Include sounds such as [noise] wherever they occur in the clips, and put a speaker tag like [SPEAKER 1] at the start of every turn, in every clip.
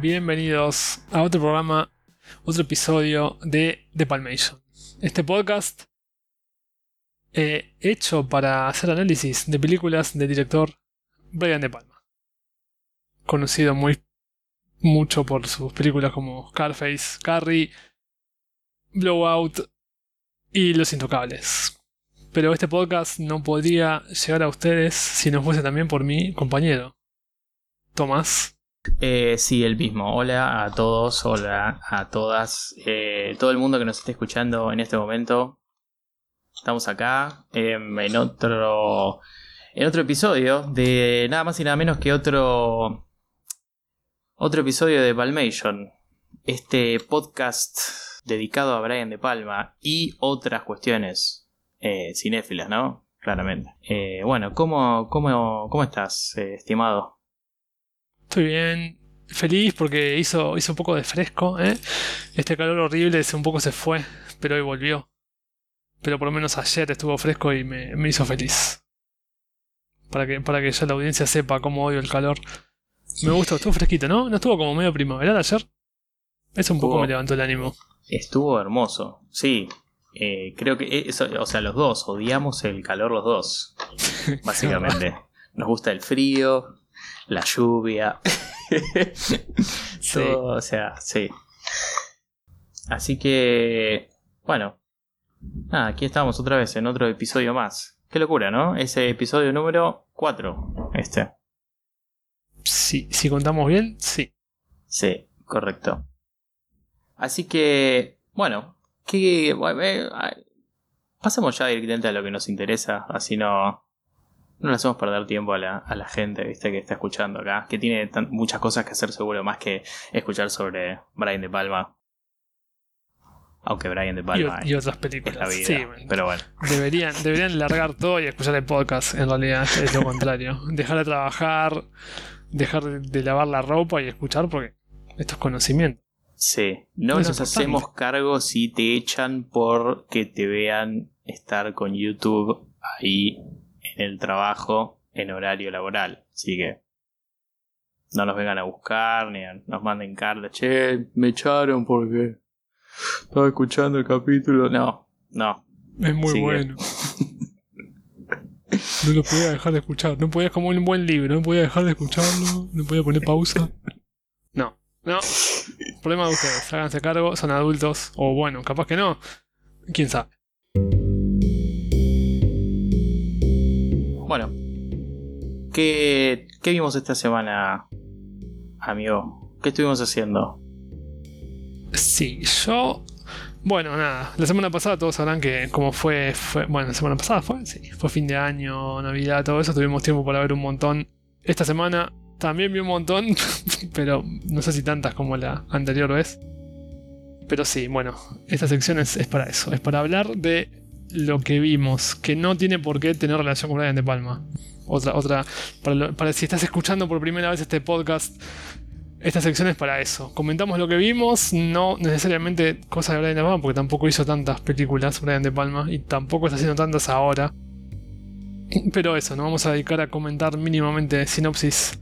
[SPEAKER 1] bienvenidos a otro programa, otro episodio de The Palmation. Este podcast eh, hecho para hacer análisis de películas del director Brian De Palma. Conocido mucho por sus películas como Scarface, Carrie, Blowout y Los Intocables. Pero este podcast no podría llegar a ustedes si no fuese también por mi compañero, Tomás.
[SPEAKER 2] Eh, sí, el mismo. Hola a todos, hola a todas, eh, todo el mundo que nos esté escuchando en este momento. Estamos acá em, en otro en otro episodio de nada más y nada menos que otro otro episodio de Palmation, este podcast dedicado a Brian de Palma y otras cuestiones eh, cinéfilas, ¿no? Claramente. Bueno, ¿cómo, cómo, cómo estás, estimado?
[SPEAKER 1] Estoy bien, feliz porque hizo, hizo un poco de fresco, ¿eh? Este calor horrible un poco se fue, pero hoy volvió. Pero por lo menos ayer estuvo fresco y me, me hizo feliz. Para que, para que ya la audiencia sepa cómo odio el calor. Me gustó, estuvo fresquito, ¿no? ¿No estuvo como medio primaveral ayer? Eso un poco me levantó el ánimo.
[SPEAKER 2] Estuvo hermoso, sí. Eh, creo que, eso, o sea, los dos, odiamos el calor los dos. [laughs] Básicamente. [laughs] Nos gusta el frío, la lluvia. [laughs] sí. o sea, sí. Así que, bueno, nada, aquí estamos otra vez en otro episodio más. Qué locura, ¿no? Ese episodio número 4, este.
[SPEAKER 1] Sí, si contamos bien, sí.
[SPEAKER 2] Sí, correcto. Así que, bueno, que eh, pasemos ya directamente a lo que nos interesa, así no, no le hacemos perder tiempo a la, a la gente ¿viste? que está escuchando acá, que tiene muchas cosas que hacer seguro, más que escuchar sobre Brian De Palma. Aunque Brian De Palma
[SPEAKER 1] y, otras películas. sí,
[SPEAKER 2] pero bueno.
[SPEAKER 1] Deberían, deberían largar todo y escuchar el podcast, en realidad, es lo contrario. [laughs] Dejar de trabajar, dejar de, lavar la ropa y escuchar porque esto es conocimiento.
[SPEAKER 2] Sí, no nos hacemos cargo si te echan por que te vean estar con YouTube ahí el trabajo en horario laboral. Así que no nos vengan a buscar ni nos manden cartas. Che, me echaron porque estaba escuchando el capítulo. No, no.
[SPEAKER 1] Es muy bueno. no lo podía dejar de escuchar. No podía como un buen libro. No podía dejar de escucharlo. No podía poner pausa. No, no. Problema de ustedes. Háganse cargo. Son adultos. O bueno, capaz que no. Quién sabe.
[SPEAKER 2] Bueno, ¿qué, vimos esta semana, amigo? ¿Qué estuvimos haciendo?
[SPEAKER 1] Sí, yo bueno, nada, la semana pasada todos sabrán que como fue, fue, bueno, la semana pasada fue, sí, fue fin de año, Navidad, todo eso, tuvimos tiempo para ver un montón. Esta semana también vi un montón, [laughs] pero no sé si tantas como la anterior vez. Pero sí, bueno, esta sección es para eso, es para hablar de lo que vimos, que no tiene por qué tener relación con Brian De Palma. Otra, otra, para, si estás escuchando por primera vez este podcast, esta sección es para eso. Comentamos lo que vimos, no necesariamente cosas de Brian De Palma, porque tampoco hizo tantas películas Brian De Palma y tampoco está haciendo tantas ahora. Pero eso, nos vamos a dedicar a comentar mínimamente sinopsis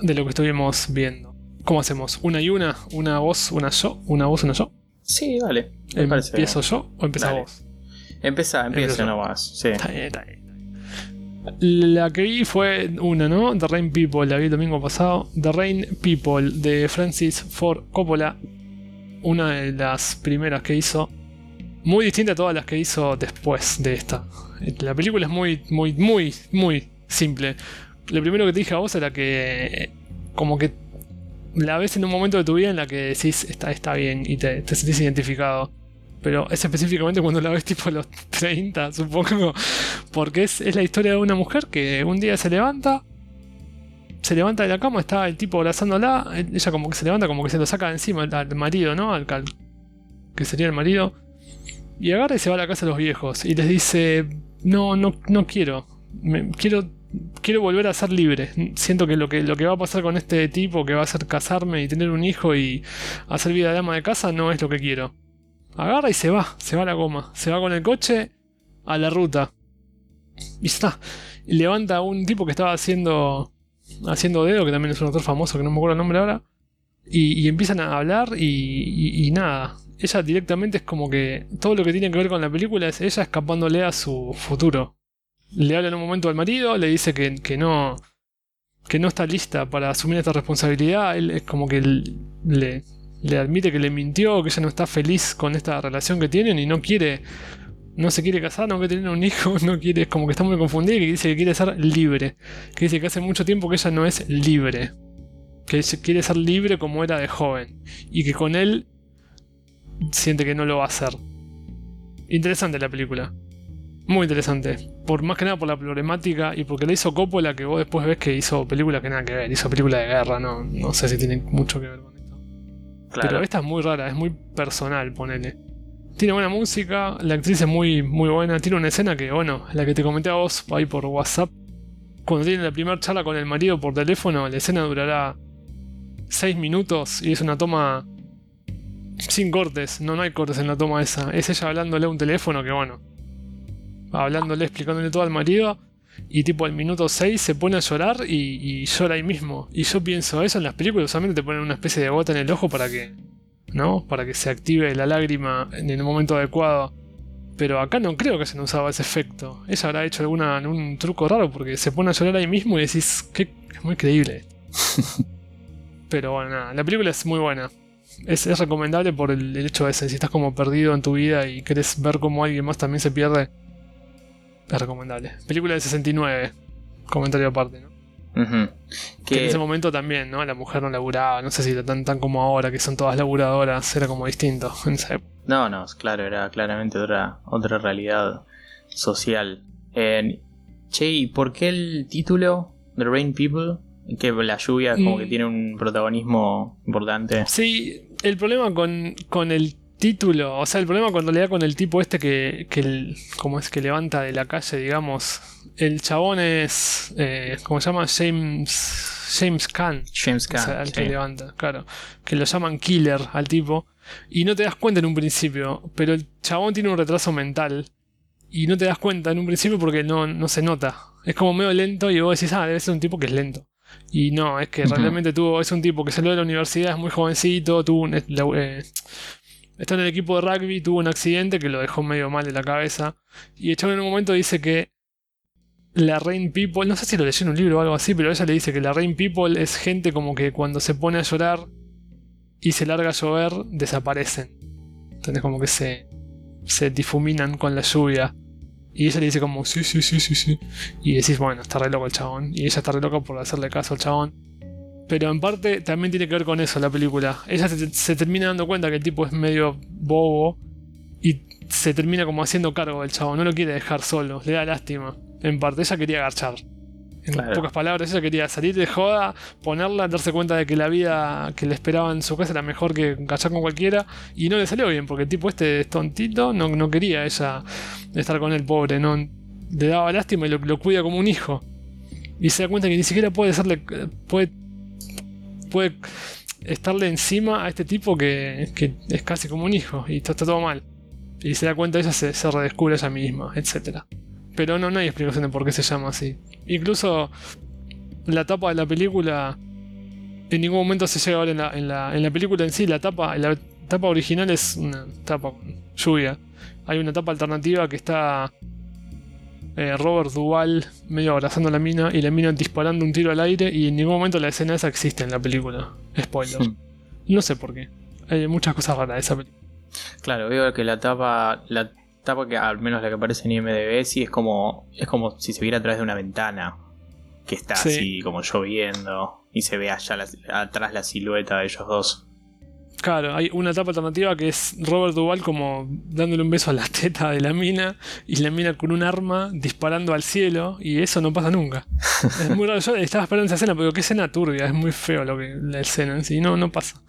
[SPEAKER 1] de lo que estuvimos viendo. ¿Cómo hacemos? ¿Una y una? ¿Una voz, una yo? ¿Una voz, una yo?
[SPEAKER 2] Sí, vale.
[SPEAKER 1] ¿Empiezo yo o empieza vos?
[SPEAKER 2] Empieza, empieza nomás. Sí.
[SPEAKER 1] La que vi fue una, ¿no? The Rain People, la vi el domingo pasado. The Rain People de Francis Ford Coppola. Una de las primeras que hizo. Muy distinta a todas las que hizo después de esta. La película es muy, muy, muy, muy simple. Lo primero que te dije a vos era que. Como que. La ves en un momento de tu vida en la que decís está, está bien y te, te sentís identificado pero es específicamente cuando la ves tipo a los 30, supongo, porque es, la historia de una mujer que un día se levanta, se levanta de la cama, está el tipo abrazándola, ella como que se levanta, como que se lo saca de encima al marido, ¿no? Al, que sería el marido, y agarra y se va a la casa de los viejos y les dice, no, no, no quiero, quiero quiero volver a ser libre. Siento que lo, que lo que va a pasar con este tipo, que va a ser casarme y tener un hijo y hacer vida de ama de casa, no es lo que quiero. Agarra y se va, se va a la goma. Se va con el coche a la ruta. Y está. Levanta a un tipo que estaba haciendo. Haciendo dedo, que también es un actor famoso, que no me acuerdo el nombre ahora. Y, empiezan a hablar y, y- y nada. Ella directamente es como que todo lo que tiene que ver con la película es ella escapándole a su futuro. Le habla en un momento al marido, le dice que, que no que no está lista para asumir esta responsabilidad. Él es como que le, le admite que le mintió, que ella no está feliz con esta relación que tienen y no quiere, no se quiere casar, no quiere tener un hijo, [laughs] no quiere, es como que está muy confundida y que dice que quiere ser libre. Que dice que hace mucho tiempo que ella no es libre. Que quiere ser libre como era de joven. Y que con él siente que no lo va a hacer. Interesante la película. Muy interesante. Por más que nada por la problemática y porque la hizo Coppola, que vos después ves que hizo películas que nada que ver. Hizo películas de guerra, no, no sé si tienen mucho que ver con. Pero esta es muy rara, es muy personal, ponele. Tiene buena música, la actriz es muy, muy buena. Tiene una escena que, bueno, la que te comenté a vos ahí por WhatsApp. Cuando tiene la primera charla con el marido por teléfono, la escena durará 6 minutos y es una toma sin cortes. No, no hay cortes en la toma esa. Es ella hablándole a un teléfono que, bueno, hablándole, explicándole todo al marido. Y tipo al minuto 6 se pone a llorar y, y llora ahí mismo. Y yo pienso, eso en las películas usualmente te ponen una especie de gota en el ojo para que. ¿No? Para que se active la lágrima en el momento adecuado. Pero acá no creo que se nos usaba ese efecto. Ella habrá hecho alguna, algún truco raro porque se pone a llorar ahí mismo y decís, que es muy creíble. [laughs] Pero bueno, nada, la película es muy buena. Es, es recomendable por el, el hecho ese, si estás como perdido en tu vida y querés ver cómo alguien más también se pierde, es recomendable. Película del 69, comentario aparte, ¿no? Que en ese momento también, ¿no? La mujer no laburaba, no sé si era tan, tan como ahora, que son todas laburadoras, era como distinto en esa época.
[SPEAKER 2] No, no, claro, era claramente otra, otra realidad social. Eh, che, ¿y por qué el título The Rain People? Que la lluvia como
[SPEAKER 1] Mm.
[SPEAKER 2] que tiene un protagonismo importante.
[SPEAKER 1] Sí, el problema con, con el título, o sea, el problema cuando le da con el tipo este que, que el, como es que levanta de la calle, digamos, el chabón es, eh, ¿cómo se llama? James, James Caan.
[SPEAKER 2] James
[SPEAKER 1] O sea,
[SPEAKER 2] Caan.
[SPEAKER 1] al
[SPEAKER 2] sí.
[SPEAKER 1] que levanta, claro. Que lo llaman killer al tipo. Y no te das cuenta en un principio. Pero el chabón tiene un retraso mental. Y no te das cuenta en un principio porque no, no se nota. Es como medio lento y vos decís, ah, debe ser un tipo que es lento. Y no, es que realmente tuvo, es un tipo que salió de la universidad, es muy jovencito, tuvo un, la- eh, está en el equipo de rugby, tuvo un accidente que lo dejó medio mal de la cabeza. Y el chabón en un momento dice que la Rain People, no sé si lo leyó en un libro o algo así, pero ella le dice que la Rain People es gente como que cuando se pone a llorar y se larga a llover, desaparecen. Entonces como que se, se difuminan con la lluvia. Y ella le dice como, sí, sí, sí, sí, sí. Y decís, bueno, está re loco el chabón. Y ella está re loca por hacerle caso al chabón. Pero en parte también tiene que ver con eso la película. Ella se, se termina dando cuenta que el tipo es medio bobo. Y se termina como haciendo cargo del chabón. No lo quiere dejar solo. Le da lástima. En parte, ella quería agachar. En
[SPEAKER 2] Claro.
[SPEAKER 1] pocas palabras, ella quería salir de joda, ponerla, darse cuenta de que la vida que le esperaba en su casa era mejor que agachar con cualquiera. Y no le salió bien, porque el tipo este es tontito, no, no quería ella estar con el pobre, no le daba lástima y lo, lo cuida como un hijo. Y se da cuenta que ni siquiera puede serle. puede. Puede estarle encima a este tipo que, es casi como un hijo. Y esto está todo mal. Y se da cuenta, ella se, se redescubre ella misma, etc. Pero no, hay explicación de por qué se llama así. Incluso la tapa de la película. En ningún momento se llega a ver en la, en la, en la película en sí. La tapa, la tapa original es una tapa lluvia. Hay una tapa alternativa que está eh, Robert Duval medio abrazando a la mina y la mina disparando un tiro al aire y en ningún momento la escena esa existe en la película. Spoiler. No sé por qué. Hay muchas cosas raras de esa película.
[SPEAKER 2] Claro, veo que la tapa, la tapa que al menos la que aparece en IMDb sí es como, es como si se viera a través de una ventana que está
[SPEAKER 1] Sí.
[SPEAKER 2] así como lloviendo y se ve allá la- atrás la silueta de ellos dos.
[SPEAKER 1] Claro, hay una etapa alternativa que es Robert Duval como dándole un beso a la [laughs] teta de la mina y la mina con un arma disparando al cielo y eso no pasa nunca. [laughs] Es muy raro, yo estaba esperando esa escena, pero qué escena turbia, es muy feo lo que la escena en sí, no, no pasa.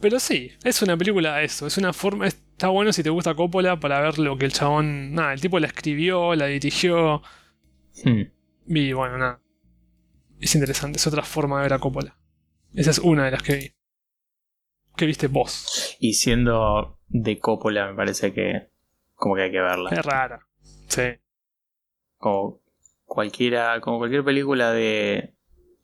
[SPEAKER 1] Pero sí, es una película eso, es una forma, está bueno si te gusta Coppola para ver lo que el chabón, nada, el tipo la escribió, la dirigió
[SPEAKER 2] Hmm.
[SPEAKER 1] y bueno, nada. Es interesante, es otra forma de ver a Coppola. Esa es una de las que vi. ¿Qué viste vos?
[SPEAKER 2] Y siendo de Coppola me parece que como que hay que verla.
[SPEAKER 1] Es rara. Sí.
[SPEAKER 2] Como cualquiera, como cualquier película de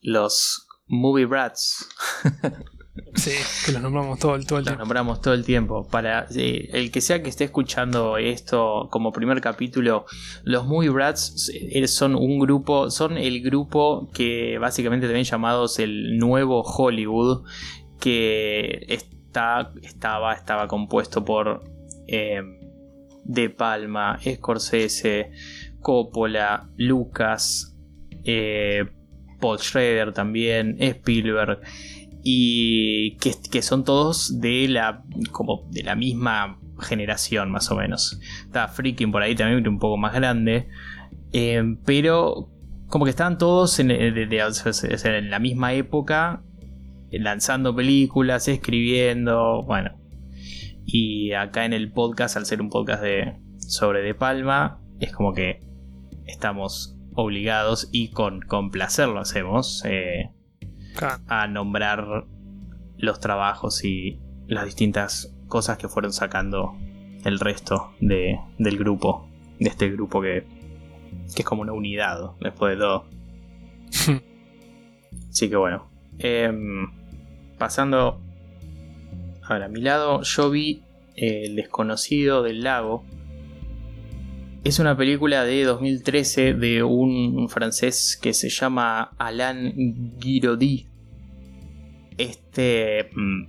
[SPEAKER 2] los movie brats. [laughs]
[SPEAKER 1] Sí, que los nombramos todo, el- todo el
[SPEAKER 2] Los
[SPEAKER 1] tiempo.
[SPEAKER 2] nombramos todo el tiempo. Para eh, el que sea que esté escuchando esto como primer capítulo, los Movie Brats eh, son un grupo, son el grupo que básicamente también llamados el nuevo Hollywood, que está, estaba, estaba compuesto por eh, De Palma, Scorsese, Coppola, Lucas, eh, Paul Schrader también, Spielberg y que, que son todos de la como de la misma generación más o menos. Está Freaking por ahí también un poco más grande, eh, pero como que estaban todos en, la misma época lanzando películas, escribiendo, bueno. Y acá en el podcast, al ser un podcast de sobre De Palma, es como que estamos obligados y con, con placer lo hacemos. eh,
[SPEAKER 1] Claro.
[SPEAKER 2] a nombrar los trabajos y las distintas cosas que fueron sacando el resto de- del grupo, de este grupo que, que es como una unidad después de todo. [laughs] Así que bueno, em, pasando a a mi lado, yo vi eh, El desconocido del lago. Es una película de 2013 de un francés que se llama Alain Guiraudy. Este mm,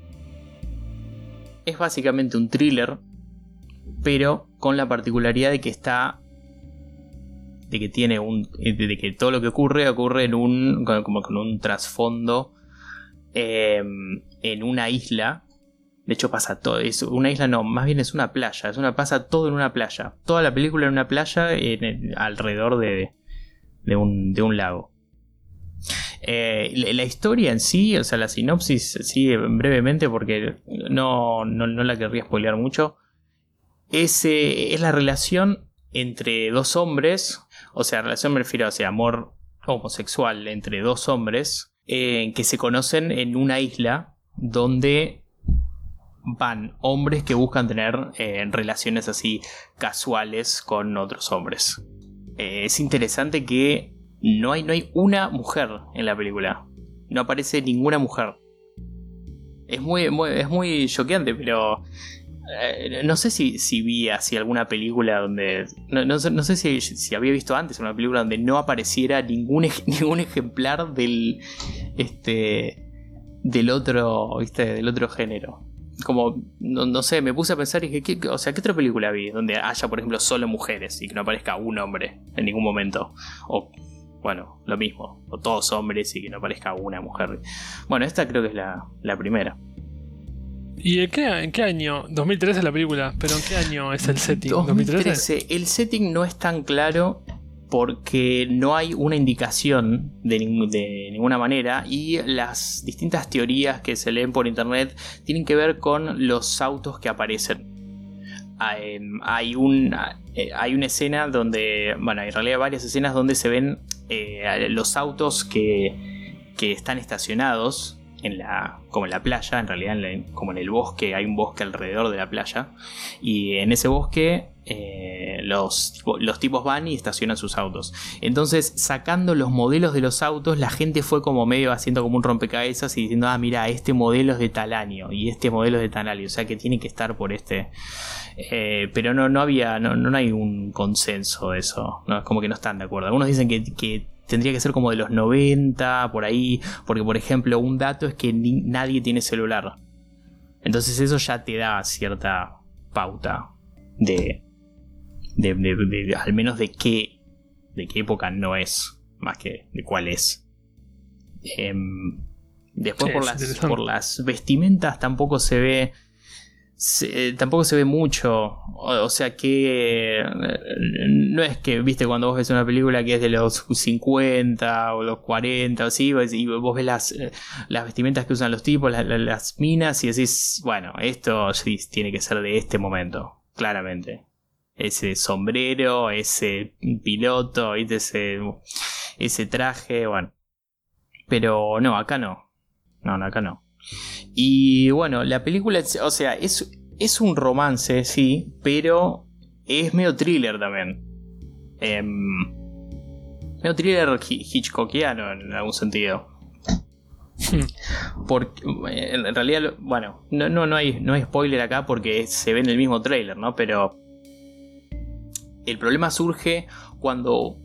[SPEAKER 2] es básicamente un thriller, pero con la particularidad de que está de que tiene un de de que todo lo que ocurre ocurre en un como con un trasfondo eh, en una isla. De hecho pasa todo es una isla no más bien es una playa es una pasa todo en una playa. Toda la película en una playa en alrededor de, de un, de un lago. Eh, la, historia en sí o sea la sinopsis sí brevemente porque no, no, no la querría spoilear mucho. Es, eh, es la relación entre dos hombres o sea, relación me refiero a ese amor homosexual entre dos hombres eh, que se conocen en una isla donde van hombres que buscan tener eh, relaciones así casuales con otros hombres. Eh, es interesante que no hay, no hay una mujer en la película. No aparece ninguna mujer. Es muy, muy- es muy pero eh, no sé si, vi así alguna película donde. No, sé, si, si había visto antes una película donde no apareciera ningún, [laughs] ningún ejemplar del. Este. Del otro. ¿Viste? Del otro género. Como. No, no sé, me puse a pensar y dije. ¿qué- qué- o sea, ¿qué otra película vi? Donde haya, por ejemplo, solo mujeres y que no aparezca un hombre en ningún momento. O. Bueno, lo mismo. O todos hombres y que no aparezca una mujer. Bueno, esta creo que es la, la primera.
[SPEAKER 1] ¿Y en qué, año? 2013 es la película, pero ¿en qué año es el setting? ¿2013?
[SPEAKER 2] 2013. El setting no es tan claro porque no hay una indicación de, ning- de ninguna manera y las distintas teorías que se leen por internet tienen que ver con los autos que aparecen. Ah, em, Hay, un, eh, hay una escena donde, bueno, en realidad varias escenas donde se ven eh, los autos que están estacionados en la, como en la playa, en realidad como en el bosque, hay un bosque alrededor de la playa y en ese bosque eh, los, los tipos van y estacionan sus autos. Entonces, sacando los modelos de los autos, la gente fue como medio haciendo como un rompecabezas y diciendo, ah, mira, este modelo es de tal año y este modelo es de tal año, o sea que tiene que estar por este. Eh, pero no, no había, no, no hay un consenso de eso, no, como que no están de acuerdo. Algunos dicen que tendría que ser como de los 90, por ahí, porque por ejemplo, un dato es que ni- nadie tiene celular. Entonces eso ya te da cierta pauta de, de, de- al menos de qué, de qué época no es, más que de cuál es. Em, después
[SPEAKER 1] Sí,
[SPEAKER 2] por, las, por las vestimentas tampoco se ve eh, tampoco se ve mucho. O, sea que eh, no es que, viste, cuando vos ves una película que es de los 50 o los 40 o así, vos- y vos ves las, eh, las vestimentas que usan los tipos, la- la- las minas, y decís, bueno, esto sí tiene que ser de este momento, claramente. Ese sombrero, ese piloto, ese, ese traje, bueno. Pero no, acá. No, no, acá no. Y bueno, la película, o sea, es, es un romance, sí, pero es medio thriller también. Em, medio thriller hi- hitchcockiano en algún sentido. [laughs] Porque en realidad, bueno, no, no, no, hay, no hay spoiler acá porque se ve en el mismo trailer, ¿no? Pero el problema surge cuando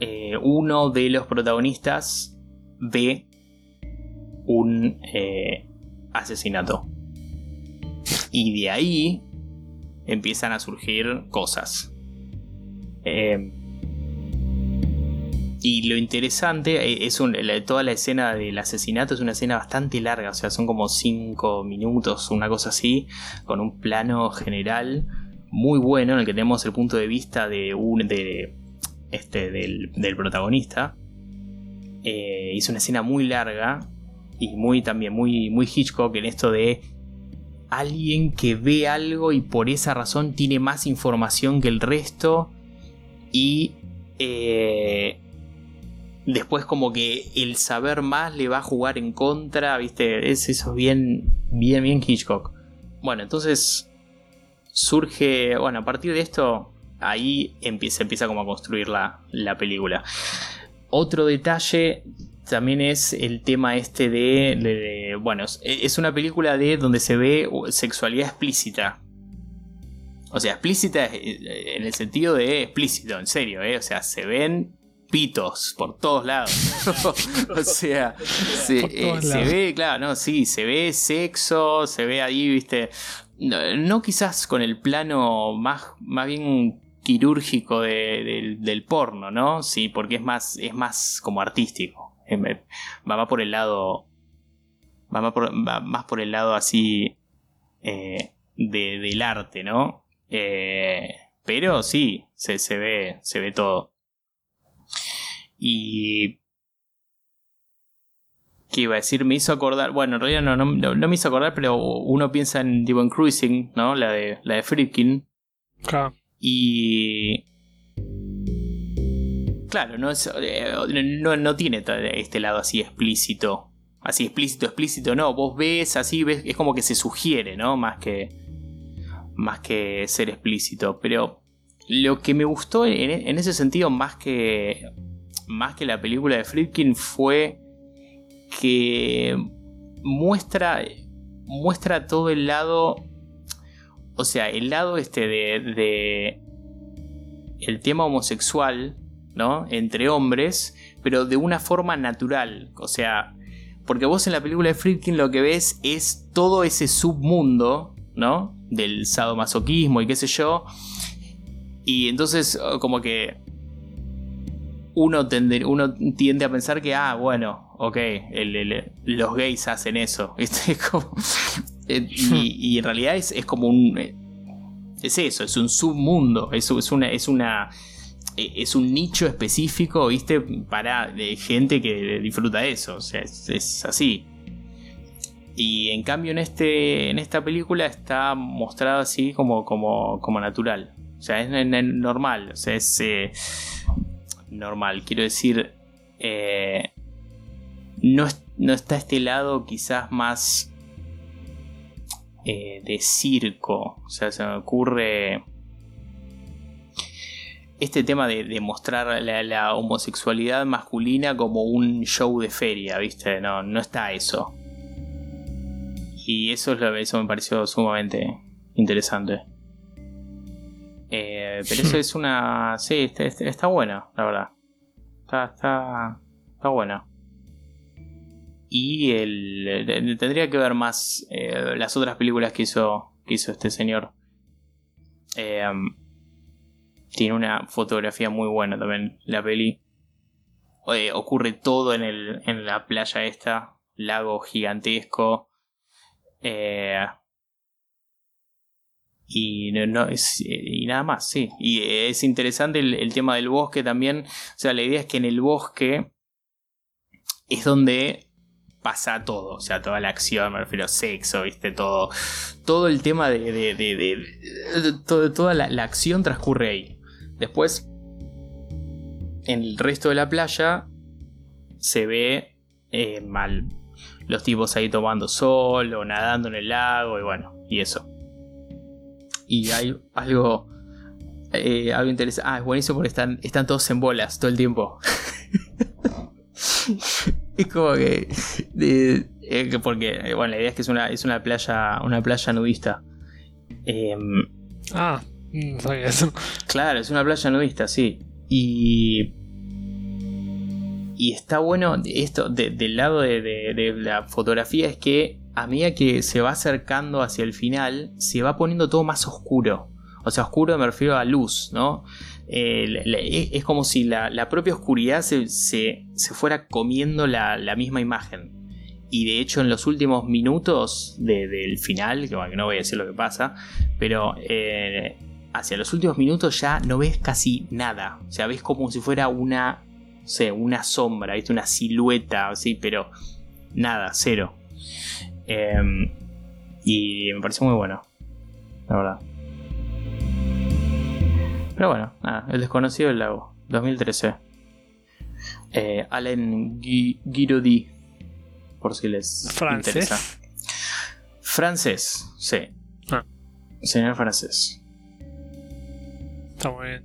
[SPEAKER 2] eh, uno de los protagonistas ve un eh, asesinato. Y de ahí empiezan a surgir cosas. Eh, y lo interesante es toda la escena del asesinato es una escena bastante larga, o sea, son como 5 minutos, una cosa así, con un plano general muy bueno en el que tenemos el punto de vista de un, de, este, del, protagonista. Eh, es una escena muy larga y muy también muy, muy Hitchcock en esto de alguien que ve algo y por esa razón tiene más información que el resto y eh, después como que el saber más le va a jugar en contra, ¿viste? Es eso bien, bien, bien Hitchcock. Bueno, entonces surge, bueno, a partir de esto, ahí empieza, empieza como a construir la, la película. Otro detalle también es el tema este de, bueno, es una película de donde se ve sexualidad explícita. O sea, explícita en el sentido de explícito, en serio, ¿eh? O sea, se ven pitos por todos lados. [laughs] o sea, eh, se, ve, claro, no, sí, se ve sexo, se ve ahí, viste. No, quizás con el plano más, más bien quirúrgico del porno, ¿no? Sí, porque es más, es más como artístico. Va más por el lado. Va más por, más por el lado así. Eh, del arte, ¿no? Eh, pero sí, se, se, ve, se ve todo. Y. ¿Qué iba a decir? Me hizo acordar. Bueno, en realidad no, no, me hizo acordar, pero uno piensa en Divine Cruising, ¿no? La de, la de. Y. Claro, no, eh, no, no tiene este lado así explícito. Así explícito, explícito, no. Vos ves así, ves, es como que se sugiere, ¿no? Más que. Más que ser explícito. Pero lo que me gustó en, ese sentido, más que, más que la película de Friedkin, fue que muestra, muestra todo el lado, o sea, el lado este de el tema homosexual, ¿no? Entre hombres, pero de una forma natural, o sea, porque vos en la película de Friedkin lo que ves es todo ese submundo, ¿no? Del sadomasoquismo y qué sé yo, y entonces, oh, como que uno, uno tiende a pensar que, ah, bueno, ok, los gays hacen eso. [laughs] Eh, y, en realidad es, como un. Eh, es eso, es un submundo. Es, es, una, es una. Eh, es un nicho específico, ¿viste? Para gente que disfruta eso. O sea, es, así. Y en cambio en, este, en esta película está mostrado así como, como, como natural. O sea, es, normal. O sea, es eh, normal. Quiero decir, eh, no, no, está este lado quizás más eh, de circo. O sea, se me ocurre este tema de, mostrar la, homosexualidad masculina como un show de feria, ¿viste? No, no está eso. Y eso, es lo, eso me pareció sumamente interesante. Eh, pero eso [laughs] es una. Sí, está, está, buena, la verdad. Está, está, está buena. Y el, tendría que ver más eh, las otras películas que hizo, que hizo este señor. Eh, tiene una fotografía muy buena también, la peli. ocurre todo en, el, en la playa esta, lago gigantesco. Eh, y, no, es, y nada más, sí. Y es interesante el, tema del bosque también. O sea, la idea es que en el bosque es donde pasa todo. O sea, toda la acción, me refiero a sexo, viste, todo. Todo el tema de. de, de, toda la, acción transcurre ahí. Después, en el resto de la playa, se ve eh, mal. Los tipos ahí tomando sol o nadando en el lago y bueno, y eso. Y hay algo. Eh, algo interesante. Ah, es buenísimo porque están, están todos en bolas todo el tiempo. [laughs] Es como que. de- eh, que porque, bueno, la idea es que es una, es una playa. Una playa nudista. Em,
[SPEAKER 1] Ah, eso.
[SPEAKER 2] Claro, es una playa nudista, sí. Y. Y está bueno esto de- del lado de, de- la fotografía es que a medida que se va acercando hacia el final, se va poniendo todo más oscuro. O sea, oscuro me refiero a luz, ¿no? Eh, la- es como si la, la propia oscuridad se, se- se fuera comiendo la, misma imagen. Y de hecho en los últimos minutos de- del final, que no voy a decir lo que pasa, pero eh, hacia los últimos minutos ya no ves casi nada. O sea, ves como si fuera una, no sé, una sombra, ¿viste? una silueta, así, pero nada, cero. Eh, y me pareció muy bueno, la verdad. Pero bueno, nada, El desconocido del lago, 2013. Eh, Guiraudy, por si les interesa.
[SPEAKER 1] Francés.
[SPEAKER 2] Francés, sí.
[SPEAKER 1] Ah.
[SPEAKER 2] Señor francés.
[SPEAKER 1] Está muy bien.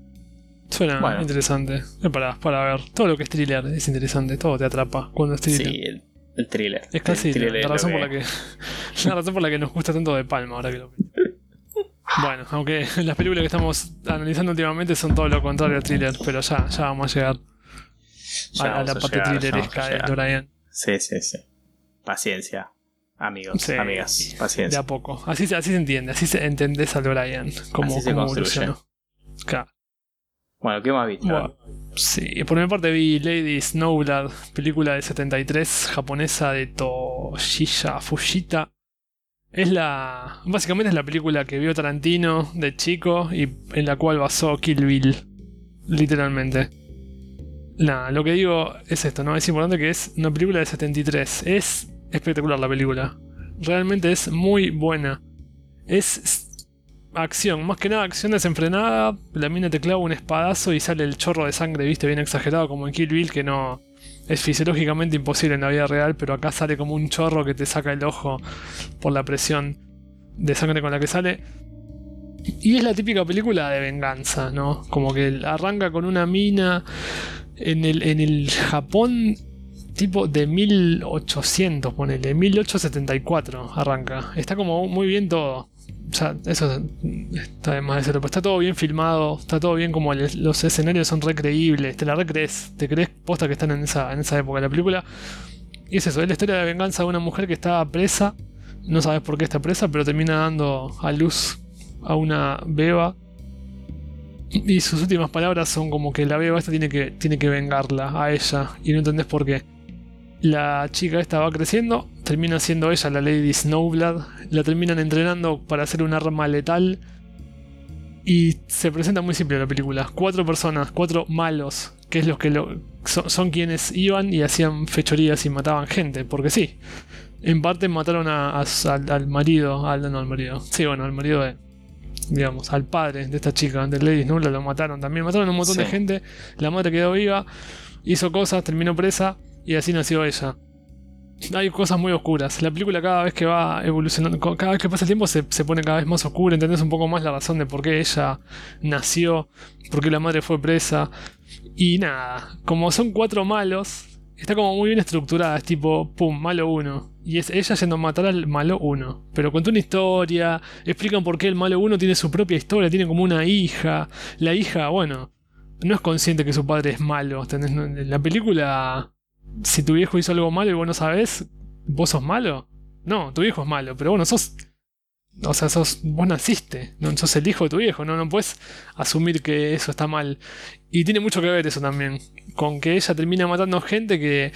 [SPEAKER 1] Suena
[SPEAKER 2] Bueno.
[SPEAKER 1] interesante. Es para, para ver. Todo lo que es thriller es interesante. Todo te atrapa cuando es thriller.
[SPEAKER 2] Sí, el, el thriller.
[SPEAKER 1] Es casi
[SPEAKER 2] El
[SPEAKER 1] la,
[SPEAKER 2] thriller
[SPEAKER 1] razón por la que [laughs] la razón por la que nos gusta tanto de Palma ahora que lo. Bueno, aunque [laughs] las películas que estamos analizando últimamente son todo lo contrario al thriller, pero ya, ya vamos a llegar
[SPEAKER 2] Ya
[SPEAKER 1] a, la parte
[SPEAKER 2] llegar,
[SPEAKER 1] thrilleresca de. Dorian.
[SPEAKER 2] Sí, sí, sí. Paciencia. Amigos,
[SPEAKER 1] Sí.
[SPEAKER 2] amigas,
[SPEAKER 1] De
[SPEAKER 2] paciencia.
[SPEAKER 1] a poco. Así, se- así se entiende, así se entendés al Dorian. Cómo,
[SPEAKER 2] Así se construye.
[SPEAKER 1] Claro.
[SPEAKER 2] Bueno, ¿qué más viste?
[SPEAKER 1] Bueno, sí, por mi parte vi Lady Snowblood, película de 73, japonesa de Toshiya Fujita. Es la. Básicamente es la película que vio Tarantino de chico y en la cual basó Kill Bill. Literalmente. Nada, lo que digo es esto, ¿no? Es importante que es una película de 73. Es espectacular la película. Realmente es muy buena. Es acción, más que nada acción desenfrenada. La mina te clava un espadazo y sale el chorro de sangre, viste, bien exagerado, como en Kill Bill, que no es fisiológicamente imposible en la vida real, pero acá sale como un chorro que te saca el ojo por la presión de sangre con la que sale. Y es la típica película de venganza, ¿no? Como que arranca con una mina en el, en el Japón tipo de 1800, ponele, 1874 arranca. Está como muy bien todo. O sea, eso está de más decirlo, pero está todo bien filmado, está todo bien como los escenarios son recreíbles, te la recrees, te crees posta que están en esa, en esa época de la película. Y es eso, es la historia de venganza de una mujer que estaba presa, no sabes por qué está presa, pero termina dando a luz a una beba. Y sus últimas palabras son como que la beba esta tiene que, tiene que vengarla a ella, y no entendés por qué. La chica esta va creciendo, termina siendo ella la Lady Snowblood, la terminan entrenando para hacer un arma letal y se presenta muy simple la película. Cuatro personas, cuatro malos, que es los que lo, son, son quienes iban y hacían fechorías y mataban gente, porque sí. En parte mataron a- a- al, al marido, al, no al marido, sí, bueno, al marido de, digamos, al padre de esta chica, de Lady Snowblood, lo mataron también. Mataron a un montón de gente, la madre quedó viva, hizo cosas, terminó presa y así nació ella. Hay cosas muy oscuras. La película cada vez que va evolucionando, cada vez que pasa el tiempo se, se pone cada vez más oscura, entendés un poco más la razón de por qué ella nació, por qué la madre fue presa. Y nada, como son cuatro malos, está como muy bien estructurada, es tipo, pum, malo uno. Y es ella yendo a matar al malo uno. Pero cuenta una historia, explican por qué el malo uno tiene su propia historia, tiene como una hija. La hija, bueno, no es consciente que su padre es malo. ¿entendés? La película, si tu viejo hizo algo malo y vos no sabés, ¿vos sos malo? No, tu viejo es malo, pero bueno, sos. O sea, sos, vos naciste, no sos el hijo de tu viejo, no, no puedes asumir que eso está mal. Y tiene mucho que ver eso también, con que ella termina matando gente que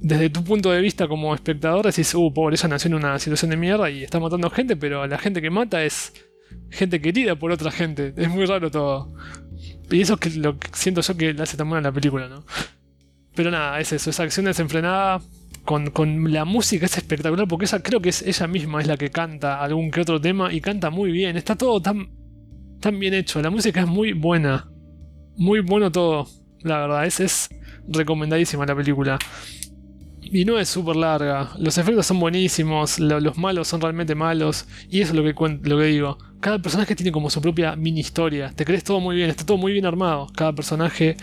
[SPEAKER 1] desde tu punto de vista como espectador decís, uh, pobre, ella nació en una situación de mierda y está matando gente, pero la gente que mata es gente querida por otra gente. Es muy raro todo. Y eso es lo que siento yo que le hace tan buena la película, ¿no? Pero nada, es eso, esa acción desenfrenada. Con, con la música es espectacular porque ella creo que es ella misma es la que canta algún que otro tema y canta muy bien. Está todo tan, tan bien hecho. La música es muy buena. Muy bueno todo. La verdad, es, es recomendadísima la película. Y no es súper larga. Los efectos son buenísimos. lo- los malos son realmente malos. Y eso es lo que, lo que digo. Cada personaje tiene como su propia mini historia. Te crees todo muy bien. Está todo muy bien armado. Cada personaje,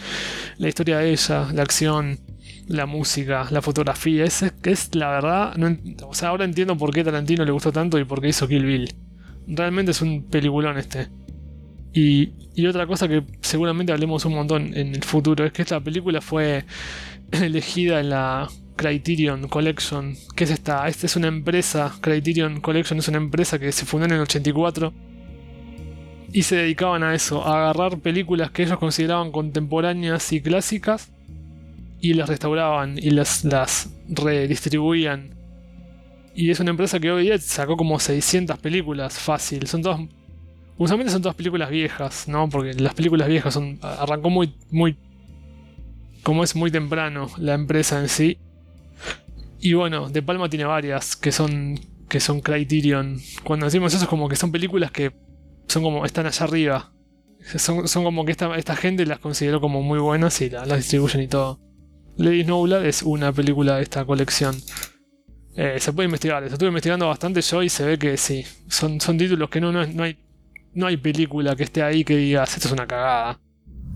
[SPEAKER 1] la historia de ella, la acción. la música, la fotografía. Es, es la verdad. o sea, ahora entiendo por qué Tarantino le gustó tanto y por qué hizo Kill Bill. Realmente es un peliculón este. Y, y otra cosa que seguramente hablemos un montón en el futuro es que esta película fue elegida en la Criterion Collection. ¿Qué es esta? Esta es una empresa. Criterion Collection es una empresa que se fundó en el 84 y se dedicaban a eso, a agarrar películas que ellos consideraban contemporáneas y clásicas y las restauraban y las, las redistribuían. Y es una empresa que hoy día sacó como 600 películas fácil. Son todas. Usualmente son todas películas viejas, ¿no? Porque las películas viejas son. Arrancó muy. muy. como es muy temprano la empresa en sí. Y bueno, De Palma tiene varias que son. que son Criterion. Cuando decimos eso es como que son películas que son como. están allá arriba. Son, son como que esta, esta gente las consideró como muy buenas y las distribuyen y todo. Lady Snowblood es una película de esta colección. Eh, se puede investigar, estuve investigando bastante yo y se ve que sí. Son, son títulos que no, no, no, hay, no hay película que esté ahí que digas, esto es una cagada.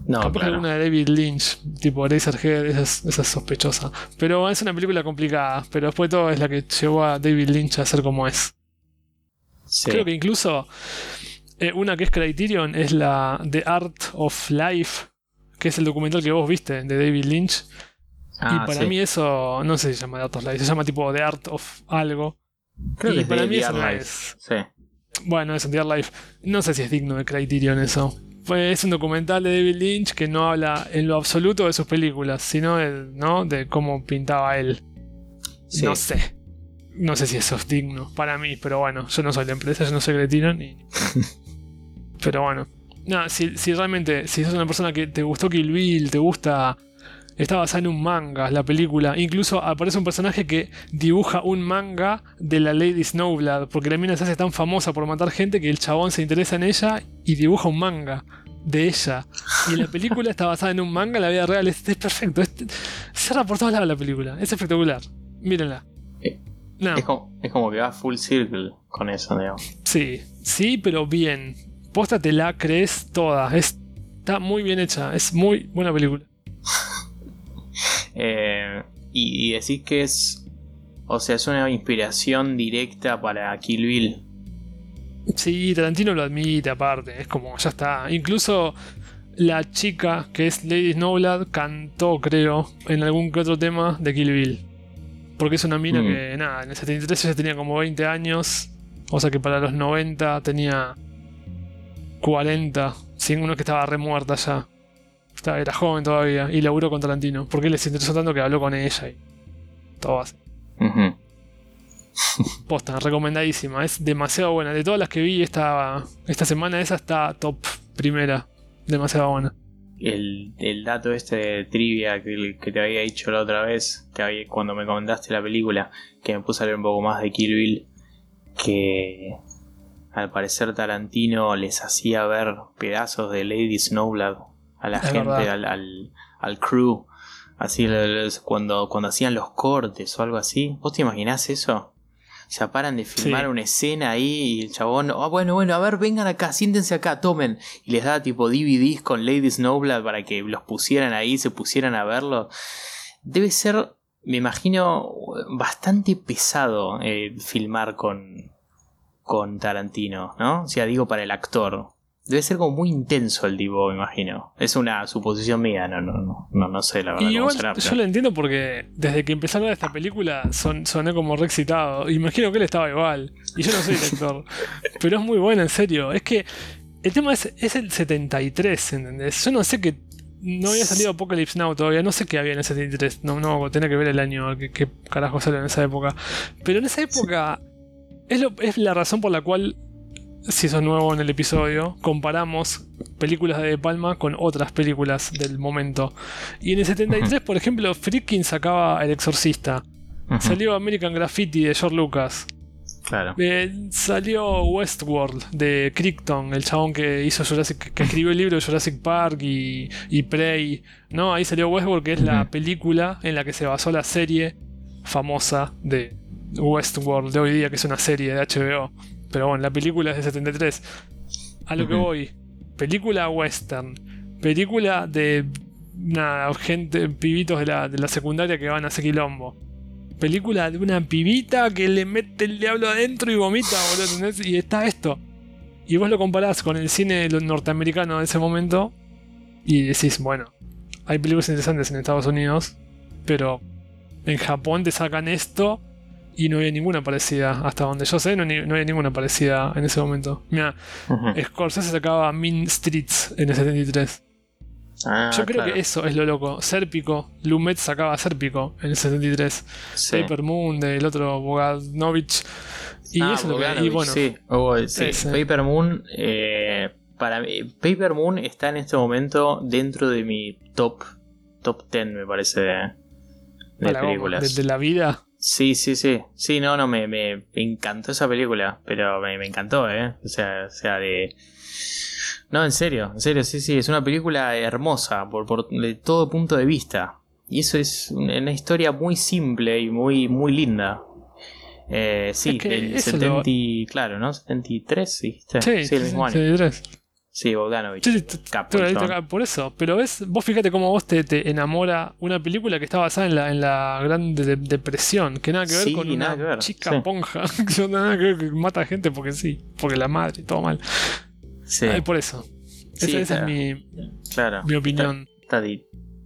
[SPEAKER 1] No, Capaz claro. alguna de David Lynch, tipo Razorhead, esa es, esa es sospechosa. Pero es una película complicada, pero después de todo es la que llevó a David Lynch a ser como es. Creo que incluso eh, una que es Criterion es la The Art of Life, que es el documental que vos viste de David Lynch y ah, para mí eso, no sé si se llama Art of Life, se llama tipo The Art of algo.
[SPEAKER 2] Creo y para mí eso no es. Sí.
[SPEAKER 1] Bueno, es un The Life. No sé si es digno de Criterion eso. Pues es un documental de David Lynch que no habla en lo absoluto de sus películas, sino de, ¿no? de cómo pintaba él. No sé. No sé si eso es digno para mí, pero bueno, yo no soy de empresa, yo no soy Criterion. [laughs] pero bueno. No, si, si realmente, si sos una persona que te gustó Kill Bill, te gusta Está basada en un manga, la película. Incluso aparece un personaje que dibuja un manga de la Lady Snowblood, porque la mina se hace tan famosa por matar gente que el chabón se interesa en ella y dibuja un manga de ella. Y la película está basada en un manga, la vida real. Es, perfecto. Es, cierra por todos lados la película. Es espectacular. Mírenla.
[SPEAKER 2] Eh, es, como, que va full circle con eso, digamos.
[SPEAKER 1] Sí, sí, pero bien. Posta te la crees toda. está muy bien hecha. Es muy buena película.
[SPEAKER 2] Eh, y, decís que es. O sea, es una inspiración directa para Kill Bill.
[SPEAKER 1] Sí, Tarantino lo admite aparte. Es como, ya está. Incluso la chica que es Lady Snowblood cantó, creo, en algún que otro tema de Kill Bill. Porque es una mina mm. que, nada, en el 73 ya tenía como 20 años. O sea que para los 90 tenía 40. Sin uno que estaba remuerta ya era joven todavía y laburó con Tarantino. Porque les interesó tanto que habló con ella y todo así. Posta, recomendadísima. Es demasiado buena. De todas las que vi esta, esta semana, esa está top primera. Demasiado buena.
[SPEAKER 2] El, dato este de trivia que, te había dicho la otra vez, cuando me comentaste la película, que me puse a leer un poco más de Kill Bill, que al parecer Tarantino les hacía ver pedazos de Lady Snowblood a la gente, al, al, crew. Así cuando, cuando hacían los cortes o algo así. ¿Vos te imaginás eso? Se paran de filmar una escena ahí y el chabón, ah, bueno, bueno, a ver, vengan acá, siéntense acá, tomen. Y les da tipo DVDs con Lady Snowblood para que los pusieran ahí, se pusieran a verlo. Debe ser, me imagino, bastante pesado eh, filmar con, con Tarantino, ¿no? O sea, digo para el actor. Debe ser como muy intenso el tipo, me imagino. Es una suposición mía, no, no, no, no, sé la verdad.
[SPEAKER 1] Y igual, yo lo entiendo porque desde que empecé a ver esta película son, soné como re excitado. Imagino que él estaba igual. Y yo no soy director. [laughs] pero es muy bueno, en serio. Es que el tema es, es el 73, ¿entendés? Yo no sé qué. No había salido Apocalypse Now todavía, no sé qué había en el 73. No, no, tenía que ver el año, qué, qué carajo salió en esa época. Pero en esa época. Es, lo, es la razón por la cual si sos nuevo en el episodio, comparamos películas de, de Palma con otras películas del momento. Y en el 73, por ejemplo, Friedkin sacaba El Exorcista. Salió American Graffiti de George Lucas.
[SPEAKER 2] Claro.
[SPEAKER 1] Eh, salió Westworld de Crichton, el chabón que hizo Jurassic, que escribió el libro de Jurassic Park y, y Prey. ¿no? Ahí salió Westworld, que es la película en la que se basó la serie famosa de Westworld de hoy día, que es una serie de HBO. Pero bueno, la película es de 73. A lo que voy. Película western. Película de una gente, pibitos de la, de la secundaria que van a hacer quilombo. Película de una pibita que le mete el diablo adentro y vomita, boludo, ¿entendés? Y está esto. Y vos lo comparás con el cine norteamericano de ese momento y decís, bueno, hay películas interesantes en Estados Unidos, pero en Japón te sacan esto y no había ninguna parecida. Hasta donde yo sé, no, había ninguna parecida en ese momento. Mira, Scorsese sacaba Mean Streets en el 73. Ah, yo creo que eso es lo loco. Serpico, Lumet sacaba Serpico en el 73. Paper Moon del otro Bogdanovich. Y
[SPEAKER 2] ah, eso lo que. Y bueno, sí. Paper Moon. Eh, para mí, Paper Moon está en este momento dentro de mi top top 10, me parece, de, películas.
[SPEAKER 1] ¿De, la vida?
[SPEAKER 2] Sí, sí, sí. Sí, no, no, me, me encantó esa película. Pero me, encantó, ¿eh? O sea, o sea, de. No, en serio, en serio, sí, sí. Es una película hermosa por, por de todo punto de vista. Y eso es una historia muy simple y muy, muy linda. Eh, sí, el 70, claro, ¿no? 73,
[SPEAKER 1] sí, sí, sí el mismo año. 73.
[SPEAKER 2] Sí, Bogdanovich.
[SPEAKER 1] por eso. Pero ves, vos fíjate cómo vos te, enamora una película que está basada en la, en la gran depresión, que nada que ver con una chica ponja, [laughs] que nada que ver que mata gente porque sí, porque la madre, todo mal. Sí. por eso. esa, es mi, claro, mi opinión.
[SPEAKER 2] Esta,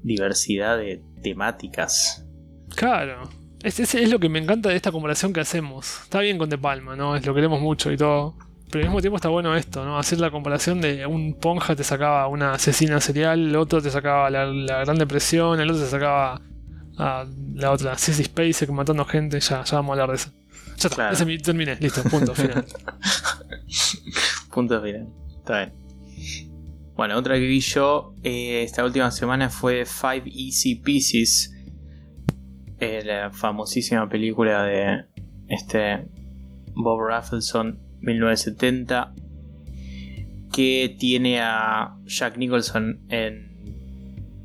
[SPEAKER 2] diversidad de temáticas.
[SPEAKER 1] Claro. Es, es lo que me encanta de esta comparación que hacemos. Está bien con De Palma, ¿no? Es lo queremos mucho y todo. Pero al mismo tiempo está bueno esto, ¿no? Hacer la comparación de un ponja te sacaba una asesina serial, el otro te sacaba la, Gran Depresión, el otro te sacaba a la otra, Sissy Spacek matando gente, ya, ya vamos a hablar de eso. Ya está, ese terminé, listo, punto [laughs] final.
[SPEAKER 2] punto final, está bien. Bueno, otra que vi yo eh, esta última semana fue Five Easy Pieces, eh, la famosísima película de este Bob Raffleson 1970, que tiene a Jack Nicholson en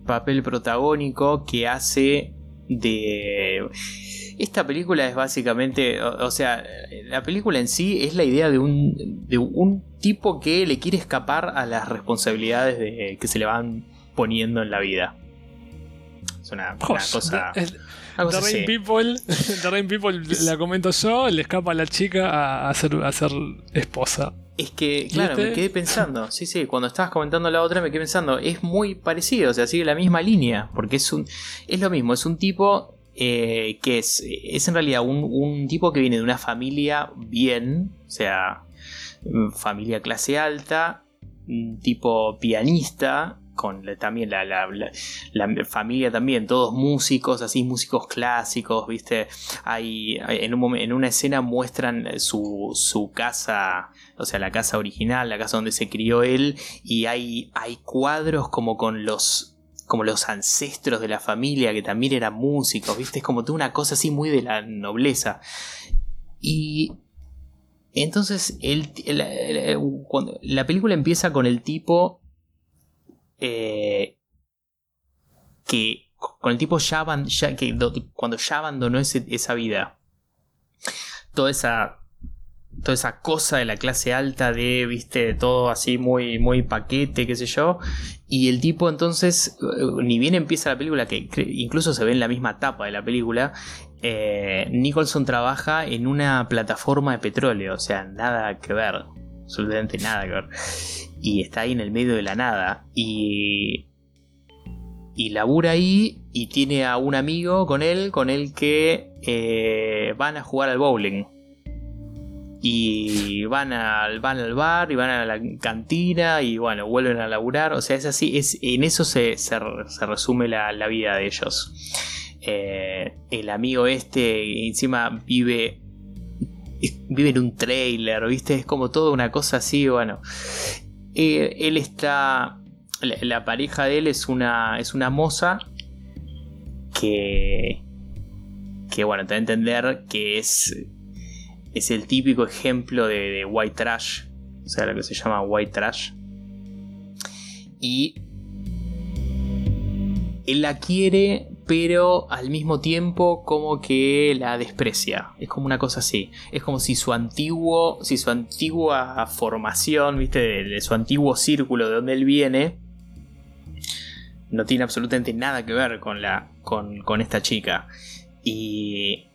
[SPEAKER 2] papel protagónico que hace de... Esta película es básicamente, o, sea, la película en sí es la idea de un, de un tipo que le quiere escapar a las responsabilidades de, que se le van poniendo en la vida. Es una, cosa...
[SPEAKER 1] The Rain, People, [laughs] The Rain People la comento yo, le escapa a la chica a, ser, a ser esposa.
[SPEAKER 2] Es que, claro, me quedé pensando, sí, sí, cuando estabas comentando la otra me quedé pensando, es muy parecido, o sea, sigue la misma línea, porque es un es lo mismo, es un tipo eh, que es, es en realidad un, un, tipo que viene de una familia bien, o sea, familia clase alta, un tipo pianista, con también la, familia también, todos músicos, así músicos clásicos, ¿viste? Hay, en, un en una escena muestran su, su, casa, o sea, la casa original, la casa donde se crió él, y hay, hay cuadros como con los como los ancestros de la familia que también eran músicos, ¿viste? Es como una cosa así muy de la nobleza. Y entonces el, la película empieza con el tipo eh, que con el tipo ya, cuando ya abandonó esa vida, toda esa toda esa cosa de la clase alta de, viste, todo así muy, muy paquete, qué sé yo. Y el tipo entonces, eh, ni bien empieza la película, que incluso se ve en la misma tapa de la película, eh, Nicholson trabaja en una plataforma de petróleo, o sea, nada que ver, absolutamente nada y está ahí en el medio de la nada y y labura ahí y tiene a un amigo con él con el que eh, van a jugar al bowling y van al, van al bar y van a la cantina y bueno, vuelven a laburar. O sea, es así, es, en eso se, se, resume la, vida de ellos. Eh, el amigo este encima vive, vive en un trailer, ¿viste? Es como toda una cosa así, bueno. Eh, él está. La, pareja de él es una. es una moza. Que. Que bueno, te da a entender que es. Es el típico ejemplo de, white trash. O sea, lo que se llama white trash. Y. Él la quiere pero al mismo tiempo como que la desprecia. Es como una cosa así. Es como si su antiguo, si su antigua formación, viste, de, su antiguo círculo de donde él viene, no tiene absolutamente nada que ver con, la, con, con esta chica. Y,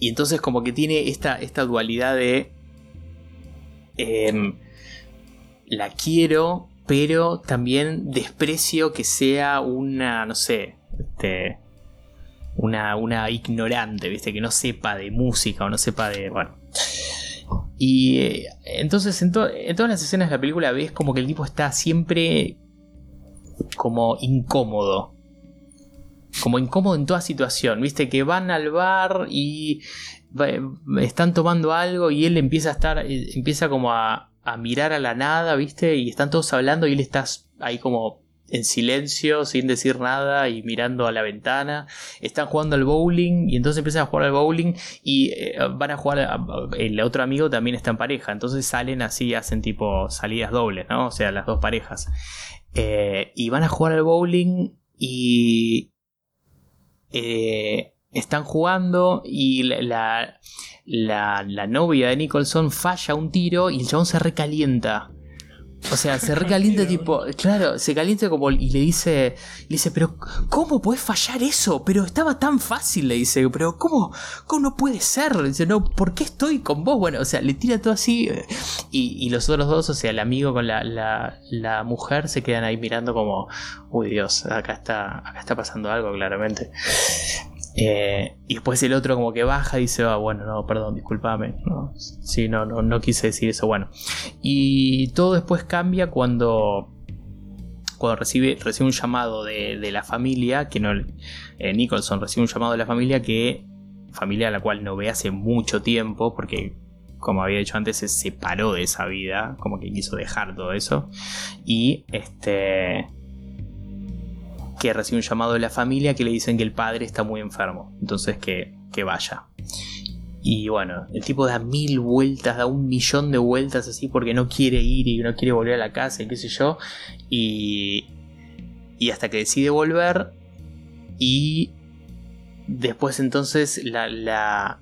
[SPEAKER 2] y entonces como que tiene esta, esta dualidad de... Em, la quiero, pero también desprecio que sea una, no sé, este, una, una ignorante, ¿viste? Que no sepa de música o no sepa de... Bueno. Y eh, entonces en, todas las escenas de la película ves como que el tipo está siempre como incómodo. Como incómodo en toda situación, viste que van al bar y están tomando algo y él empieza a estar, eh, empieza como a, a mirar a la nada, viste, y están todos hablando y él está ahí como en silencio, sin decir nada y mirando a la ventana. Están jugando al bowling y entonces empiezan a jugar al bowling y eh, van a jugar. el otro amigo también está en pareja, entonces salen así, hacen tipo salidas dobles, ¿no? O sea, las dos parejas. Eh, y van a jugar al bowling y. Eh, están jugando y la, la, la, novia de Nicholson falla un tiro y el chabón se recalienta. O sea, se recalienta tipo, claro, se calienta como y le dice, le dice, pero ¿cómo puedes fallar eso? Pero estaba tan fácil, le dice, pero ¿cómo, cómo no puede ser? dice, no, ¿por qué estoy con vos? Bueno, o sea, le tira todo así y, y los otros dos, o sea, el amigo con la, la, la, mujer se quedan ahí mirando como, uy Dios, acá está, acá está pasando algo claramente. Eh, y después el otro como que baja y dice, ah, bueno, no, perdón, discúlpame. No, sí, no, no, no quise decir eso. Bueno. Y todo después cambia cuando cuando recibe, recibe un llamado de, la familia, que no, eh, Nicholson recibe un llamado de la familia que, familia a la cual no ve hace mucho tiempo, porque como había dicho antes, se separó de esa vida, como que quiso dejar todo eso, y este, que recibe un llamado de la familia que le dicen que el padre está muy enfermo, entonces que, que vaya. Y bueno, el tipo da mil vueltas, da un millón de vueltas así porque no quiere ir y no quiere volver a la casa y qué sé yo. Y, y hasta que decide volver y después entonces la, la,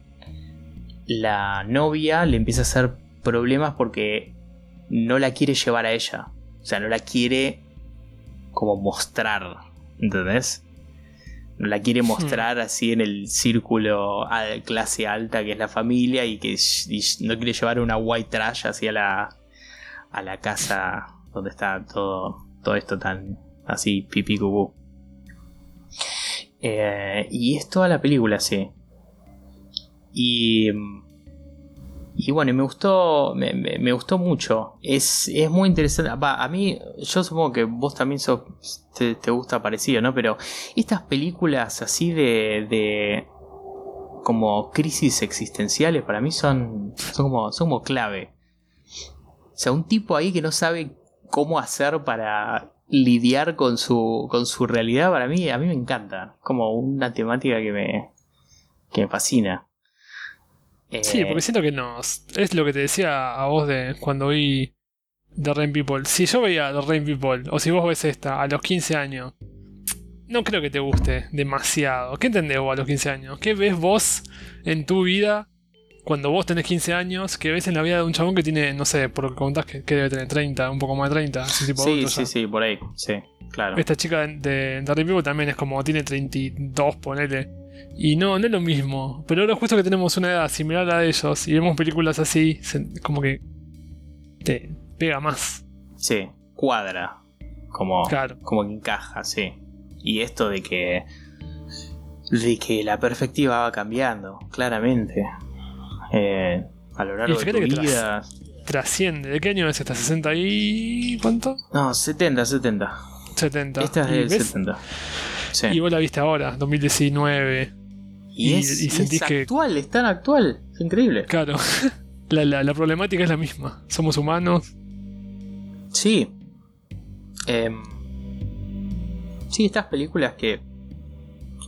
[SPEAKER 2] la novia le empieza a hacer problemas porque no la quiere llevar a ella. O sea, no la quiere como mostrar ¿Entendés? La quiere hmm. mostrar así en el círculo de clase alta que es la familia y que no quiere llevar una white trash hacia la, a la casa donde está todo, todo esto tan así pipi cucú. Eh, y es toda la película, sí. Y y bueno, me gustó, me, gustó mucho. Es, es muy interesante. a mí, yo supongo que vos también te, gusta parecido, ¿no? Pero estas películas así de, de como crisis existenciales para mí son, son, como, son como clave. O sea, un tipo ahí que no sabe cómo hacer para lidiar con su, con su realidad, para mí, a mí me encanta. Como una temática que me, que me fascina
[SPEAKER 1] sí, porque eh, siento que no. Es lo que te decía a vos de cuando vi The Rain People. Si yo veía The Rain People, o si vos ves esta a los 15 años, no creo que te guste demasiado. ¿Qué entendés vos a los 15 años? ¿Qué ves vos en tu vida cuando vos tenés 15 años? ¿Qué ves en la vida de un chabón que tiene, no sé, por lo que contás, que, debe tener 30, un poco más de 30?
[SPEAKER 2] sí, sí, sí, por ahí, sí, claro.
[SPEAKER 1] Esta chica de, de, The Rain People también es como, tiene 32, ponele. Y no, no es lo mismo. Pero ahora justo que tenemos una edad similar a ellos y vemos películas así, como que te pega más.
[SPEAKER 2] Sí, cuadra. Como, como que encaja, sí. Y esto de que. de que la perspectiva va cambiando, claramente. Eh, a lo largo de tu vida.
[SPEAKER 1] trasciende. ¿De qué año es esta? ¿60 y. cuánto?
[SPEAKER 2] No, 70, 70.
[SPEAKER 1] 70.
[SPEAKER 2] Esta es del 70.
[SPEAKER 1] Y vos la viste ahora, 2019.
[SPEAKER 2] Y, es, actual, es tan actual. Es increíble.
[SPEAKER 1] Claro. [laughs] la, problemática es la misma. Somos humanos.
[SPEAKER 2] Sí. Em, sí, estas películas que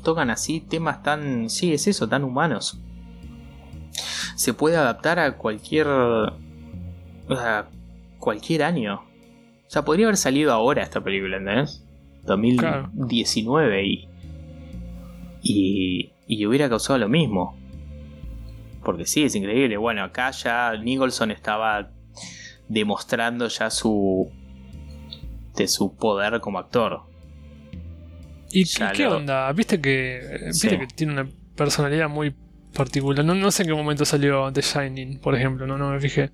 [SPEAKER 2] tocan así temas tan. Sí, es eso, tan humanos. Se puede adaptar a cualquier. O sea, cualquier año. O sea, podría haber salido ahora esta película, ¿entendés? 2019 y, y, y hubiera causado lo mismo. Porque sí, es increíble. Bueno, acá ya Nicholson estaba demostrando ya su de su poder como actor.
[SPEAKER 1] ¿Y,
[SPEAKER 2] Ya
[SPEAKER 1] qué
[SPEAKER 2] lo-
[SPEAKER 1] onda? Viste que viste
[SPEAKER 2] Sí.
[SPEAKER 1] que tiene una personalidad muy particular. No, no sé en qué momento salió The Shining, por ejemplo, no, no me fijé.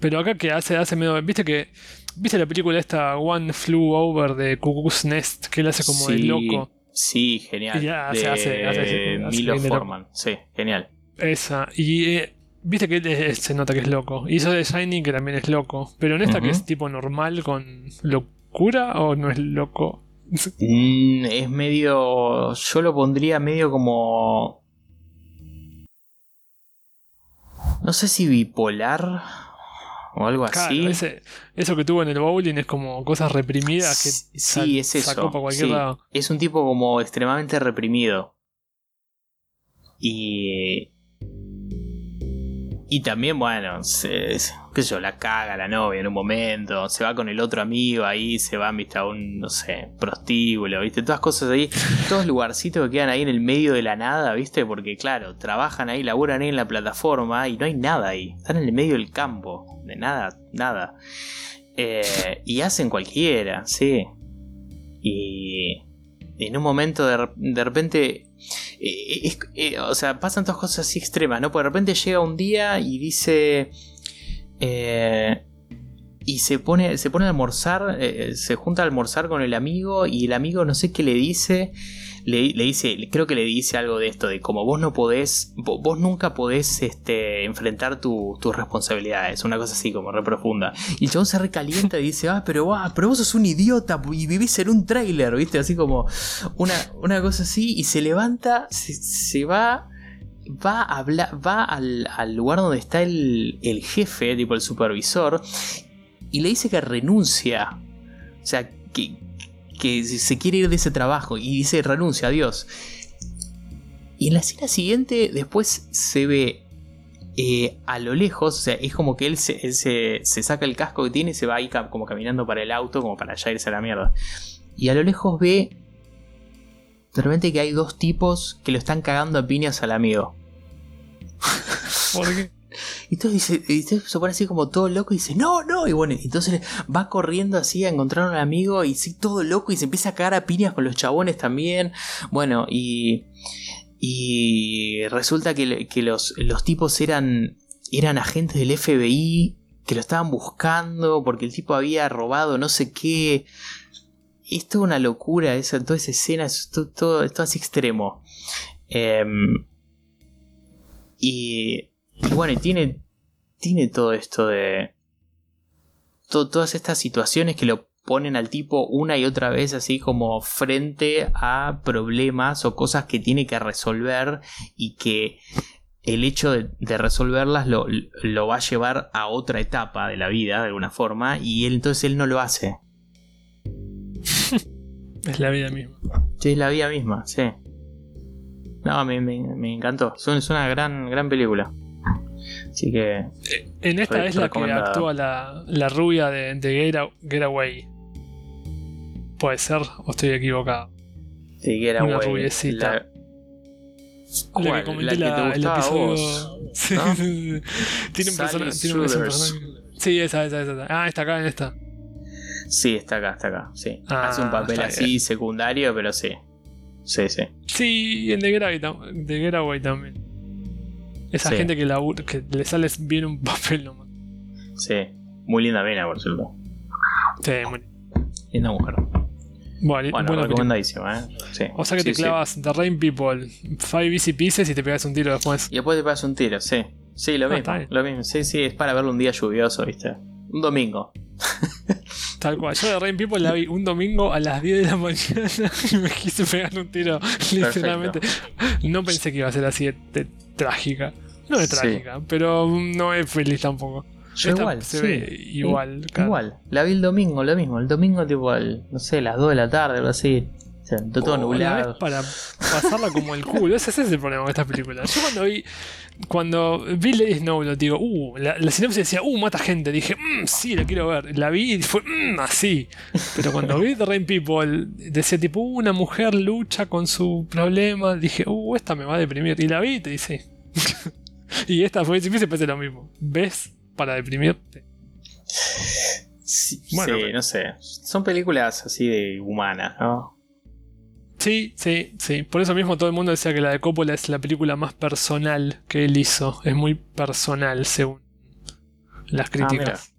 [SPEAKER 1] Pero acá que hace, hace medio. Viste que. ¿Viste la película esta One Flew Over de Cuckoo's Nest? Que él hace como de
[SPEAKER 2] Sí,
[SPEAKER 1] loco.
[SPEAKER 2] Sí, genial.
[SPEAKER 1] Y ya hace-
[SPEAKER 2] de
[SPEAKER 1] hace- hace-
[SPEAKER 2] Milo
[SPEAKER 1] de.
[SPEAKER 2] Forman. Sí, genial.
[SPEAKER 1] Esa. Y eh, viste que él se nota que es loco. Hizo The Shining que también es loco. Pero en esta que es tipo normal con locura o no es loco. [laughs]
[SPEAKER 2] Mm, es medio. Yo lo pondría medio como. No sé si bipolar o algo
[SPEAKER 1] Claro,
[SPEAKER 2] así.
[SPEAKER 1] ese- eso que tuvo en el bowling es como cosas reprimidas que
[SPEAKER 2] Sí, es eso.
[SPEAKER 1] sacó para cualquier
[SPEAKER 2] sí.
[SPEAKER 1] lado.
[SPEAKER 2] Es un tipo como extremadamente reprimido. Y. Y también, bueno, se, se- qué sé yo, la caga la novia en un momento, se va con el otro amigo ahí, se van, viste, a un, no sé, prostíbulo, viste, todas cosas ahí, todos lugarcitos que quedan ahí en el medio de la nada, viste, porque claro, trabajan ahí, laburan ahí en la plataforma y no hay nada ahí, están en el medio del campo, de nada, nada. Eh, y hacen cualquiera, sí. Y en un momento de, de repente, eh, eh, o sea, pasan todas cosas así extremas, ¿no? Porque de repente llega un día y dice... y se pone, se pone a almorzar, se junta a almorzar con el amigo y el amigo no sé qué le dice, le, dice, creo que le dice algo de esto, de como vos no podés, vo- vos, nunca podés este, enfrentar tu- tus responsabilidades, una cosa así como re profunda. Y el chabón se recalienta y dice, ah, pero, ah, pero vos sos un idiota y vivís en un tráiler, ¿viste? Así como una, una cosa así y se levanta, se, se va... Va, a hablar, va al, al lugar donde está el, el jefe, tipo el supervisor, y le dice que renuncia. O sea, que, se quiere ir de ese trabajo y dice renuncia, adiós. Y en la escena siguiente, después se ve eh, a lo lejos, o sea, es como que él, se, se, saca el casco que tiene y se va ahí como caminando para el auto, como para ya irse a la mierda. Y a lo lejos ve de repente que hay dos tipos que lo están cagando a piñas al amigo.
[SPEAKER 1] ¿Por qué?
[SPEAKER 2] Y entonces se pone así como todo loco y dice, no, no. Y bueno, entonces va corriendo así a encontrar a un amigo y sí, todo loco y se empieza a cagar a piñas con los chabones también. Bueno, y. Y resulta que, que los, los tipos eran, eran agentes del FBI que lo estaban buscando porque el tipo había robado no sé qué. Es toda una locura, esa, toda esa escena, es todo, todo, todo así extremo. Em, y, y bueno, y tiene, tiene todo esto de... to- todas estas situaciones que lo ponen al tipo una y otra vez así como frente a problemas o cosas que tiene que resolver y que el hecho de, de resolverlas lo, lo va a llevar a otra etapa de la vida de alguna forma y él entonces él no lo hace. [laughs]
[SPEAKER 1] Es la vida misma.
[SPEAKER 2] Sí, es la vida misma, sí. No, me, me- me encantó. Es una, es una gran, gran película. Así que
[SPEAKER 1] En esta
[SPEAKER 2] Re-
[SPEAKER 1] es la que actúa la, la rubia de, de Get, Getaway. Puede ser, o estoy equivocado.
[SPEAKER 2] Sí, que era
[SPEAKER 1] Una rubiecita.
[SPEAKER 2] la-
[SPEAKER 1] que comenté
[SPEAKER 2] La que te
[SPEAKER 1] la- el episodio.
[SPEAKER 2] vos, [laughs]
[SPEAKER 1] Sí,
[SPEAKER 2] ¿no?
[SPEAKER 1] sí, sí. Tiene un personaje. Sí, esa, esa, esa. Ah, está acá en esta.
[SPEAKER 2] Sí, está acá, está acá. Sí.
[SPEAKER 1] Ah,
[SPEAKER 2] Hace un papel así secundario, pero sí. Sí, sí.
[SPEAKER 1] Sí, y en The Getaway, The Getaway también. Esa
[SPEAKER 2] Sí.
[SPEAKER 1] gente que, labura- que le sale bien un [laughs] papel nomás.
[SPEAKER 2] Sí. Muy linda vena, por cierto.
[SPEAKER 1] Sí, muy-
[SPEAKER 2] Linda mujer.
[SPEAKER 1] Bueno,
[SPEAKER 2] Bueno, recomendadísima, ¿eh? Sí.
[SPEAKER 1] O sea que
[SPEAKER 2] Sí,
[SPEAKER 1] te
[SPEAKER 2] sí.
[SPEAKER 1] clavas The Rain People, Five Easy Pieces y te pegas un tiro después.
[SPEAKER 2] Y después te pasas un tiro, sí. Sí, lo
[SPEAKER 1] Ah,
[SPEAKER 2] mismo. Lo mismo. Sí, sí, es para verlo un día lluvioso, ¿viste? Un domingo. [laughs]
[SPEAKER 1] Tal cual. Yo The Rain People la vi un domingo a las 10 de la mañana [laughs] y me quise pegar un tiro. Literalmente. No pensé que iba a ser así de, de trágica. No es
[SPEAKER 2] Sí.
[SPEAKER 1] trágica, pero no es feliz tampoco.
[SPEAKER 2] Yo
[SPEAKER 1] Esta
[SPEAKER 2] igual,
[SPEAKER 1] se
[SPEAKER 2] sí.
[SPEAKER 1] ve igual. claro.
[SPEAKER 2] Igual. La vi el domingo, lo mismo. El domingo, tipo, al, no sé, las 2 de la tarde, algo así. O sea, todo
[SPEAKER 1] Oh, la
[SPEAKER 2] nublado.
[SPEAKER 1] para pasarla como el culo. Ese, ese es el problema con estas películas. Yo cuando vi cuando vi Lady Snowblood, digo, uh, la, la sinopsis decía, uh, mata gente. Dije, mmm, sí, la quiero ver. La vi y fue, mmm, así. Pero cuando vi The Rain People, decía tipo, uh, una mujer lucha con su problema. Dije, uh, esta me va a deprimir. Y la vi y te dice. [laughs] y esta fue, siempre se parece lo mismo. ¿Ves? Para deprimirte.
[SPEAKER 2] Sí,
[SPEAKER 1] Bueno,
[SPEAKER 2] sí,
[SPEAKER 1] pero-
[SPEAKER 2] no sé. Son películas así de humanas, ¿no?
[SPEAKER 1] Sí, sí, sí. Por eso mismo todo el mundo decía que la de Coppola es la película más personal que él hizo. Es muy personal, según las críticas.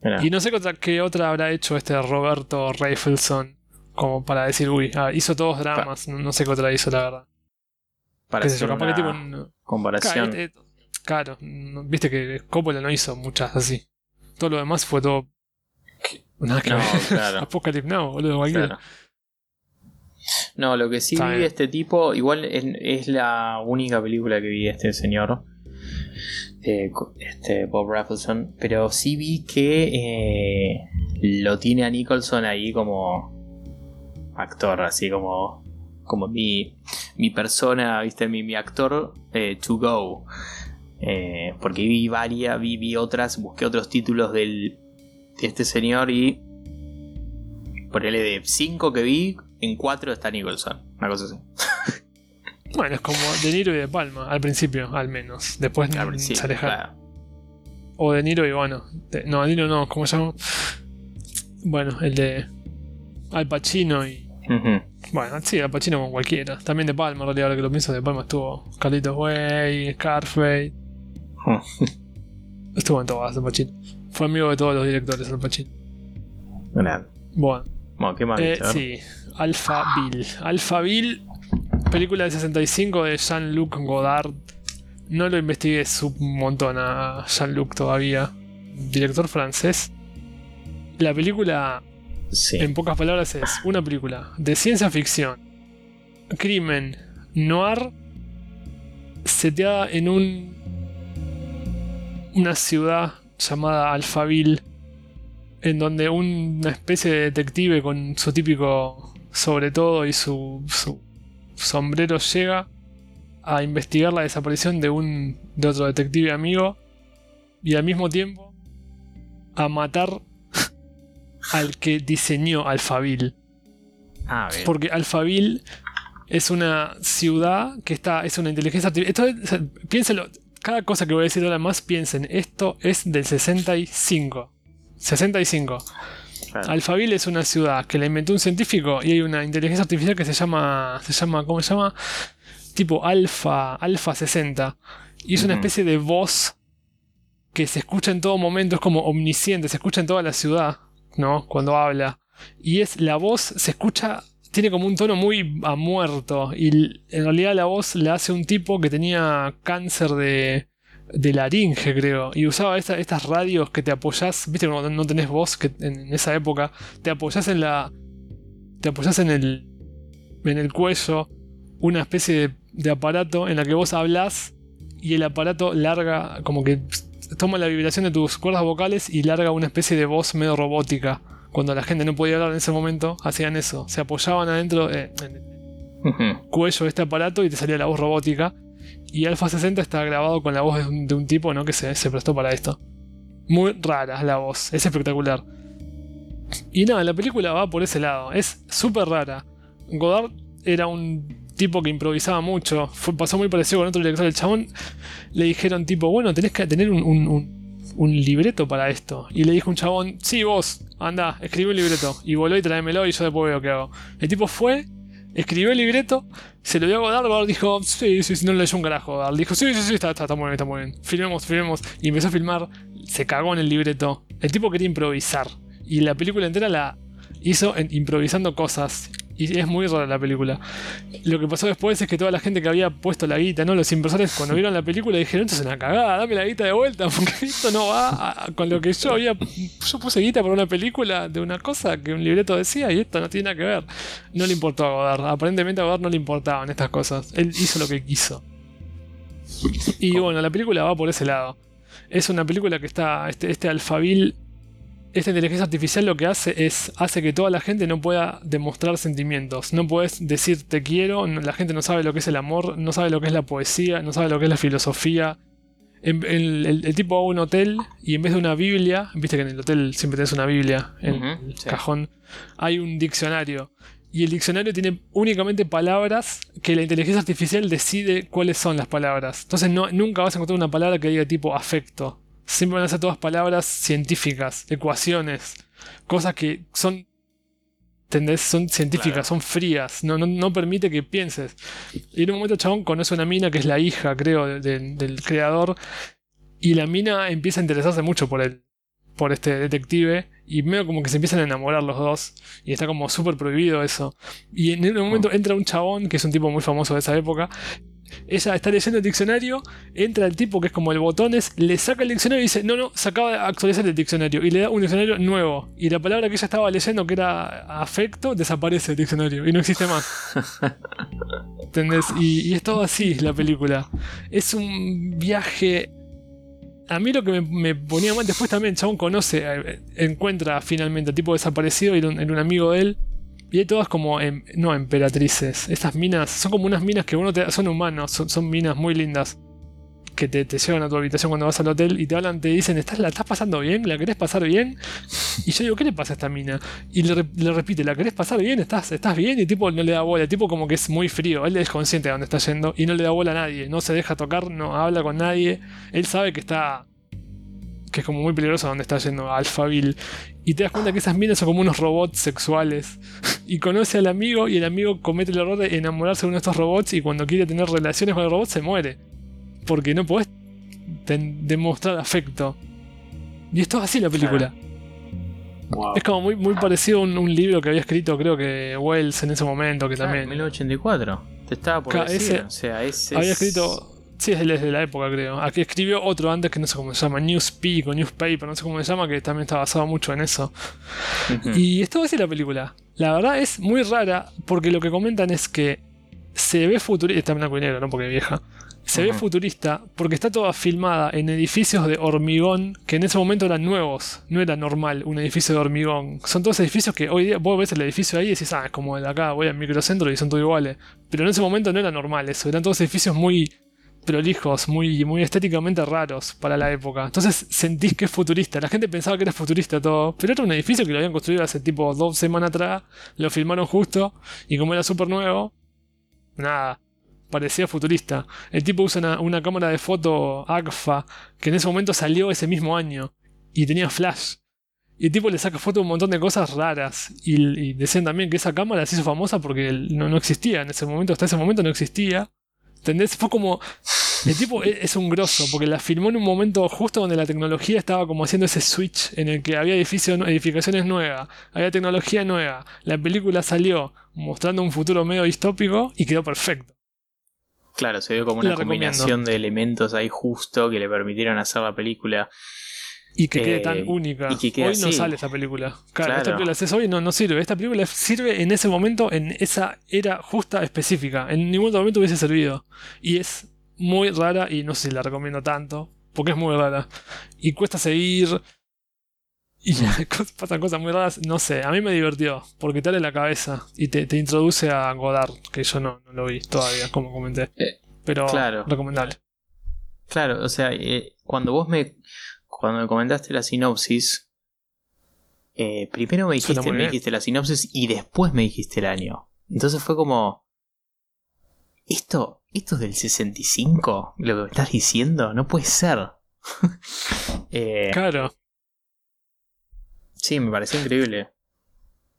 [SPEAKER 2] Mira.
[SPEAKER 1] Y no sé qué otra, qué otra habrá hecho este Roberto Rafelson como para decir, uy, ah, hizo todos dramas. No, no sé qué otra hizo, la verdad.
[SPEAKER 2] Para
[SPEAKER 1] yo,
[SPEAKER 2] hacer una
[SPEAKER 1] tipo
[SPEAKER 2] comparación.
[SPEAKER 1] Claro, eh, claro, viste que Coppola no hizo muchas así. Todo lo demás fue todo. Nada que
[SPEAKER 2] No,
[SPEAKER 1] ver.
[SPEAKER 2] claro. [laughs]
[SPEAKER 1] Apocalypse Now, boludo, cualquiera.
[SPEAKER 2] Claro. No, lo que sí vi de este tipo, igual es, es la única película que vi de este señor, este Bob Raffleson, pero sí vi que eh, lo tiene a Nicholson ahí como actor, así como como mi, mi persona, viste, mi, mi actor eh, to go. Eh, porque vi varias, vi, vi otras, busqué otros títulos del, de este señor y ponele de 5 que vi, en 4 está Nicholson, una cosa así. [laughs]
[SPEAKER 1] Bueno, es como De Niro y De Palma, al principio, al menos. Después
[SPEAKER 2] Al
[SPEAKER 1] se alejaron.
[SPEAKER 2] claro.
[SPEAKER 1] O De Niro y bueno. de- no, De Niro no, ¿cómo se llama? Bueno, el de Al Pacino y. Bueno, sí, Al Pacino con cualquiera. También De Palma, en realidad, ahora que lo pienso, De Palma estuvo Carlitos Way, Scarface. Estuvo en todas, Al Pacino. Fue amigo de todos los directores, Al Pacino.
[SPEAKER 2] Grande.
[SPEAKER 1] Bueno,
[SPEAKER 2] Bueno, ¿qué más
[SPEAKER 1] eh,
[SPEAKER 2] viste? A ver.
[SPEAKER 1] sí, Alphaville. Alphaville, película de 65 de Jean-Luc Godard. No lo investigué un montón a Jean-Luc todavía. Director francés. La película,
[SPEAKER 2] Sí.
[SPEAKER 1] en pocas palabras, es una película de ciencia ficción, crimen, noir, seteada en un una ciudad llamada Alphaville, en donde una especie de detective con su típico sobre todo y su, su sombrero llega a investigar la desaparición de un de otro detective amigo y al mismo tiempo a matar [laughs] al que diseñó Alphaville.
[SPEAKER 2] Ah, bien.
[SPEAKER 1] Porque Alphaville es una ciudad que está. es una inteligencia artificial. Esto es- piénselo. Cada cosa que voy a decir ahora más, piensen, esto es del 65. 65.
[SPEAKER 2] Claro.
[SPEAKER 1] Alphaville es una ciudad que la inventó un científico y hay una inteligencia artificial que se llama. se llama. ¿cómo se llama? Tipo Alpha. Alpha 60. Y es una especie de voz que se escucha en todo momento, es como omnisciente, se escucha en toda la ciudad, ¿no? Cuando habla. Y es la voz, se escucha, tiene como un tono muy a muerto. Y en realidad la voz la hace un tipo que tenía cáncer de, de laringe, creo. Y usaba esta- estas radios que te apoyás, viste, cuando no tenés voz, que en, esa época, te apoyás en la. Te apoyás en el. en el cuello, una especie de, de aparato en la que vos hablás y el aparato larga, como que toma la vibración de tus cuerdas vocales y larga una especie de voz medio robótica. Cuando la gente no podía hablar en ese momento, hacían eso. Se apoyaban adentro eh, en el cuello de este aparato y te salía la voz robótica. Y Alpha 60 está grabado con la voz de un, tipo ¿no? que se, prestó para esto. Muy rara la voz, es espectacular. Y nada, la película va por ese lado, es súper rara. Godard era un tipo que improvisaba mucho, pasó muy parecido con otro director. El chabón le dijeron tipo, bueno, tenés que tener un- un libreto para esto. Y le dijo un chabón, sí, vos, anda, escribe un libreto. Y voló y tráemelo y yo después veo qué hago. El tipo fue, escribió el libreto, se lo dio a Godard, Godard dijo, sí, sí, sí, no le leyó un carajo. Godard dijo, sí, sí, sí, está, está, muy bien, está muy bien. Filmemos, filmemos. Y empezó a filmar, se cagó en el libreto. El tipo quería improvisar. Y la película entera la hizo en- improvisando cosas. Y es muy rara la película. Lo que pasó después es que toda la gente que había puesto la guita, ¿no? Los inversores cuando vieron la película dijeron, esto es una cagada, dame la guita de vuelta, [laughs] porque esto no va a- a- con lo que yo había... Yo puse guita por una película de una cosa que un libreto decía y esto no tiene nada que ver. No le importó a Godard. Aparentemente a Godard no le importaban estas cosas. Él hizo lo que quiso. Y bueno, la película va por ese lado. Es una película que está... Este, este Alphaville esta inteligencia artificial lo que hace es hace que toda la gente no pueda demostrar sentimientos. No puedes decir te quiero, la gente no sabe lo que es el amor, no sabe lo que es la poesía, no sabe lo que es la filosofía. En- el, el- el tipo va a un hotel y en vez de una Biblia, viste que en el hotel siempre tenés una Biblia en el
[SPEAKER 2] sí.
[SPEAKER 1] cajón, hay un diccionario. Y el diccionario tiene únicamente palabras que la inteligencia artificial decide cuáles son las palabras. Entonces no, nunca vas a encontrar una palabra que diga tipo afecto. Siempre van a ser todas palabras científicas, ecuaciones, cosas que son ¿Entendés? Son científicas, son frías, no, no, no, permite que pienses. Y en un momento chabón conoce a una mina que es la hija, creo, del creador, y la mina empieza a interesarse mucho por él, por este detective, y medio como que se empiezan a enamorar los dos, y está como súper prohibido eso. Y en un momento entra un chabón, que es un tipo muy famoso de esa época, ella está leyendo el diccionario, entra el tipo que es como el botones, le saca el diccionario y dice, no, no, se acaba de actualizar el diccionario. Y le da un diccionario nuevo. Y la palabra que ella estaba leyendo, que era afecto, desaparece el diccionario y no existe más. [laughs] ¿Entendés? Y, es todo así la película. Es un viaje... A mí lo que me, ponía mal después también, Chabón conoce, eh, encuentra finalmente al tipo desaparecido y en un amigo de él y hay todas como, em, no emperatrices. Estas minas son como unas minas que uno te, son humanos, son, minas muy lindas. Que te, llevan a tu habitación cuando vas al hotel y te hablan, te dicen, ¿Estás, ¿la estás pasando bien? ¿La querés pasar bien? Y yo digo, ¿qué le pasa a esta mina? Y le, repite, ¿la querés pasar bien? ¿Estás, ¿Estás bien? Y tipo no le da bola, tipo como que es muy frío, él es consciente de dónde está yendo y no le da bola a nadie, no se deja tocar, no habla con nadie, él sabe que está que es como muy peligroso donde está yendo Alphaville. Y te das cuenta que esas minas son como unos robots sexuales. [laughs] y conoce al amigo y el amigo comete el error de enamorarse de uno de estos robots y cuando quiere tener relaciones con el robot se muere. Porque no puedes demostrar afecto. Y esto es así la película. Es como muy, muy parecido a un, libro que había escrito, creo que Wells en ese momento, que también.
[SPEAKER 2] 1984. Te estaba por decir. o sea, ese
[SPEAKER 1] había escrito Sí, es de la época, creo. Aquí escribió otro antes que no sé cómo se llama, Newspeak o Newspaper, no sé cómo se llama, que también está basado mucho en eso. Y esto es la película. La verdad es muy rara porque lo que comentan es que se ve futurista. Está en blanco y negro, no porque es vieja. Se ve futurista porque está toda filmada en edificios de hormigón que en ese momento eran nuevos. No era normal un edificio de hormigón. Son todos edificios que hoy día vos ves el edificio ahí y decís, ah, es como de acá, voy al microcentro y son todos iguales. Pero en ese momento no era normal eso. Eran todos edificios muy prolijos, muy, muy estéticamente raros para la época. Entonces sentís que es futurista. La gente pensaba que era futurista todo, pero era un edificio que lo habían construido hace tipo dos semanas atrás, lo filmaron justo, y como era súper nuevo, nada, parecía futurista. El tipo usa una, cámara de foto AGFA, que en ese momento salió ese mismo año, y tenía flash. Y el tipo le saca foto de un montón de cosas raras. Y, decían también que esa cámara se hizo famosa porque no, no existía en ese momento, hasta ese momento no existía. ¿Entendés? Fue como. El tipo es un grosso, porque la filmó en un momento justo donde la tecnología estaba como haciendo ese switch en el que había edificaciones nuevas, había tecnología nueva. La película salió mostrando un futuro medio distópico y quedó perfecto.
[SPEAKER 2] Claro, se vio como una combinación de elementos ahí justo que le permitieron hacer la película.
[SPEAKER 1] Y que quede tan eh, única. hoy no sale esa película. Claro, esta película es hoy no, no sirve. Esta película sirve en ese momento, en esa era justa específica. En ningún otro momento hubiese servido. Y es muy rara y no sé si la recomiendo tanto. Porque es muy rara. Y cuesta seguir. Y [laughs] pasan cosas muy raras. No sé, a mí me divirtió. Porque te abre la cabeza y te, introduce a Godard. Que yo no, lo vi todavía, como comenté. Eh, Pero claro. recomendable.
[SPEAKER 2] Claro, o sea, eh, cuando vos me cuando me comentaste la sinopsis, eh, primero me dijiste, me dijiste la sinopsis y después me dijiste el año. Entonces fue como. ¿Esto, esto es del 65? ¿Lo que me estás diciendo? No puede ser. [laughs]
[SPEAKER 1] Eh, claro.
[SPEAKER 2] Sí, me pareció increíble.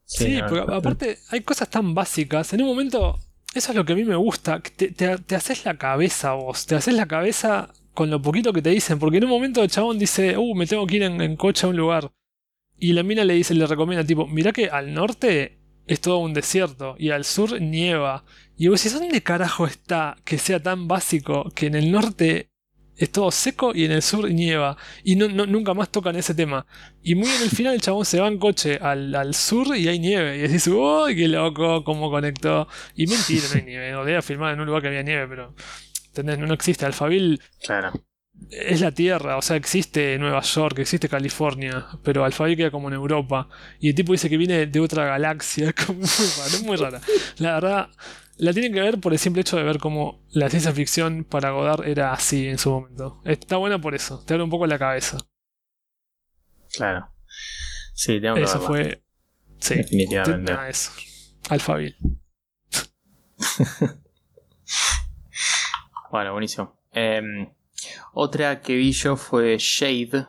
[SPEAKER 1] Sí, porque aparte hay cosas tan básicas. En un momento, eso es lo que a mí me gusta. Te, te haces la cabeza vos. Te haces la cabeza con lo poquito que te dicen, porque en un momento el chabón dice, uh, me tengo que ir en, coche a un lugar. Y la mina le dice, le recomienda, tipo, mirá que al norte es todo un desierto y al sur nieva. Y vos decís, ¿dónde carajo está que sea tan básico que en el norte es todo seco y en el sur nieva? Y no, nunca más tocan ese tema. Y muy en el final el chabón se va en coche al, sur y hay nieve. Y decís, uy, qué loco, cómo conectó. Y mentira, no hay nieve. No, a filmar en un lugar que había nieve, pero... ¿Entendés? No, existe. Alphaville
[SPEAKER 2] claro.
[SPEAKER 1] es la Tierra, o sea, existe Nueva York, existe California, pero Alphaville queda como en Europa. Y el tipo dice que viene de otra galaxia, [laughs] como muy es muy rara. La verdad, la tienen que ver por el simple hecho de ver cómo la ciencia ficción para Godard era así en su momento. Está buena por eso, te abre un poco la cabeza.
[SPEAKER 2] Claro. Sí, tengo que
[SPEAKER 1] Eso fue. Sí, definitivamente. eso. Alphaville. [laughs]
[SPEAKER 2] Bueno, buenísimo. Em, otra que vi yo fue Shade,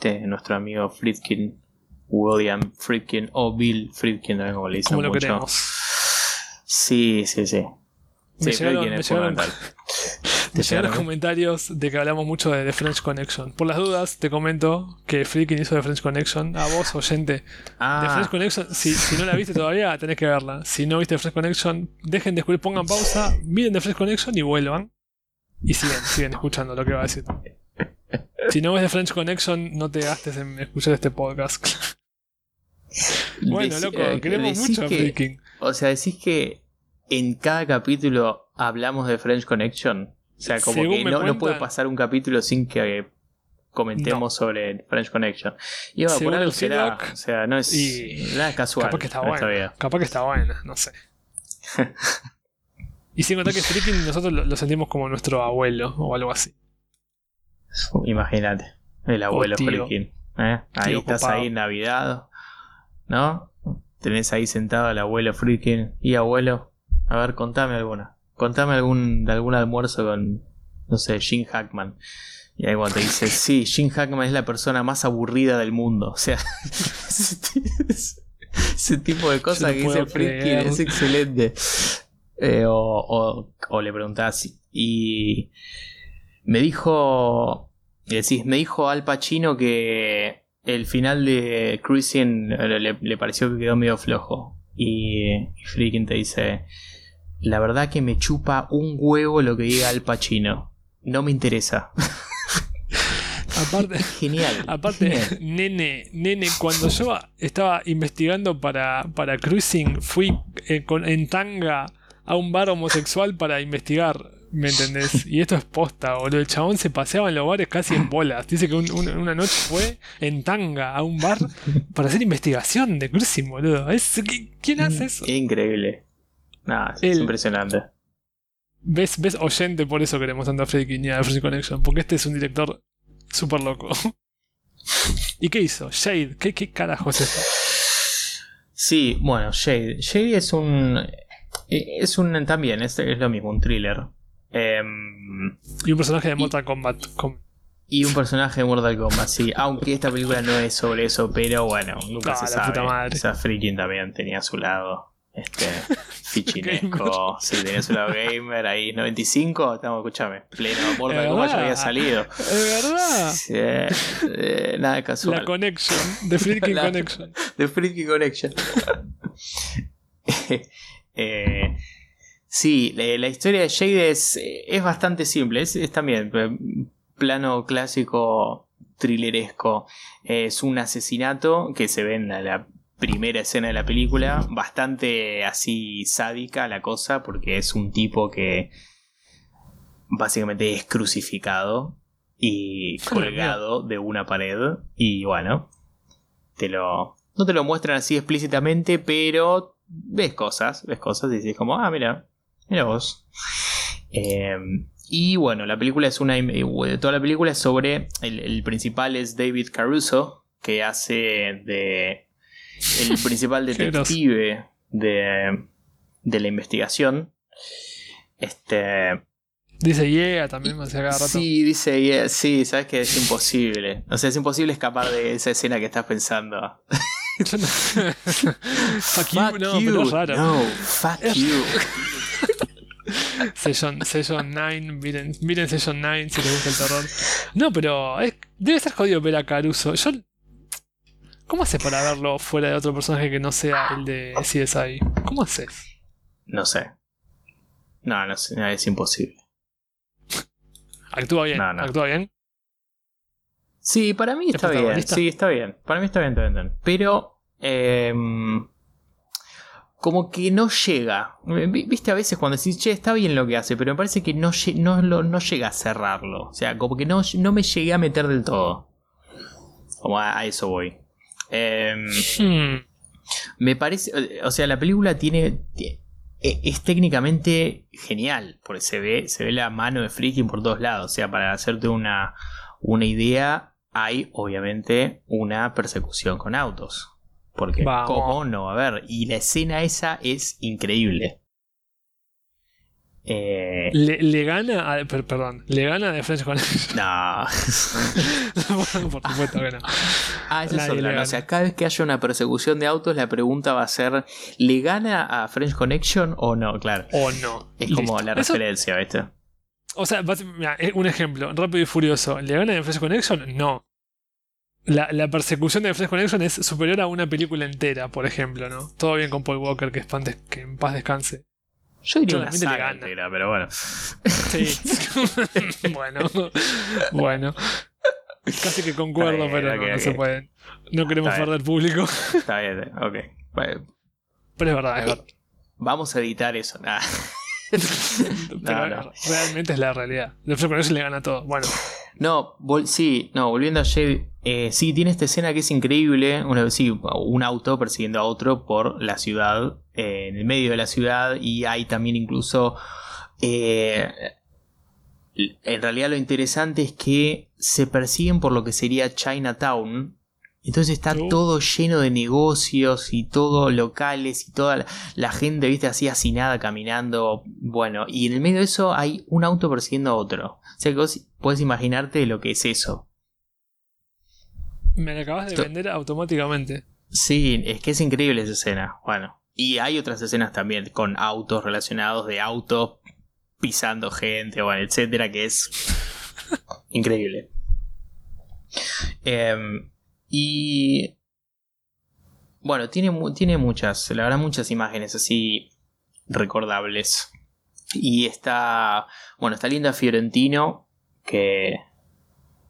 [SPEAKER 2] de nuestro amigo Friedkin. William Friedkin o Bill Friedkin, también como le dicen
[SPEAKER 1] Como lo
[SPEAKER 2] mucho.
[SPEAKER 1] queremos.
[SPEAKER 2] Sí, sí, sí.
[SPEAKER 1] Me
[SPEAKER 2] Sí,
[SPEAKER 1] llegaron,
[SPEAKER 2] Friedkin
[SPEAKER 1] me llegaron- [laughs] me llegaron comentarios de que hablamos mucho de The French Connection. Por las dudas, te comento que Freaking hizo The French Connection. A vos, oyente, The
[SPEAKER 2] Ah,
[SPEAKER 1] French Connection, si, si no la viste todavía, [laughs] tenés que verla. Si no viste The French Connection, dejen de escuchar, pongan pausa, miren The French Connection y vuelvan. Y siguen, siguen escuchando lo que va a decir. [laughs] Si no ves The French Connection, no te gastes en escuchar este podcast. [laughs] bueno,
[SPEAKER 2] deci-
[SPEAKER 1] loco,
[SPEAKER 2] eh,
[SPEAKER 1] queremos mucho a
[SPEAKER 2] que-
[SPEAKER 1] Freaking.
[SPEAKER 2] O sea, decís que en cada capítulo hablamos de French Connection. O sea, como
[SPEAKER 1] Según
[SPEAKER 2] que no, no puede pasar un capítulo sin que comentemos sobre French Connection. Y por algo será. O sea, no es
[SPEAKER 1] y-
[SPEAKER 2] nada casual.
[SPEAKER 1] Capaz que está buena. Capaz que está buena, no sé. [laughs] y sin contar que Freaking nosotros lo, lo sentimos como nuestro abuelo o algo así.
[SPEAKER 2] Imagínate. El abuelo
[SPEAKER 1] Oh, tío.
[SPEAKER 2] Friedkin. ¿eh? Ahí
[SPEAKER 1] Tío
[SPEAKER 2] estás ahí en Navidad. ¿No? Tenés ahí sentado al abuelo Friedkin. Y abuelo, a ver, contame alguna. Contame algún, de algún almuerzo con, no sé, Jim Hackman. Y ahí cuando te dice, sí, Jim Hackman es la persona más aburrida del mundo. O sea, [laughs] ese, tipo de cosas
[SPEAKER 1] no
[SPEAKER 2] que dice Friedkin
[SPEAKER 1] creer.
[SPEAKER 2] es excelente. Eh, o, o, o le preguntás, y me dijo, decís, me dijo Al Pacino que el final de Cruising eh, le, le pareció que quedó medio flojo. Y, y Freaking te dice, la verdad que me chupa un huevo lo que diga Al Pacino. No me interesa. [laughs]
[SPEAKER 1] Aparte,
[SPEAKER 2] Genial.
[SPEAKER 1] aparte
[SPEAKER 2] genial.
[SPEAKER 1] nene, nene, cuando yo estaba investigando para, para Cruising, fui eh, con- en tanga a un bar homosexual para investigar. ¿Me entendés? [laughs] Y esto es posta, boludo. El chabón se paseaba en los bares casi en bolas. Dice que un- un- una noche fue en tanga a un bar para hacer investigación de Cruising, boludo. Es- ¿qui- ¿Quién hace eso?
[SPEAKER 2] Increíble. Nada, es
[SPEAKER 1] El-
[SPEAKER 2] impresionante.
[SPEAKER 1] ¿Ves, ves oyente, por eso queremos tanto a Freddy y a Free Connection, porque este es un director súper loco. [laughs] ¿Y qué hizo? Shade, ¿qué, qué carajo es esto?
[SPEAKER 2] Sí, bueno, Shade. Shade es un. eh, Es un. También, es, es lo mismo, un thriller. Em,
[SPEAKER 1] Y un personaje de Mortal Kombat. com-
[SPEAKER 2] y un personaje de Mortal Kombat, sí. Aunque esta película no es sobre eso, pero bueno, nunca
[SPEAKER 1] Ah,
[SPEAKER 2] se
[SPEAKER 1] la
[SPEAKER 2] sabe.
[SPEAKER 1] puta madre.
[SPEAKER 2] Sea, Freaking también tenía su lado. Este. [laughs] Fichinesco. sí, tenía su lado gamer. Ahí, 95. Estamos, escúchame. Pleno Mortal
[SPEAKER 1] ¿Es
[SPEAKER 2] Kombat ya había salido.
[SPEAKER 1] ¿Es verdad?
[SPEAKER 2] Sí, eh, nada casual. [laughs]
[SPEAKER 1] La Connection, The Freaking
[SPEAKER 2] La-
[SPEAKER 1] Connection.
[SPEAKER 2] The Freaky Connection. Eh, sí, la, la historia de Jade es, es bastante simple. Es, es también eh, plano clásico thrilleresco. Es un asesinato que se ve en la, la primera escena de la película. Bastante así sádica la cosa, porque es un tipo que básicamente es crucificado y colgado de una pared. Y bueno, te lo. No te lo muestran así explícitamente, pero ves cosas, ves cosas y dices como, ah, mira, mira vos. Eh, y bueno, la película es una. eh, Toda la película es sobre. El, el principal es David Caruso, que hace de. El principal [laughs] detective de, de la investigación. Este.
[SPEAKER 1] Dice Yeah también me rato.
[SPEAKER 2] Sí, dice, yeah, sí, sabes que es imposible. O sea, es imposible escapar de esa escena que estás pensando. [laughs]
[SPEAKER 1] Fuck you, no, pero es raro.
[SPEAKER 2] No, fuck you.
[SPEAKER 1] Session, Session 9, miren, miren Session 9 si les gusta el terror. No, pero es- debe ser jodido ver a Caruso. Yo, ¿Cómo haces para verlo fuera de otro personaje que no sea el de CSI? ¿Cómo haces?
[SPEAKER 2] No sé. No, no sé, es imposible.
[SPEAKER 1] Actúa bien,
[SPEAKER 2] No, no.
[SPEAKER 1] actúa bien.
[SPEAKER 2] Sí, para mí está bien. Sí, está bien. Para mí está bien, está bien. Pero. em, como que no llega. Vi- Viste a veces cuando decís, che, está bien lo que hace, pero me parece que no, llega a cerrarlo. O sea, como que no, no me llegué a meter del todo. Como a, a eso voy. Em,
[SPEAKER 1] Hmm,
[SPEAKER 2] me parece. O sea, la película tiene. tie- e- Es técnicamente genial. Porque se ve, se ve la mano de Freaking por todos lados. O sea, para hacerte una, una idea, hay obviamente una persecución con autos. Porque,
[SPEAKER 1] Vamos.
[SPEAKER 2] ¿cómo no? A ver, y la escena esa es increíble. Eh,
[SPEAKER 1] Le, le gana a. per- perdón, le gana a The French Connection. [laughs]
[SPEAKER 2] no. [laughs]
[SPEAKER 1] Por supuesto que no.
[SPEAKER 2] Ah, esa es otra. O sea, cada vez que haya una persecución de autos, la pregunta va a ser: ¿le gana a French Connection o no? Claro.
[SPEAKER 1] O no.
[SPEAKER 2] Es como
[SPEAKER 1] Listo.
[SPEAKER 2] la
[SPEAKER 1] Eso-
[SPEAKER 2] referencia, ¿viste?
[SPEAKER 1] O sea, mira, eh, un ejemplo, Rápido y Furioso. ¿Le gana a The French Connection? No. La, la persecución de The French Connection es superior a una película entera, por ejemplo, ¿no? Todo bien con Paul Walker, que, espantes- que en paz descanse.
[SPEAKER 2] Yo diría una saga
[SPEAKER 1] gana.
[SPEAKER 2] entera, pero bueno.
[SPEAKER 1] Sí. [laughs] bueno, bueno. Casi que concuerdo,
[SPEAKER 2] bien,
[SPEAKER 1] pero no, se puede. No queremos
[SPEAKER 2] Está bien.
[SPEAKER 1] perder público.
[SPEAKER 2] Está bien, ok. Bueno,
[SPEAKER 1] Pero es verdad, es verdad.
[SPEAKER 2] vamos a editar eso. [laughs]
[SPEAKER 1] Pero
[SPEAKER 2] no.
[SPEAKER 1] realmente es la realidad. The French Connection le gana todo. Bueno,
[SPEAKER 2] No, sí, no, volviendo a Jade, eh, sí, tiene esta escena que es increíble, una, sí, un auto persiguiendo a otro por la ciudad, eh, en el medio de la ciudad, y hay también incluso, eh, en realidad lo interesante es que se persiguen por lo que sería Chinatown, entonces está todo lleno de negocios y todo locales y toda la, la gente, viste, así hacinada caminando. Bueno, y en el medio de eso hay un auto persiguiendo a otro. O sea que vos podés imaginarte lo que es eso.
[SPEAKER 1] me la acabas de vender automáticamente.
[SPEAKER 2] Sí, es que es increíble esa escena. Bueno, y hay otras escenas también con autos relacionados de autos pisando gente, bueno, etcétera, que es increíble. Em, y bueno, tiene, tiene muchas, la verdad, muchas imágenes así recordables. Y está, bueno, está Linda Fiorentino, que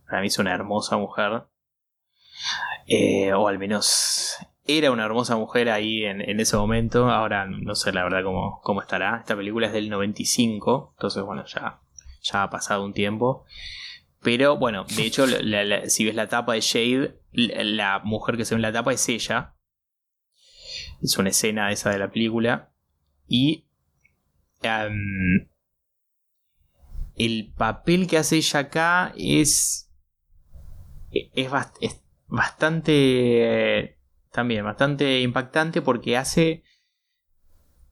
[SPEAKER 2] para mí es una hermosa mujer. Eh, o al menos era una hermosa mujer ahí en, en ese momento. Ahora no sé la verdad cómo, cómo estará. Esta película es del 95, entonces bueno, ya, ya ha pasado un tiempo. Pero bueno, de hecho, si ves la tapa de Shade, la, mujer que se ve en la tapa es ella. Es una escena esa de la película. Y el papel que hace ella acá es es, bast- es bastante también bastante impactante porque hace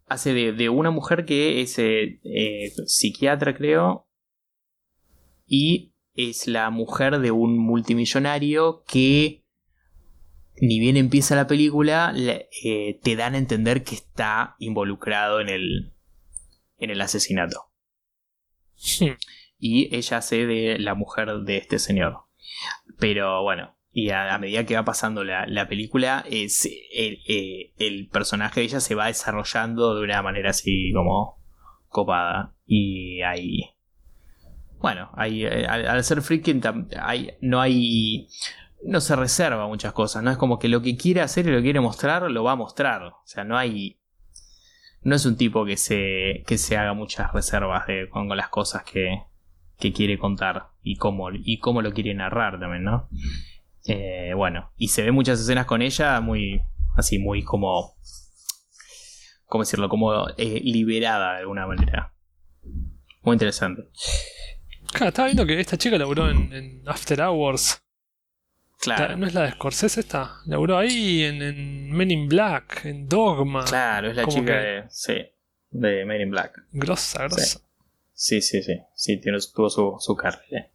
[SPEAKER 2] hace de, de una mujer que es eh, eh, psiquiatra creo y es la mujer de un multimillonario que ni bien empieza la película le- eh, te dan a entender que está involucrado en el en el asesinato
[SPEAKER 1] Hmm.
[SPEAKER 2] y ella hace de la mujer de este señor. Pero bueno, y a, a medida que va pasando la, la película, es, el, eh, el personaje de ella se va desarrollando de una manera así como copada. Y hay... Bueno, hay, eh, al, ser freaking hay, no hay... No se reserva muchas cosas, ¿no? Es como que lo que quiere hacer y lo quiere mostrar, lo va a mostrar. O sea, no hay... No es un tipo que se, que se haga muchas reservas de, con, con las cosas que, que quiere contar y cómo, y cómo lo quiere narrar también, ¿no? Eh, bueno, y se ve muchas escenas con ella muy, así, muy como, ¿cómo decirlo? Como eh, liberada de alguna manera. Muy interesante.
[SPEAKER 1] Claro, estaba viendo que esta chica laburó en, en After Hours. La-
[SPEAKER 2] Claro,
[SPEAKER 1] ¿No es la de Scorsese esta? Laburó ahí en, en Men in Black, en Dogma.
[SPEAKER 2] claro, es la chica
[SPEAKER 1] que-
[SPEAKER 2] de, sí, de Men in Black.
[SPEAKER 1] Grossa, grossa.
[SPEAKER 2] Sí, sí, sí, sí, tiene, tuvo su, su carrera.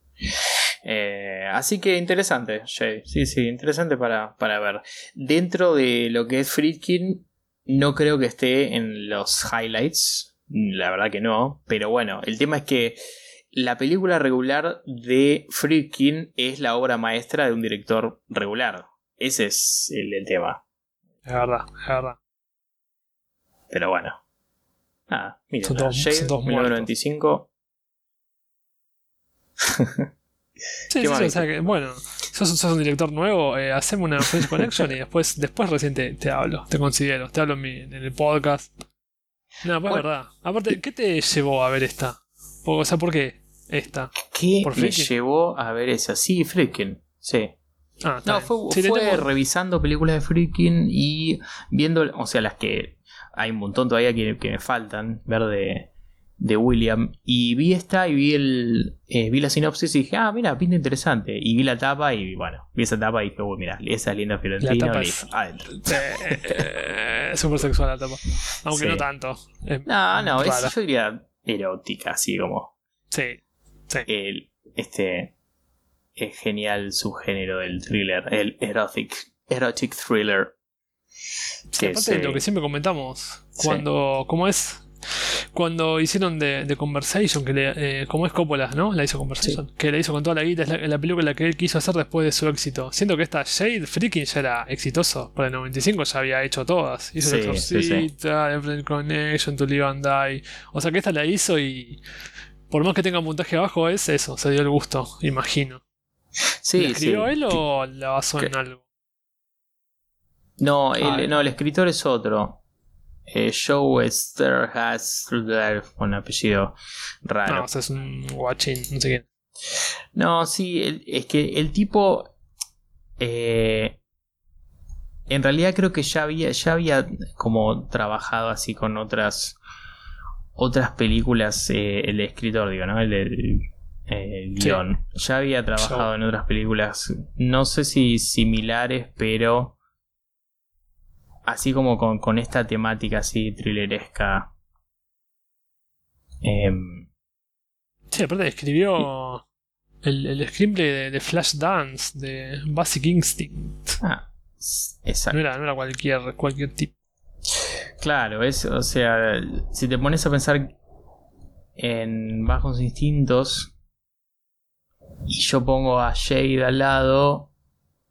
[SPEAKER 2] Eh, así que interesante, Jay. Sí, sí, interesante para, para ver. Dentro de lo que es Friedkin, no creo que esté en los highlights. La verdad que no. Pero bueno, el tema es que la película regular de Friedkin es la obra maestra de un director regular. Ese es el, el tema.
[SPEAKER 1] Es verdad, es verdad.
[SPEAKER 2] Pero bueno. Nada,
[SPEAKER 1] todos-
[SPEAKER 2] Jade,
[SPEAKER 1] son todos
[SPEAKER 2] 1995.
[SPEAKER 1] Sí, sí, sí, o sea que, bueno, sos, sos un director nuevo, eh, haceme una French Connection y después, [laughs] después recién te, te hablo, te considero, te hablo en, mi- en el podcast. No, pues es
[SPEAKER 2] Bueno.
[SPEAKER 1] verdad. Aparte, ¿qué te llevó a ver esta? O sea, ¿por qué esta?
[SPEAKER 2] ¿Qué
[SPEAKER 1] ¿Por
[SPEAKER 2] me llevó a ver esa? Sí, Friedkin. Sí.
[SPEAKER 1] Ah,
[SPEAKER 2] No,
[SPEAKER 1] bien.
[SPEAKER 2] fue,
[SPEAKER 1] Sí, le
[SPEAKER 2] fue
[SPEAKER 1] tengo-
[SPEAKER 2] revisando películas de Friedkin y viendo, o sea, las que hay un montón todavía que, que me faltan ver de, de William. Y vi esta y vi el eh, vi la sinopsis y dije, ah, mira, pinta interesante. Y vi la tapa y bueno, vi esa tapa y dije, uy, mira, esa es linda Fiorentino
[SPEAKER 1] tapa
[SPEAKER 2] y
[SPEAKER 1] es-
[SPEAKER 2] adentro. [laughs]
[SPEAKER 1] Eh, Súper sexual la tapa. Aunque
[SPEAKER 2] Sí.
[SPEAKER 1] no tanto. Es
[SPEAKER 2] No, no, es, yo diría erótica, así como.
[SPEAKER 1] Sí, sí.
[SPEAKER 2] El, este. Es genial subgénero del thriller, el erotic, erotic thriller.
[SPEAKER 1] Sí, aparte de lo que siempre comentamos, cuando, ¿cómo es? Cuando hicieron The, Conversation, que le, eh, como es Coppola, ¿no? La hizo Conversation, que la hizo con toda la guita, es la, película que él quiso hacer después de su éxito. Siento que esta Shade Freaking ya era exitoso, para el 95 ya había hecho todas. Hizo sí, Exorcista, sí, Connection, To Live and Die. O sea que esta la hizo y por más que tenga un puntaje bajo es eso, se dio el gusto, imagino.
[SPEAKER 2] Sí,
[SPEAKER 1] ¿La escribió él o la basó en algo?
[SPEAKER 2] No, el, no, el escritor es otro. Eh, Joe has un apellido raro.
[SPEAKER 1] No, es un guachín, no sé quién.
[SPEAKER 2] No, sí, es que el tipo. Eh, en realidad creo que ya había, ya había como trabajado así con otras otras películas, eh, el escritor, digo, ¿no? El, el, guion. Ya había trabajado en otras películas, no sé si similares, pero así como con, esta temática así thrilleresca.
[SPEAKER 1] Em, sí, aparte escribió el, el screenplay de, Flash Dance, de Basic Instinct.
[SPEAKER 2] Ah, exacto.
[SPEAKER 1] No era, no era cualquier, cualquier tipo.
[SPEAKER 2] Claro, es, o sea, si te pones a pensar en Bajos Instintos y yo pongo a Shade al lado,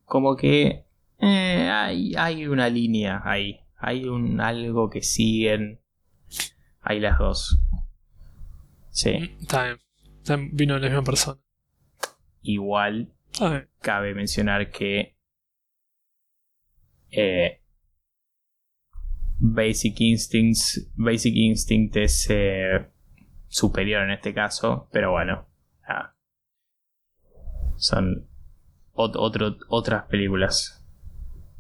[SPEAKER 2] como que eh, hay, hay una línea ahí. Hay un algo que siguen. Hay las dos. Sí.
[SPEAKER 1] Mm, está bien. Vino de la misma persona.
[SPEAKER 2] Igual cabe mencionar que eh, Basic Instincts Basic Instinct es eh, superior en este caso, pero bueno, son otras películas.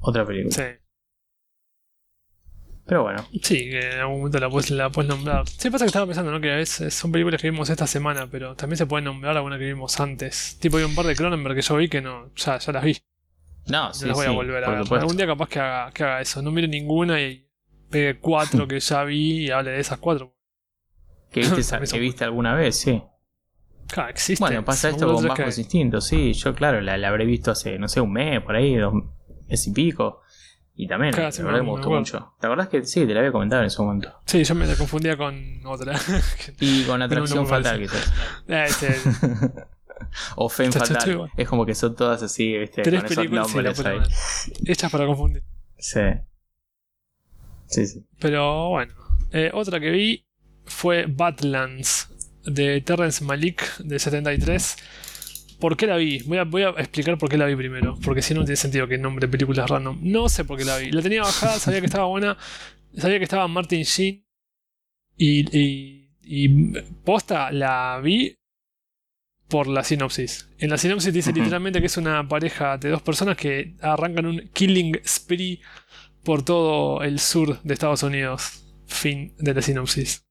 [SPEAKER 2] Otra película. Sí. Pero bueno.
[SPEAKER 1] Sí, que en algún momento la puedes, la puedes nombrar. Sí, pasa que estaba pensando, ¿no? Que a veces son películas que vimos esta semana, pero también se pueden nombrar alguna que vimos antes. Tipo, hay un par de Cronenberg que yo vi que no, ya, ya las vi.
[SPEAKER 2] No, sí.
[SPEAKER 1] las voy a volver a ver. Algún día capaz que haga, que haga eso. No mire ninguna y pegue cuatro que ya vi y hable de esas cuatro. [laughs]
[SPEAKER 2] ¿Que viste, [laughs] que viste alguna vez? Sí.
[SPEAKER 1] Claro, existe.
[SPEAKER 2] Bueno, pasa esto con Bajos Instintos, sí. Yo, claro, la, la, habré visto hace, no sé, un mes, por ahí, dos, es y pico. Y también, la verdad me gustó mucho. ¿Te acordás que sí, te la había comentado en ese momento?
[SPEAKER 1] Sí, yo me la confundía con otra. [laughs]
[SPEAKER 2] y con Atracción Fatal, quizás.
[SPEAKER 1] Ah, [laughs] este,
[SPEAKER 2] o Femme Fatal. Es como que son todas así, ¿viste?
[SPEAKER 1] Tres con películas esos ahí. Hechas para confundir.
[SPEAKER 2] Sí. Sí, sí.
[SPEAKER 1] Pero bueno. Eh, otra que vi fue Badlands de Terrence Malik de 73 ¿Por qué la vi? Voy a, voy a, explicar por qué la vi primero. Porque si no, tiene sentido que nombre películas random. No sé por qué la vi. La tenía bajada, sabía que estaba buena. Sabía que estaba Martin Sheen. Y, y, y posta, la vi por la sinopsis. En la sinopsis dice literalmente que es una pareja de dos personas que arrancan un killing spree por todo el sur de Estados Unidos. Fin de la sinopsis.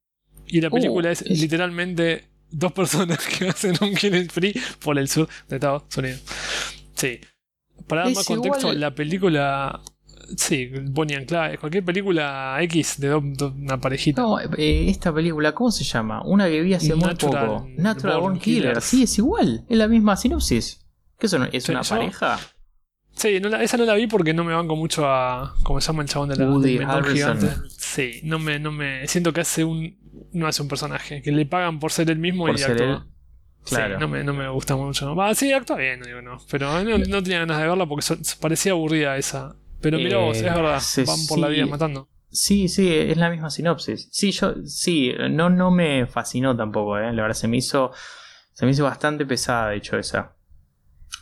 [SPEAKER 1] Y la película uh, es literalmente dos personas [laughs] que hacen un killing free por el sur de Estados Unidos. Sí. Para dar más contexto, la película. Sí, Bonnie and Clyde, cualquier película X de una parejita.
[SPEAKER 2] No, eh, esta película, ¿cómo se llama? Una que vi hace muy poco. Natural Born, Killer. Sí, es igual, es la misma sinopsis. ¿Qué eso es una pareja?
[SPEAKER 1] Sí, esa no la vi porque no me banco mucho a. ¿Cómo se llama el chabón de la
[SPEAKER 2] Woody gigante?
[SPEAKER 1] Sí, no me, no me. Siento que hace un. No hace un personaje. Que le pagan por ser el mismo y actúa. Claro. Sí, no me, no me gusta mucho. Va, sí, actúa bien, digo, no. Pero no, tenía ganas de verla porque parecía aburrida esa. Pero mira vos, es eh, verdad. van por la vida matando.
[SPEAKER 2] Sí, sí, es la misma sinopsis. Sí, yo, sí, no, no me fascinó tampoco, eh. La verdad se me hizo. Se me hizo bastante pesada, de hecho, esa.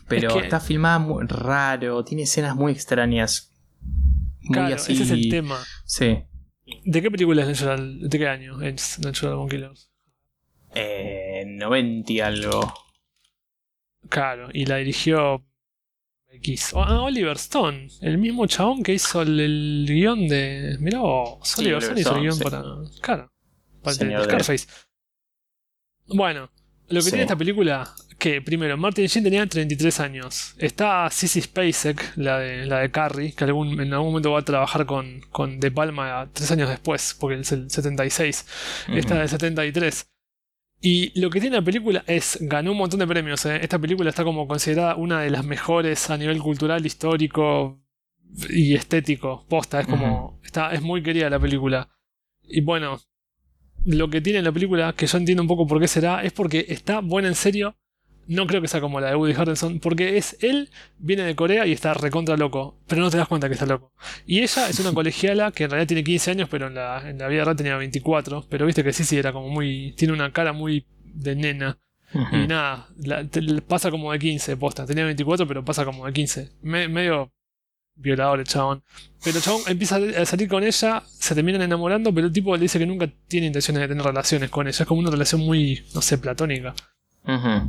[SPEAKER 2] Pero está filmada muy raro, tiene escenas muy extrañas.
[SPEAKER 1] Muy claro, ese es el tema.
[SPEAKER 2] Sí.
[SPEAKER 1] ¿De qué película es Natural? ¿De qué año es Natural Born Killers?
[SPEAKER 2] Eh, 90 algo.
[SPEAKER 1] Claro, y la dirigió X. Ah, Oliver Stone, el mismo chabón que hizo el, guion de. Mirá vos, Oliver Stone hizo el guion para. Claro, para el Scarface. Bueno, Lo que
[SPEAKER 2] Sí.
[SPEAKER 1] tiene esta película, que primero, Martin Sheen tenía 33 años. Está Sissy Spacek, la de, la de Carrie, que algún, en algún momento va a trabajar con, con De Palma tres años después, porque es el 76. Esta
[SPEAKER 2] Ujú.
[SPEAKER 1] del 73. Y lo que tiene la película es, ganó un montón de premios. ¿eh? Esta película está como considerada una de las mejores a nivel cultural, histórico y estético. Posta, es como, está, es muy querida la película. Y bueno, lo que tiene la película, que yo entiendo un poco por qué será, es porque está buena en serio. No creo que sea como la de Woody Harrelson, porque es él, viene de Corea y está recontra loco, pero no te das cuenta que está loco. Y ella es una [laughs] colegiala que en realidad tiene 15 años, pero en la, en la vida real tenía 24. Pero viste que sí, sí, era como muy. Tiene una cara muy de nena. Y nada, la- te- le pasa como de 15, posta. Tenía 24, pero pasa como de 15. Me- medio violador el chabón. Pero el chabón empieza a salir con ella, se terminan enamorando, pero el tipo le dice que nunca tiene intenciones de tener relaciones con ella. Es como una relación muy, no sé, platónica.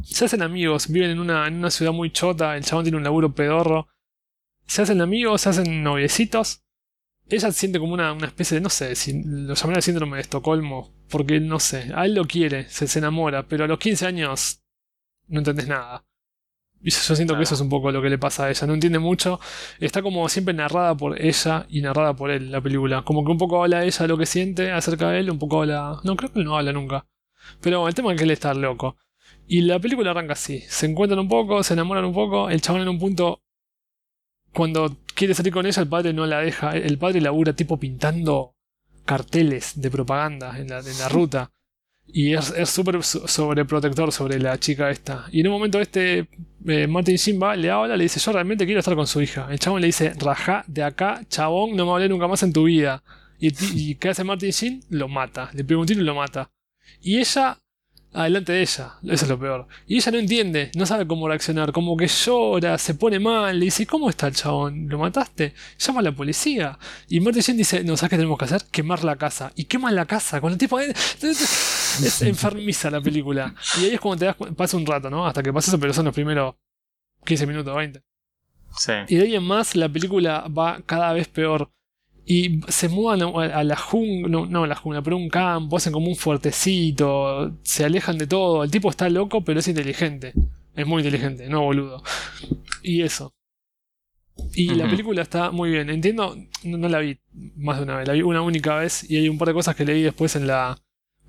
[SPEAKER 1] Se hacen amigos, viven en una, en una ciudad muy chota, el chabón tiene un laburo pedorro. Se hacen amigos, se hacen noviecitos. Ella siente como una, una especie de, no sé, si lo llamaría síndrome de Estocolmo, porque no sé, a él lo quiere, se, se enamora, pero a los 15 años no entendés nada. Y yo siento
[SPEAKER 2] Claro.
[SPEAKER 1] que eso es un poco lo que le pasa a ella, no entiende mucho. Está como siempre narrada por ella y narrada por él la película. Como que un poco habla ella de lo que siente acerca de él, un poco habla... No, creo que él no habla nunca. Pero el tema es que él está loco. Y la película arranca así. Se encuentran un poco, se enamoran un poco. El chabón en un punto, cuando quiere salir con ella, el padre no la deja. El padre labura tipo pintando carteles de propaganda en la, ruta. Y es súper so- sobreprotector sobre la chica esta. Y en un momento este, eh, Martin Sheen va, le habla, le dice, yo realmente quiero estar con su hija. El chabón le dice, rajá de acá, chabón, no me hablé nunca más en tu vida. Y ¿qué hace Martin Sheen? Lo mata. Le pega un tiro y lo mata. Y ella, adelante de ella, eso es lo peor. Y ella no entiende, no sabe cómo reaccionar, como que llora, se pone mal, le dice, ¿cómo está el chabón? ¿Lo mataste? Llama a la policía. Y Martin Sheen dice, no, ¿sabes qué tenemos que hacer? Quemar la casa. Y queman la casa con el tipo... Es [laughs] enfermiza la película. Y ahí es cuando te das pasa un rato, ¿no? Hasta que pasa eso, pero son los primeros 15 minutos, 20.
[SPEAKER 2] Sí.
[SPEAKER 1] Y de ahí en más la película va cada vez peor. Y se mudan a, la jungla, no, no a la jungla, pero un campo, hacen como un fuertecito, se alejan de todo. El tipo está loco, pero es inteligente. Es muy inteligente, no boludo. [laughs] Y eso. Y la película está muy bien. Entiendo, no, no la vi más de una vez, la vi una única vez y hay un par de cosas que leí después en la.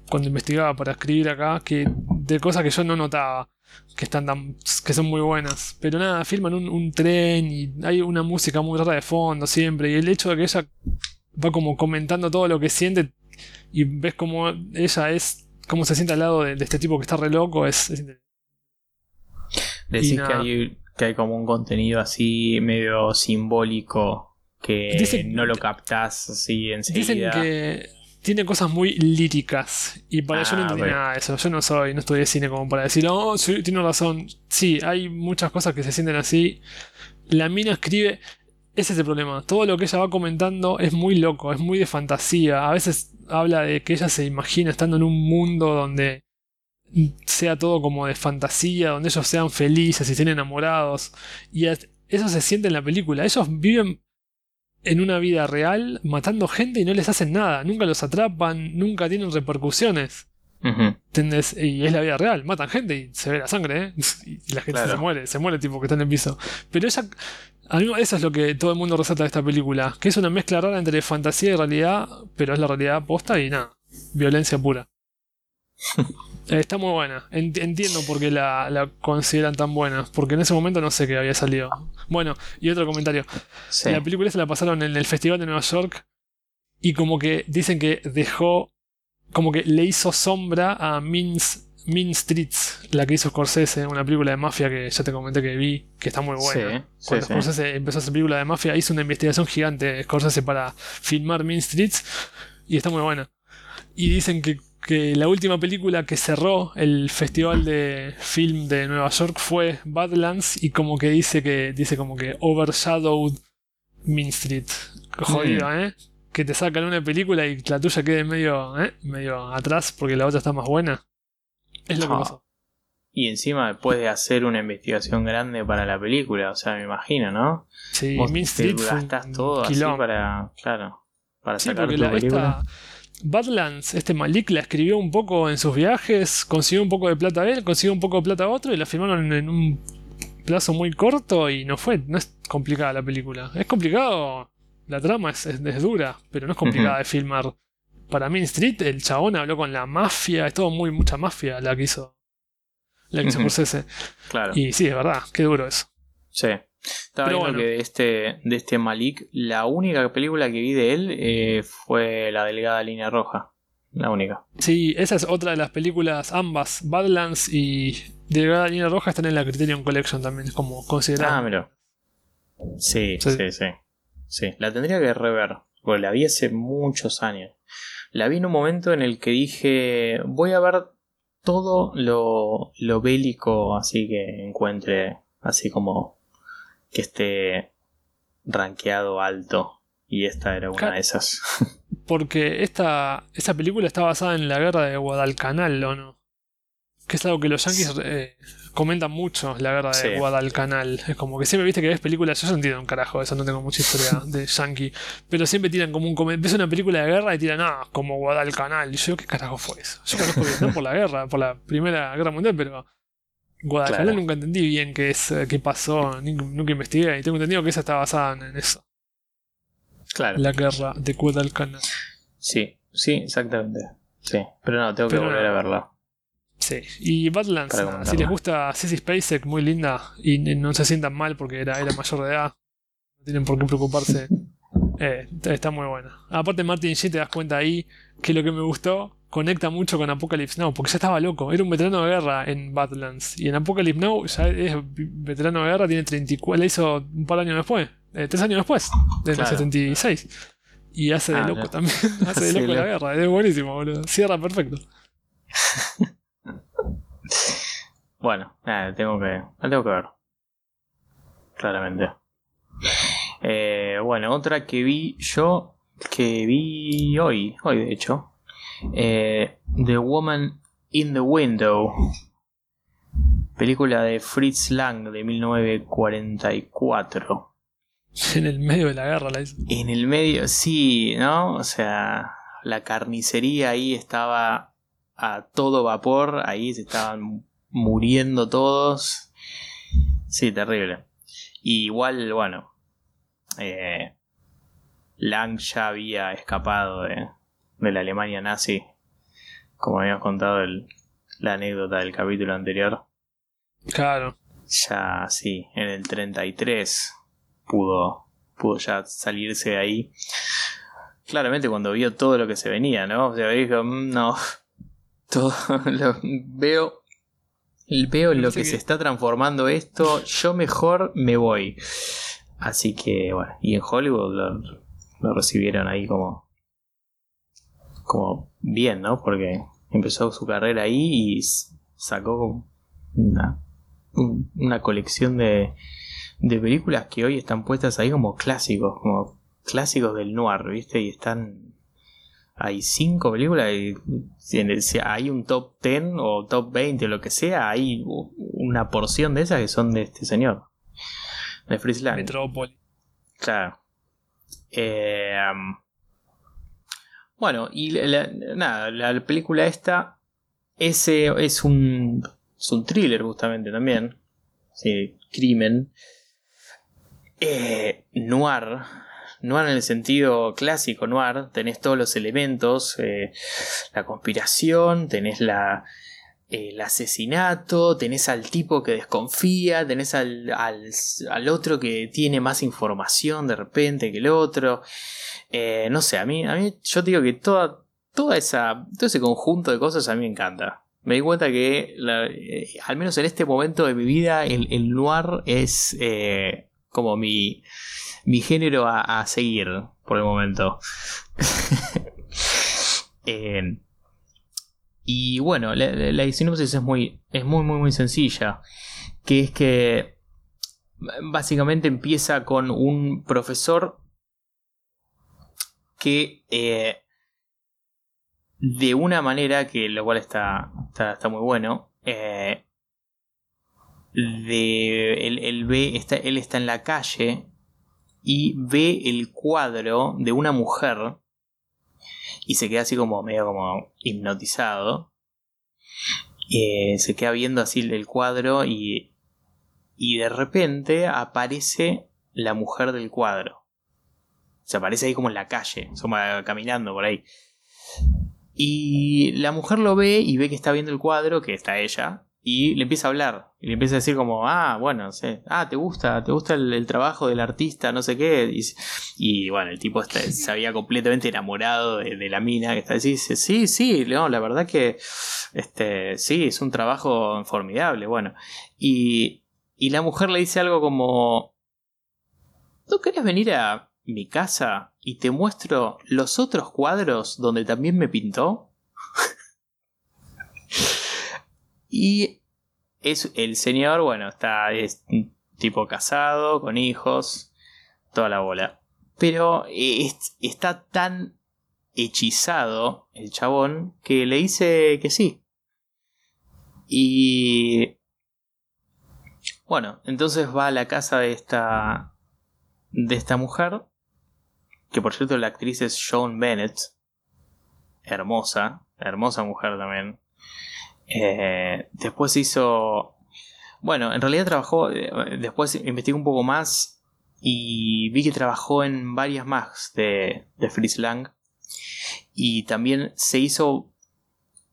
[SPEAKER 1] cuando investigaba para escribir acá, que de cosas que yo no notaba que están tan, que son muy buenas. Pero nada, filman un, un tren y hay una música muy rara de fondo siempre. Y el hecho de que ella va como comentando todo lo que siente y ves como ella es, cómo se siente al lado de, de este tipo que está re loco, es, es.
[SPEAKER 2] Decís que hay, que hay como un contenido así medio simbólico que
[SPEAKER 1] Dicen-
[SPEAKER 2] no lo captás así enseguida.
[SPEAKER 1] Dicen que tiene cosas muy líricas y para yo no
[SPEAKER 2] Ah,
[SPEAKER 1] entendí
[SPEAKER 2] bueno.
[SPEAKER 1] nada de eso. Yo no soy, no estudié cine como para decir, oh, sí, tiene razón. Sí, hay muchas cosas que se sienten así. La mina escribe, ese es el problema. Todo lo que ella va comentando es muy loco, es muy de fantasía. A veces habla de que ella se imagina estando en un mundo donde sea todo como de fantasía, donde ellos sean felices y estén enamorados. Y es- eso se siente en la película. Ellos viven en una vida real matando gente y no les hacen nada. Nunca los atrapan, nunca tienen repercusiones. Y es la vida real. Matan gente y se ve la sangre, ¿eh? [laughs] Y la gente
[SPEAKER 2] Claro.
[SPEAKER 1] se muere, se muere el tipo que está en el piso. Pero ella. A mí eso es lo que todo el mundo resalta de esta película. Que es una mezcla rara entre fantasía y realidad, pero es la realidad posta y nada. Violencia pura. [laughs] Está muy buena. Ent- Entiendo por qué la, la consideran tan buena. Porque en ese momento no sé qué había salido. Bueno, y otro comentario.
[SPEAKER 2] Sí.
[SPEAKER 1] La película esa la pasaron en el Festival de Nueva York y como que dicen que dejó, como que le hizo sombra a Mean, Mean Streets, la que hizo Scorsese, una película de mafia que ya te comenté que vi, que está muy buena.
[SPEAKER 2] Sí, sí,
[SPEAKER 1] Cuando
[SPEAKER 2] sí.
[SPEAKER 1] Scorsese empezó a hacer película de mafia, hizo una investigación gigante Scorsese para filmar Mean Streets y está muy buena. Y dicen que, que la última película que cerró el festival de film de Nueva York fue Badlands y como que dice que dice como que overshadowed Mean Street. Jodido, ¿eh? Que te sacan una película y la tuya quede medio, ¿eh? medio atrás porque la otra está más buena. Es lo que
[SPEAKER 2] Ah.
[SPEAKER 1] pasó.
[SPEAKER 2] Y encima después de hacer una investigación grande para la película, o sea, me imagino, ¿no?
[SPEAKER 1] Sí,
[SPEAKER 2] Vos
[SPEAKER 1] Mean
[SPEAKER 2] te
[SPEAKER 1] Street
[SPEAKER 2] gastás
[SPEAKER 1] un
[SPEAKER 2] todo así para, claro, para
[SPEAKER 1] Sí,
[SPEAKER 2] sacar tu
[SPEAKER 1] la,
[SPEAKER 2] película.
[SPEAKER 1] esta Badlands, este Malik la escribió un poco en sus viajes, consiguió un poco de plata a él, consiguió un poco de plata a otro y la filmaron en un plazo muy corto y no fue, no es complicada la película. Es complicado, la trama es, es, dura, pero no es complicada de filmar. Para Main Street, el chabón habló con la mafia, es todo muy mucha mafia la que hizo. La que hizo Scorsese.
[SPEAKER 2] Claro.
[SPEAKER 1] Y sí, es verdad, qué duro eso.
[SPEAKER 2] Sí. Estaba viendo que de este, de este Malik, la única película que vi de él eh, fue La Delgada Línea Roja. La única.
[SPEAKER 1] Sí, esa es otra de las películas, ambas, Badlands y Delgada Línea Roja, están en la Criterion Collection también, como considerada.
[SPEAKER 2] Ah, mira. Sí, sí, sí, sí, La tendría que rever, porque la vi hace muchos años. La vi en un momento en el que dije, voy a ver todo lo, lo bélico así que encuentre, así como que esté rankeado alto. Y esta era una de esas. [laughs]
[SPEAKER 1] Porque esta, esta película está basada en la guerra de Guadalcanal, ¿o no? Que es algo que los yankees eh, comentan mucho, la guerra de Guadalcanal. Es como que siempre viste que ves películas, yo no entiendo un carajo, eso no tengo mucha historia [laughs] de yankee. Pero siempre tiran como un ves una película de guerra y tiran, ah, como Guadalcanal. Y yo, ¿qué carajo fue eso? Yo conozco Vietnam por la guerra, por la Primera Guerra Mundial, pero Guadalcanal nunca entendí bien qué es, eh, qué pasó, nunca investigué y tengo entendido que esa está basada en eso.
[SPEAKER 2] Claro.
[SPEAKER 1] La guerra de Guadalcanal.
[SPEAKER 2] Sí, sí, exactamente. Sí, pero no, tengo que volver a verla.
[SPEAKER 1] Sí, y Badlands, si les gusta Sissy Spacek, muy linda, y no se sientan mal porque era, era mayor de edad, no tienen por qué preocuparse. [laughs] Eh, está muy buena. Aparte, Martin Sheen te das cuenta ahí que lo que me gustó conecta mucho con Apocalypse Now, porque ya estaba loco. Era un veterano de guerra en Badlands. Y en Apocalypse Now ya es veterano de guerra, tiene 34. La hizo un par de años después, eh, tres años después, de claro. 76. Y hace de ah, loco también. [laughs] hace de loco la guerra. Es buenísimo, boludo. Cierra perfecto. [laughs]
[SPEAKER 2] bueno, nada, tengo que. La tengo que ver. Claramente. Eh, bueno, otra que vi yo. Que vi hoy. Hoy, de hecho. Eh, the Woman in the Window. Película de Fritz Lang de 1944.
[SPEAKER 1] En el medio de la guerra la hizo.
[SPEAKER 2] En el medio, sí, ¿no? O sea, la carnicería ahí estaba a todo vapor, ahí se estaban muriendo todos. Sí, terrible. igual, bueno, eh, Lang ya había escapado de, de la Alemania nazi, como habíamos contado el, la anécdota del capítulo anterior.
[SPEAKER 1] Claro.
[SPEAKER 2] Ya, sí, en el 33 pudo, pudo ya salirse de ahí. Claramente cuando vio todo lo que se venía, ¿no? O sea, dijo, mm, no, [laughs] todo lo veo veo lo que se está transformando esto, yo mejor me voy. Así que bueno, y en Hollywood lo, lo recibieron ahí como como bien, ¿no? Porque empezó su carrera ahí y sacó una, una colección de, de películas que hoy están puestas ahí como clásicos, como clásicos del noir, ¿viste? Y están... Hay cinco películas y si hay un top 10 o top 20 o lo que sea, hay una porción de esas que son de este señor. De Friesland.
[SPEAKER 1] Metrópoli.
[SPEAKER 2] Claro. Eh, bueno, y nada, la película esta ese es un, es un thriller justamente también. Sí, crimen. Eh, noir. Noir en el sentido clásico noir. Tenés todos los elementos. Eh, la conspiración, tenés la, el asesinato, tenés al tipo que desconfía, tenés al, al, otro que tiene más información de repente que el otro. Eh, no sé, a mí, a mí yo digo que toda, toda esa, todo ese conjunto de cosas a mí me encanta. Me di cuenta que, eh, al menos en este momento de mi vida, el, el noir es eh, como mi, mi género a, seguir por el momento. [laughs] y bueno, la, la, sinopsis es muy, es muy, muy, muy sencilla. Que es que básicamente empieza con un profesor que eh, de una manera que lo cual está, está, muy bueno. Eh, de, él, ve, está, él está en la calle y ve el cuadro de una mujer y se queda así como medio como hipnotizado. Eh, se queda viendo así el cuadro y, y de repente aparece la mujer del cuadro. Se aparece ahí como en la calle, caminando por ahí. Y la mujer lo ve y ve que está viendo el cuadro, que está ella, y le empieza a hablar. Y le empieza a decir como, ah, bueno, sé, ah, te gusta, te gusta el, trabajo del artista, no sé qué. Y, bueno, el tipo se había completamente enamorado de, la mina que está dice, sí, sí, no, la verdad que, este, sí, es un trabajo formidable, bueno. Y, y la mujer le dice algo como, ¿no querés venir a mi casa y te muestro los otros cuadros donde también me pintó? Y es el señor, bueno, está es tipo casado, con hijos, toda la bola. Pero está tan hechizado el chabón que le dice que sí. Y bueno, entonces va a la casa de esta de esta mujer que por cierto la actriz es Joan Bennett, hermosa, hermosa mujer también. Eh, después hizo... Bueno, en realidad trabajó, eh, después investigué un poco más y vi que trabajó en varias más de, de Fritz Lang. Y también se hizo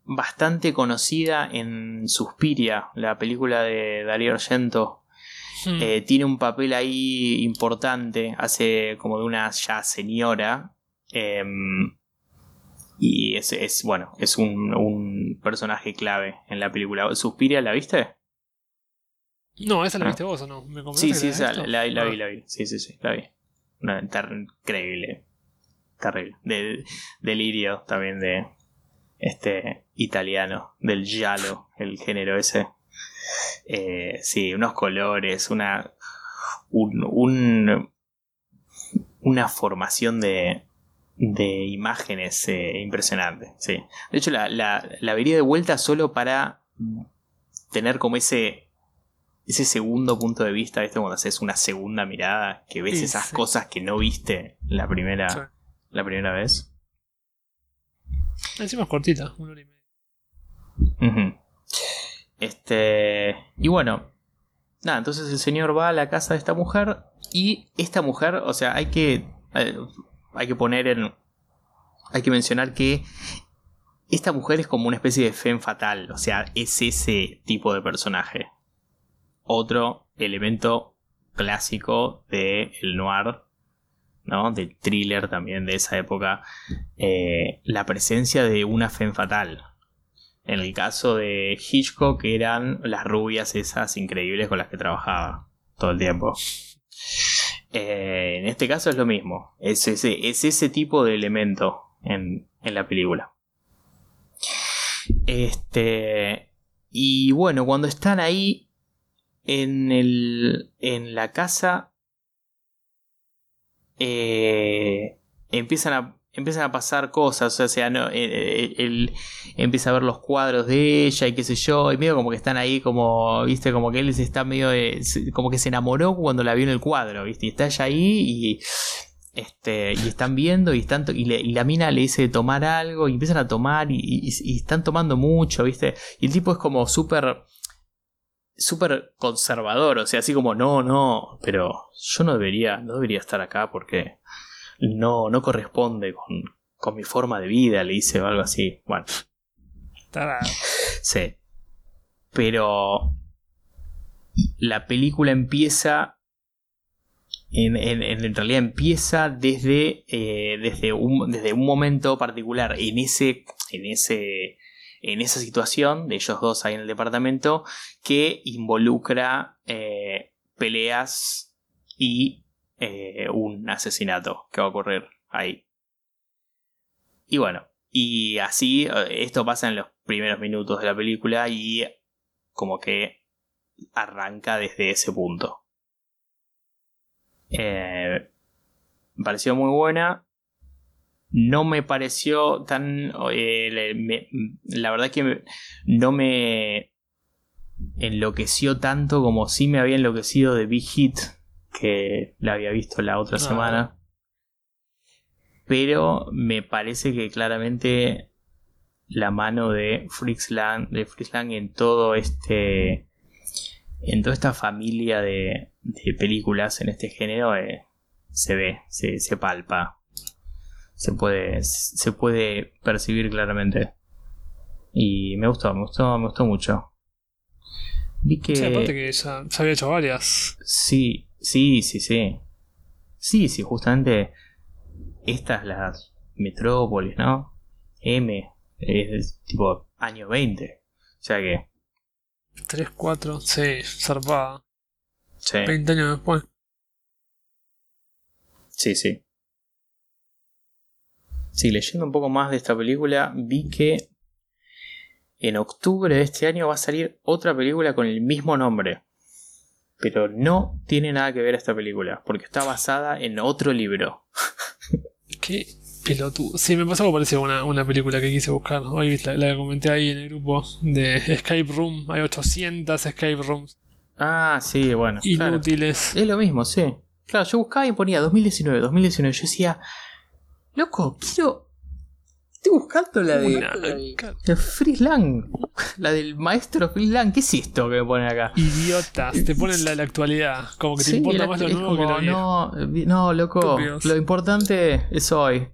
[SPEAKER 2] bastante conocida en Suspiria, la película de Darío Argento. Hmm. Eh, tiene un papel ahí importante, hace como de una ya señora. Em, y es, es, bueno, es un, un, personaje clave en la película. ¿Suspiria la viste?
[SPEAKER 1] No, esa la viste vos o no?
[SPEAKER 2] ¿Me sí, sí, esa, la, la, vi, la vi. Sí, sí, sí, la vi. Una, increíble. Terrible. De, delirio también de este italiano, del giallo, el género ese. Eh, sí, unos colores, una. Un, un, una formación de, de imágenes eh, impresionante. Sí. De hecho, la, la, la, vería de vuelta solo para tener como ese, ese segundo punto de vista, ¿viste? Cuando haces una segunda mirada, que ves esas cosas que no viste la primera, la primera vez.
[SPEAKER 1] Encima es cortita, una hora y media.
[SPEAKER 2] Este. Y bueno. Nada, entonces el señor va a la casa de esta mujer. Y esta mujer, o sea, hay que. Eh, hay que poner en. Hay que mencionar que esta mujer es como una especie de femme fatal, o sea, es ese tipo de personaje. Otro elemento clásico del noir, ¿no? Del thriller también de esa época, eh, la presencia de una femme fatal. En el caso de Hitchcock eran las rubias esas increíbles con las que trabajaba todo el tiempo. Eh, en este caso es lo mismo. Es ese, es ese tipo de elemento en, la película. Este. Y bueno, cuando están ahí en, el, en la casa, eh, empiezan a empiezan a pasar cosas, o sea, no, eh, eh, él, empieza a ver los cuadros de ella y qué sé yo, y medio como que están ahí como, viste, como que él se está medio, como que se enamoró cuando la vio en el cuadro, viste, y está ella ahí y, este, y están viendo y, están y, la mina le dice tomar algo y empiezan a tomar y, están tomando mucho, viste, y el tipo es como súper... Súper conservador, o sea, así como, no, no, pero yo no debería, no debería estar acá porque no, no corresponde con, mi forma de vida, le dice o algo así. Bueno. Sí. Pero la película empieza. En, en, realidad empieza desde, eh, desde, un, desde un momento particular. En ese. En ese. En esa situación de ellos dos ahí en el departamento. Que involucra eh, peleas y eh, un asesinato que va a ocurrir ahí. Y bueno, y así eh, esto pasa en los primeros minutos de la película y como que arranca desde ese punto. Eh, me pareció muy buena. No me pareció tan... la verdad que no me enloqueció tanto como si me había enloquecido de Big Hit que la había visto la otra ah, semana. Pero me parece que claramente la mano de Fritz Lang, de en todo este. En toda esta familia de, de películas en este género eh, se ve, se, se palpa. Se puede, se puede percibir claramente. Y me gustó, me gustó, me gustó mucho. Vi que.
[SPEAKER 1] Sí, aparte que ya, ya había hecho varias.
[SPEAKER 2] Sí, sí, sí, sí. Sí, sí, justamente estas las metrópolis, ¿no? M, es tipo año 20. O sea que.
[SPEAKER 1] 3, 4, sí, zarpada.
[SPEAKER 2] Sí,
[SPEAKER 1] 20 años después.
[SPEAKER 2] sí, sí. Sí, leyendo un poco más de esta película, vi que en octubre de este año va a salir otra película con el mismo nombre. Pero no tiene nada que ver esta película, porque está basada en otro libro.
[SPEAKER 1] Qué pelotudo. Sí, me pasó algo parecido a una, una película que quise buscar. Hoy la, la comenté ahí en el grupo de Escape Room. Hay 800 Escape Rooms
[SPEAKER 2] Ah, sí, bueno. claro.
[SPEAKER 1] inútiles.
[SPEAKER 2] Es lo mismo, sí. Claro, yo buscaba y ponía 2019, 2019. Yo decía, loco, quiero. Estoy buscando la de.
[SPEAKER 1] Una-
[SPEAKER 2] de Fritz Lang. La del maestro Fritz Lang. ¿Qué es esto que me ponen acá?
[SPEAKER 1] Idiotas, te ponen la, la actualidad. Como que te importa
[SPEAKER 2] la-
[SPEAKER 1] más lo
[SPEAKER 2] es
[SPEAKER 1] nuevo que
[SPEAKER 2] como,
[SPEAKER 1] lo viejo.
[SPEAKER 2] no, no, loco.
[SPEAKER 1] Estúpidos.
[SPEAKER 2] Lo importante es hoy.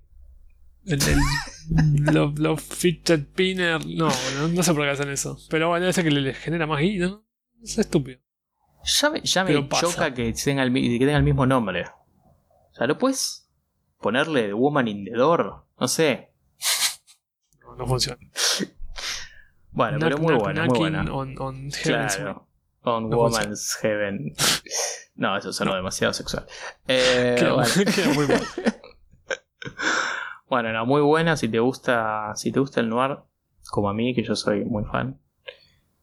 [SPEAKER 1] El, el- [laughs] los los fidget pinner. No, no, no sé por qué hacen eso. Pero bueno, debe ser que le, les genera más guita, ¿no? Es estúpido.
[SPEAKER 2] Ya me, ya me choca que tenga, el, mi- que tenga el mismo nombre. O sea, ¿no puedes ponerle The Woman in the Door? No sé.
[SPEAKER 1] No, funciona.
[SPEAKER 2] Bueno, pero muy
[SPEAKER 1] knock,
[SPEAKER 2] buena, muy buena.
[SPEAKER 1] On, on Heaven's Wing.
[SPEAKER 2] Claro. On
[SPEAKER 1] No
[SPEAKER 2] Woman's Heaven. No, eso sonó demasiado sexual. [laughs] Eh,
[SPEAKER 1] Queda,
[SPEAKER 2] bueno.
[SPEAKER 1] queda muy mal. [laughs]
[SPEAKER 2] Bueno, no, muy buena. Si te gusta, si te gusta el noir, como a mí, que yo soy muy fan.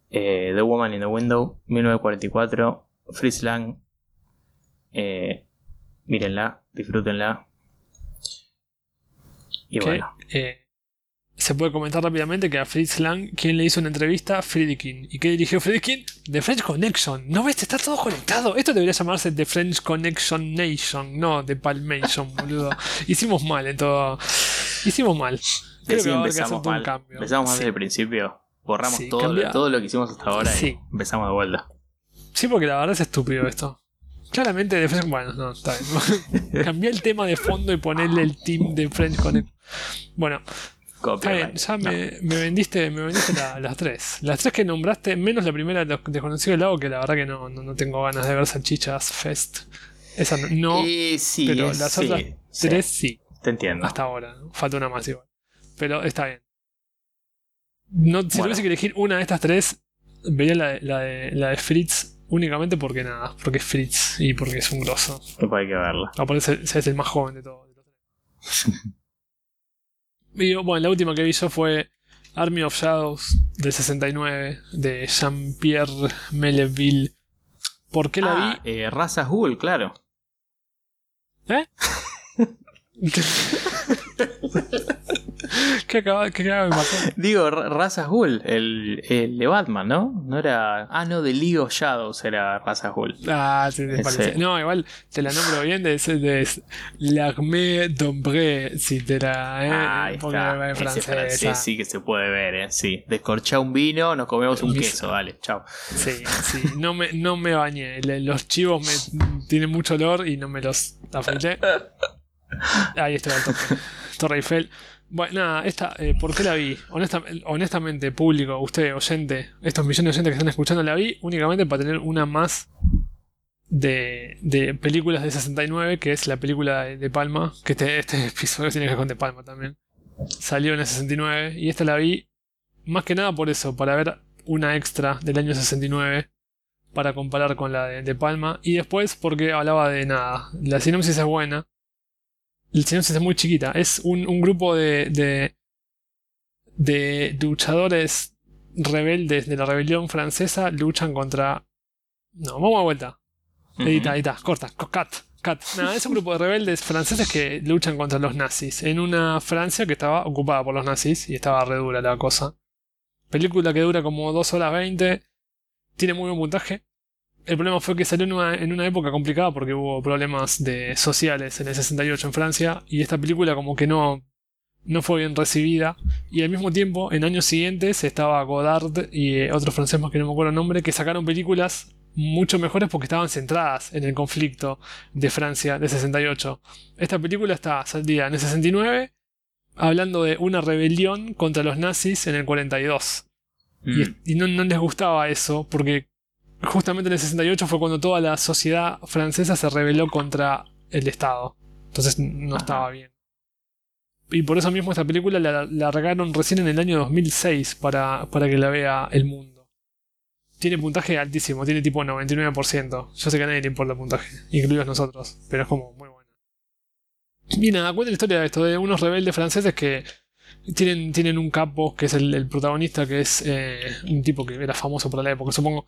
[SPEAKER 2] Eh, the Woman in the Window, 1944. Fritz Lang. Eh, mírenla, disfrútenla. Y bueno,
[SPEAKER 1] eh, se puede comentar rápidamente que a Fritz Lang, quien le hizo una entrevista, Friedkin. ¿Y qué dirigió Friedkin? The French Connection. ¿No ves? Está todo conectado. Esto debería llamarse The French Connection Nation, no The Palmation, boludo. Hicimos mal en todo. Hicimos mal. Creo
[SPEAKER 2] Decí,
[SPEAKER 1] que haber que hacer
[SPEAKER 2] empezamos
[SPEAKER 1] todo un
[SPEAKER 2] mal.
[SPEAKER 1] cambio.
[SPEAKER 2] Empezamos mal
[SPEAKER 1] Sí.
[SPEAKER 2] desde el principio. Borramos
[SPEAKER 1] Sí,
[SPEAKER 2] todo, lo, todo lo que hicimos hasta ahora
[SPEAKER 1] Sí.
[SPEAKER 2] y empezamos de vuelta.
[SPEAKER 1] Sí, porque la verdad es estúpido esto. Claramente The French. Bueno, no, está bien. [laughs] Cambié el tema de fondo y ponerle el team de French Connection. Bueno, Está bien,
[SPEAKER 2] Copyright.
[SPEAKER 1] ya
[SPEAKER 2] No.
[SPEAKER 1] me, me vendiste, me vendiste la- las tres. Las tres que nombraste, menos la primera de Desconocido del Lago, que la verdad que no, no, no tengo ganas de ver Salchichas Fest. Esa no, no,
[SPEAKER 2] Eh, sí,
[SPEAKER 1] pero
[SPEAKER 2] es-
[SPEAKER 1] las
[SPEAKER 2] sí,
[SPEAKER 1] otras
[SPEAKER 2] sí,
[SPEAKER 1] tres sí,
[SPEAKER 2] Te entiendo.
[SPEAKER 1] hasta ahora. ¿no? Falta una más igual. Pero está bien. No, si
[SPEAKER 2] Bueno.
[SPEAKER 1] tuviese que elegir una de estas tres, vería la, de- la, de, la de Fritz únicamente porque nada, porque es Fritz y porque es un grosso.
[SPEAKER 2] Después hay que verla.
[SPEAKER 1] Aparte ese ese es el más joven de todos. [laughs] de. Y bueno, la última que vi yo fue Army of Shadows del 69 de Jean-Pierre Melville. ¿Por qué la
[SPEAKER 2] Ah, eh, Raza Ghoul, claro.
[SPEAKER 1] vi? [laughs] [laughs] [laughs] ¿Qué acaba, qué acaba de pasar?
[SPEAKER 2] Digo, Ra- Raza Ghoul, el, el de Batman, ¿no? No era. Ah, no, de League of Shadows era Raza Ghoul.
[SPEAKER 1] Ah, sí, me
[SPEAKER 2] Ese.
[SPEAKER 1] parece. No, igual te la nombro bien de, de L'Armée d'Ombre, si te la. Eh,
[SPEAKER 2] Ahí
[SPEAKER 1] porque
[SPEAKER 2] está.
[SPEAKER 1] es francesa.
[SPEAKER 2] francés sí que se puede ver, ¿eh? Sí. Descorchá un vino, nos comemos un queso, dale, chao.
[SPEAKER 1] Sí, sí, no me, no me bañé. Los chivos me tienen mucho olor y no me los afeité. [laughs] Ahí estoy al tope. Torre Eiffel. Bueno, nada, esta, eh, ¿por qué la vi? Honesta- honestamente, público, usted, oyente, estos millones de oyentes que están escuchando, la vi únicamente para tener una más de, de películas de 69, que es la película de, de Palma, que este, este [laughs] episodio tiene que ver con De Palma también. Salió en el 69 y esta la vi más que nada por eso, para ver una extra del año 69 para comparar con la de, de Palma y después porque hablaba de nada. La sinopsis es buena. La sinopsis es muy chiquita. Es un, un grupo de, de, de luchadores rebeldes de la rebelión francesa luchan contra... No, vamos a vuelta. Edita, edita, corta, co- cut, cut. Nada, es un grupo de rebeldes franceses que luchan contra los nazis en una Francia que estaba ocupada por los nazis y estaba re dura la cosa. Película que dura como 2 horas 20. Tiene muy buen puntaje. El problema fue que salió en una, en una época complicada porque hubo problemas de, sociales en el 68 en Francia y esta película como que no, no fue bien recibida. Y al mismo tiempo, en años siguientes, estaba Godard y eh, otros franceses que no me acuerdo el nombre, que sacaron películas mucho mejores porque estaban centradas en el conflicto de Francia de 68. Esta película está en el 69 hablando de una rebelión contra los nazis en el 42. Y,
[SPEAKER 2] Mm.
[SPEAKER 1] y no, no les gustaba eso porque justamente en el 68 fue cuando toda la sociedad francesa se rebeló contra el Estado. Entonces no
[SPEAKER 2] Ajá.
[SPEAKER 1] estaba bien. Y por eso mismo esta película la, la regalaron recién en el año 2006 para, para que la vea el mundo. Tiene puntaje altísimo, tiene tipo 99%. Yo sé que a nadie le importa el puntaje, incluidos nosotros, pero es como muy buena. Y nada, cuenta la historia de esto, de unos rebeldes franceses que tienen, tienen un capo, que es el, el protagonista, que es eh, un tipo que era famoso para la época, supongo,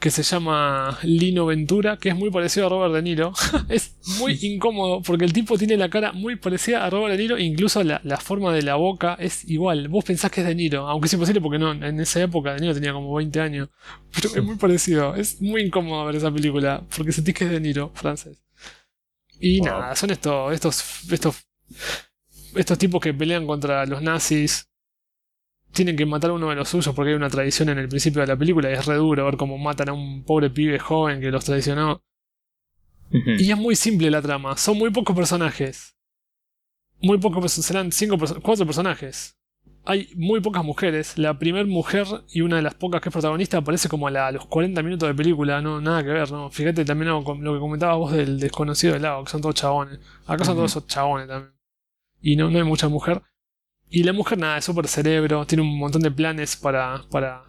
[SPEAKER 1] que se llama Lino Ventura, que es muy parecido a Robert De Niro. [laughs] es muy [laughs] incómodo porque el tipo tiene la cara muy parecida a Robert De Niro, incluso la, la forma de la boca es igual. Vos pensás que es De Niro, aunque es imposible porque no, en esa época De Niro tenía como 20 años. Pero es muy parecido, es muy incómodo ver esa película porque sentís que es De Niro, francés. Y
[SPEAKER 2] Wow.
[SPEAKER 1] nada, son estos, estos, estos, estos tipos que pelean contra los nazis. Tienen que matar a uno de los suyos porque hay una tradición en el principio de la película y es re duro ver cómo matan a un pobre pibe joven que los traicionó. Y es muy simple la trama, son muy pocos personajes. Muy pocos, serán cinco, cuatro personajes. Hay muy pocas mujeres. La primer mujer y una de las pocas que es protagonista aparece como a, la- a los 40 minutos de película, no, nada que ver, ¿no? Fíjate también lo, que comentabas vos del desconocido del lado, que son todos chabones. Acá son todos esos chabones también. Y no, no hay mucha mujer. Y la mujer, nada, es súper cerebro, tiene un montón de planes para, para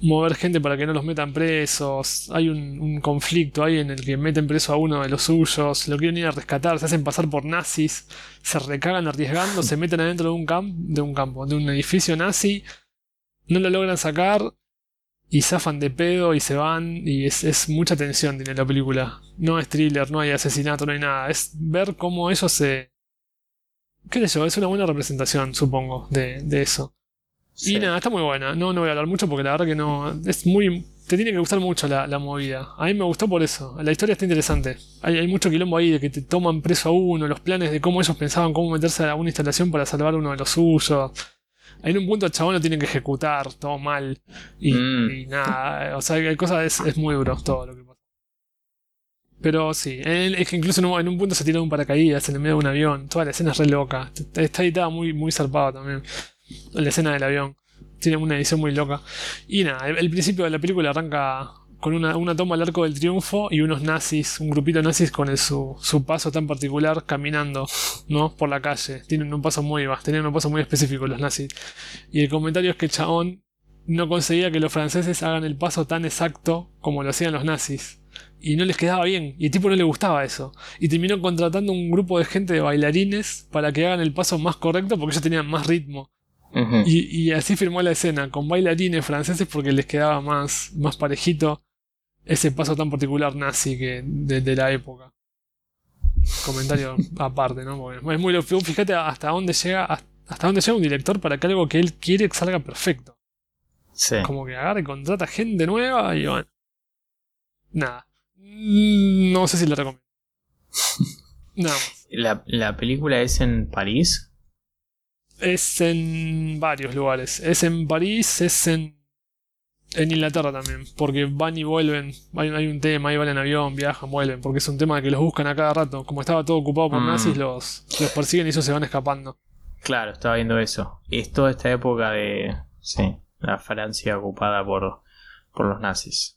[SPEAKER 1] mover gente para que no los metan presos. Hay un, conflicto ahí en el que meten preso a uno de los suyos, lo quieren ir a rescatar, se hacen pasar por nazis, se recagan arriesgando, se meten adentro de un, camp de un campo, de un edificio nazi, no lo logran sacar y zafan de pedo y se van. Y es, es mucha tensión tiene la película. No es thriller, no hay asesinato, no hay nada. Es ver cómo ellos se. ¿Qué sé yo? Es una buena representación, supongo, de, de eso.
[SPEAKER 2] Sí.
[SPEAKER 1] Y nada, está muy buena. No, no voy a hablar mucho porque la verdad que no. Es muy. Te tiene que gustar mucho la, la movida. A mí me gustó por eso. La historia está interesante. Hay, hay mucho quilombo ahí de que te toman preso a uno, los planes de cómo ellos pensaban cómo meterse a una instalación para salvar a uno de los suyos. En un punto el chabón lo tienen que ejecutar, todo mal. Y,
[SPEAKER 2] Mm.
[SPEAKER 1] y nada, o sea, hay cosas, es, es muy duro todo lo que. Pero sí, es que incluso en un, punto se tira un paracaídas en el medio de un avión. Toda la escena es re loca. Está editada muy, muy zarpada también. La escena del avión. Tiene una edición muy loca. Y nada, el, principio de la película arranca con una, una toma al arco del triunfo y unos nazis, un grupito nazis con su, su paso tan particular caminando, ¿no? Por la calle. Tienen un paso muy, tenían un paso muy específico los nazis. Y el comentario es que chabón no conseguía que los franceses hagan el paso tan exacto como lo hacían los nazis. Y no les quedaba bien. Y el tipo no le gustaba eso. Y terminó contratando un grupo de gente de bailarines para que hagan el paso más correcto porque ellos tenían más ritmo. Y, y así firmó la escena, con bailarines franceses porque les quedaba más, más parejito ese paso tan particular nazi que de, de la época. Comentario [laughs] aparte, ¿no? Porque es muy lo- fíjate hasta dónde llega hasta dónde llega un director para que algo que él quiere salga perfecto.
[SPEAKER 2] Sí.
[SPEAKER 1] Como que agarra y contrata gente nueva y bueno. Nada. Mm, No sé si le recomiendo. [laughs] Nada más.
[SPEAKER 2] ¿La, la película es en París?
[SPEAKER 1] Es en varios lugares. Es en París, es en. En Inglaterra también. Porque van y vuelven. Hay, hay un tema, ahí van en avión, viajan, vuelven. Porque es un tema que los buscan a cada rato. Como estaba todo ocupado por
[SPEAKER 2] Mm.
[SPEAKER 1] nazis, los, los persiguen y ellos se van escapando.
[SPEAKER 2] Claro, estaba viendo eso. Es toda esta época de. Sí, la Francia ocupada por, por los nazis.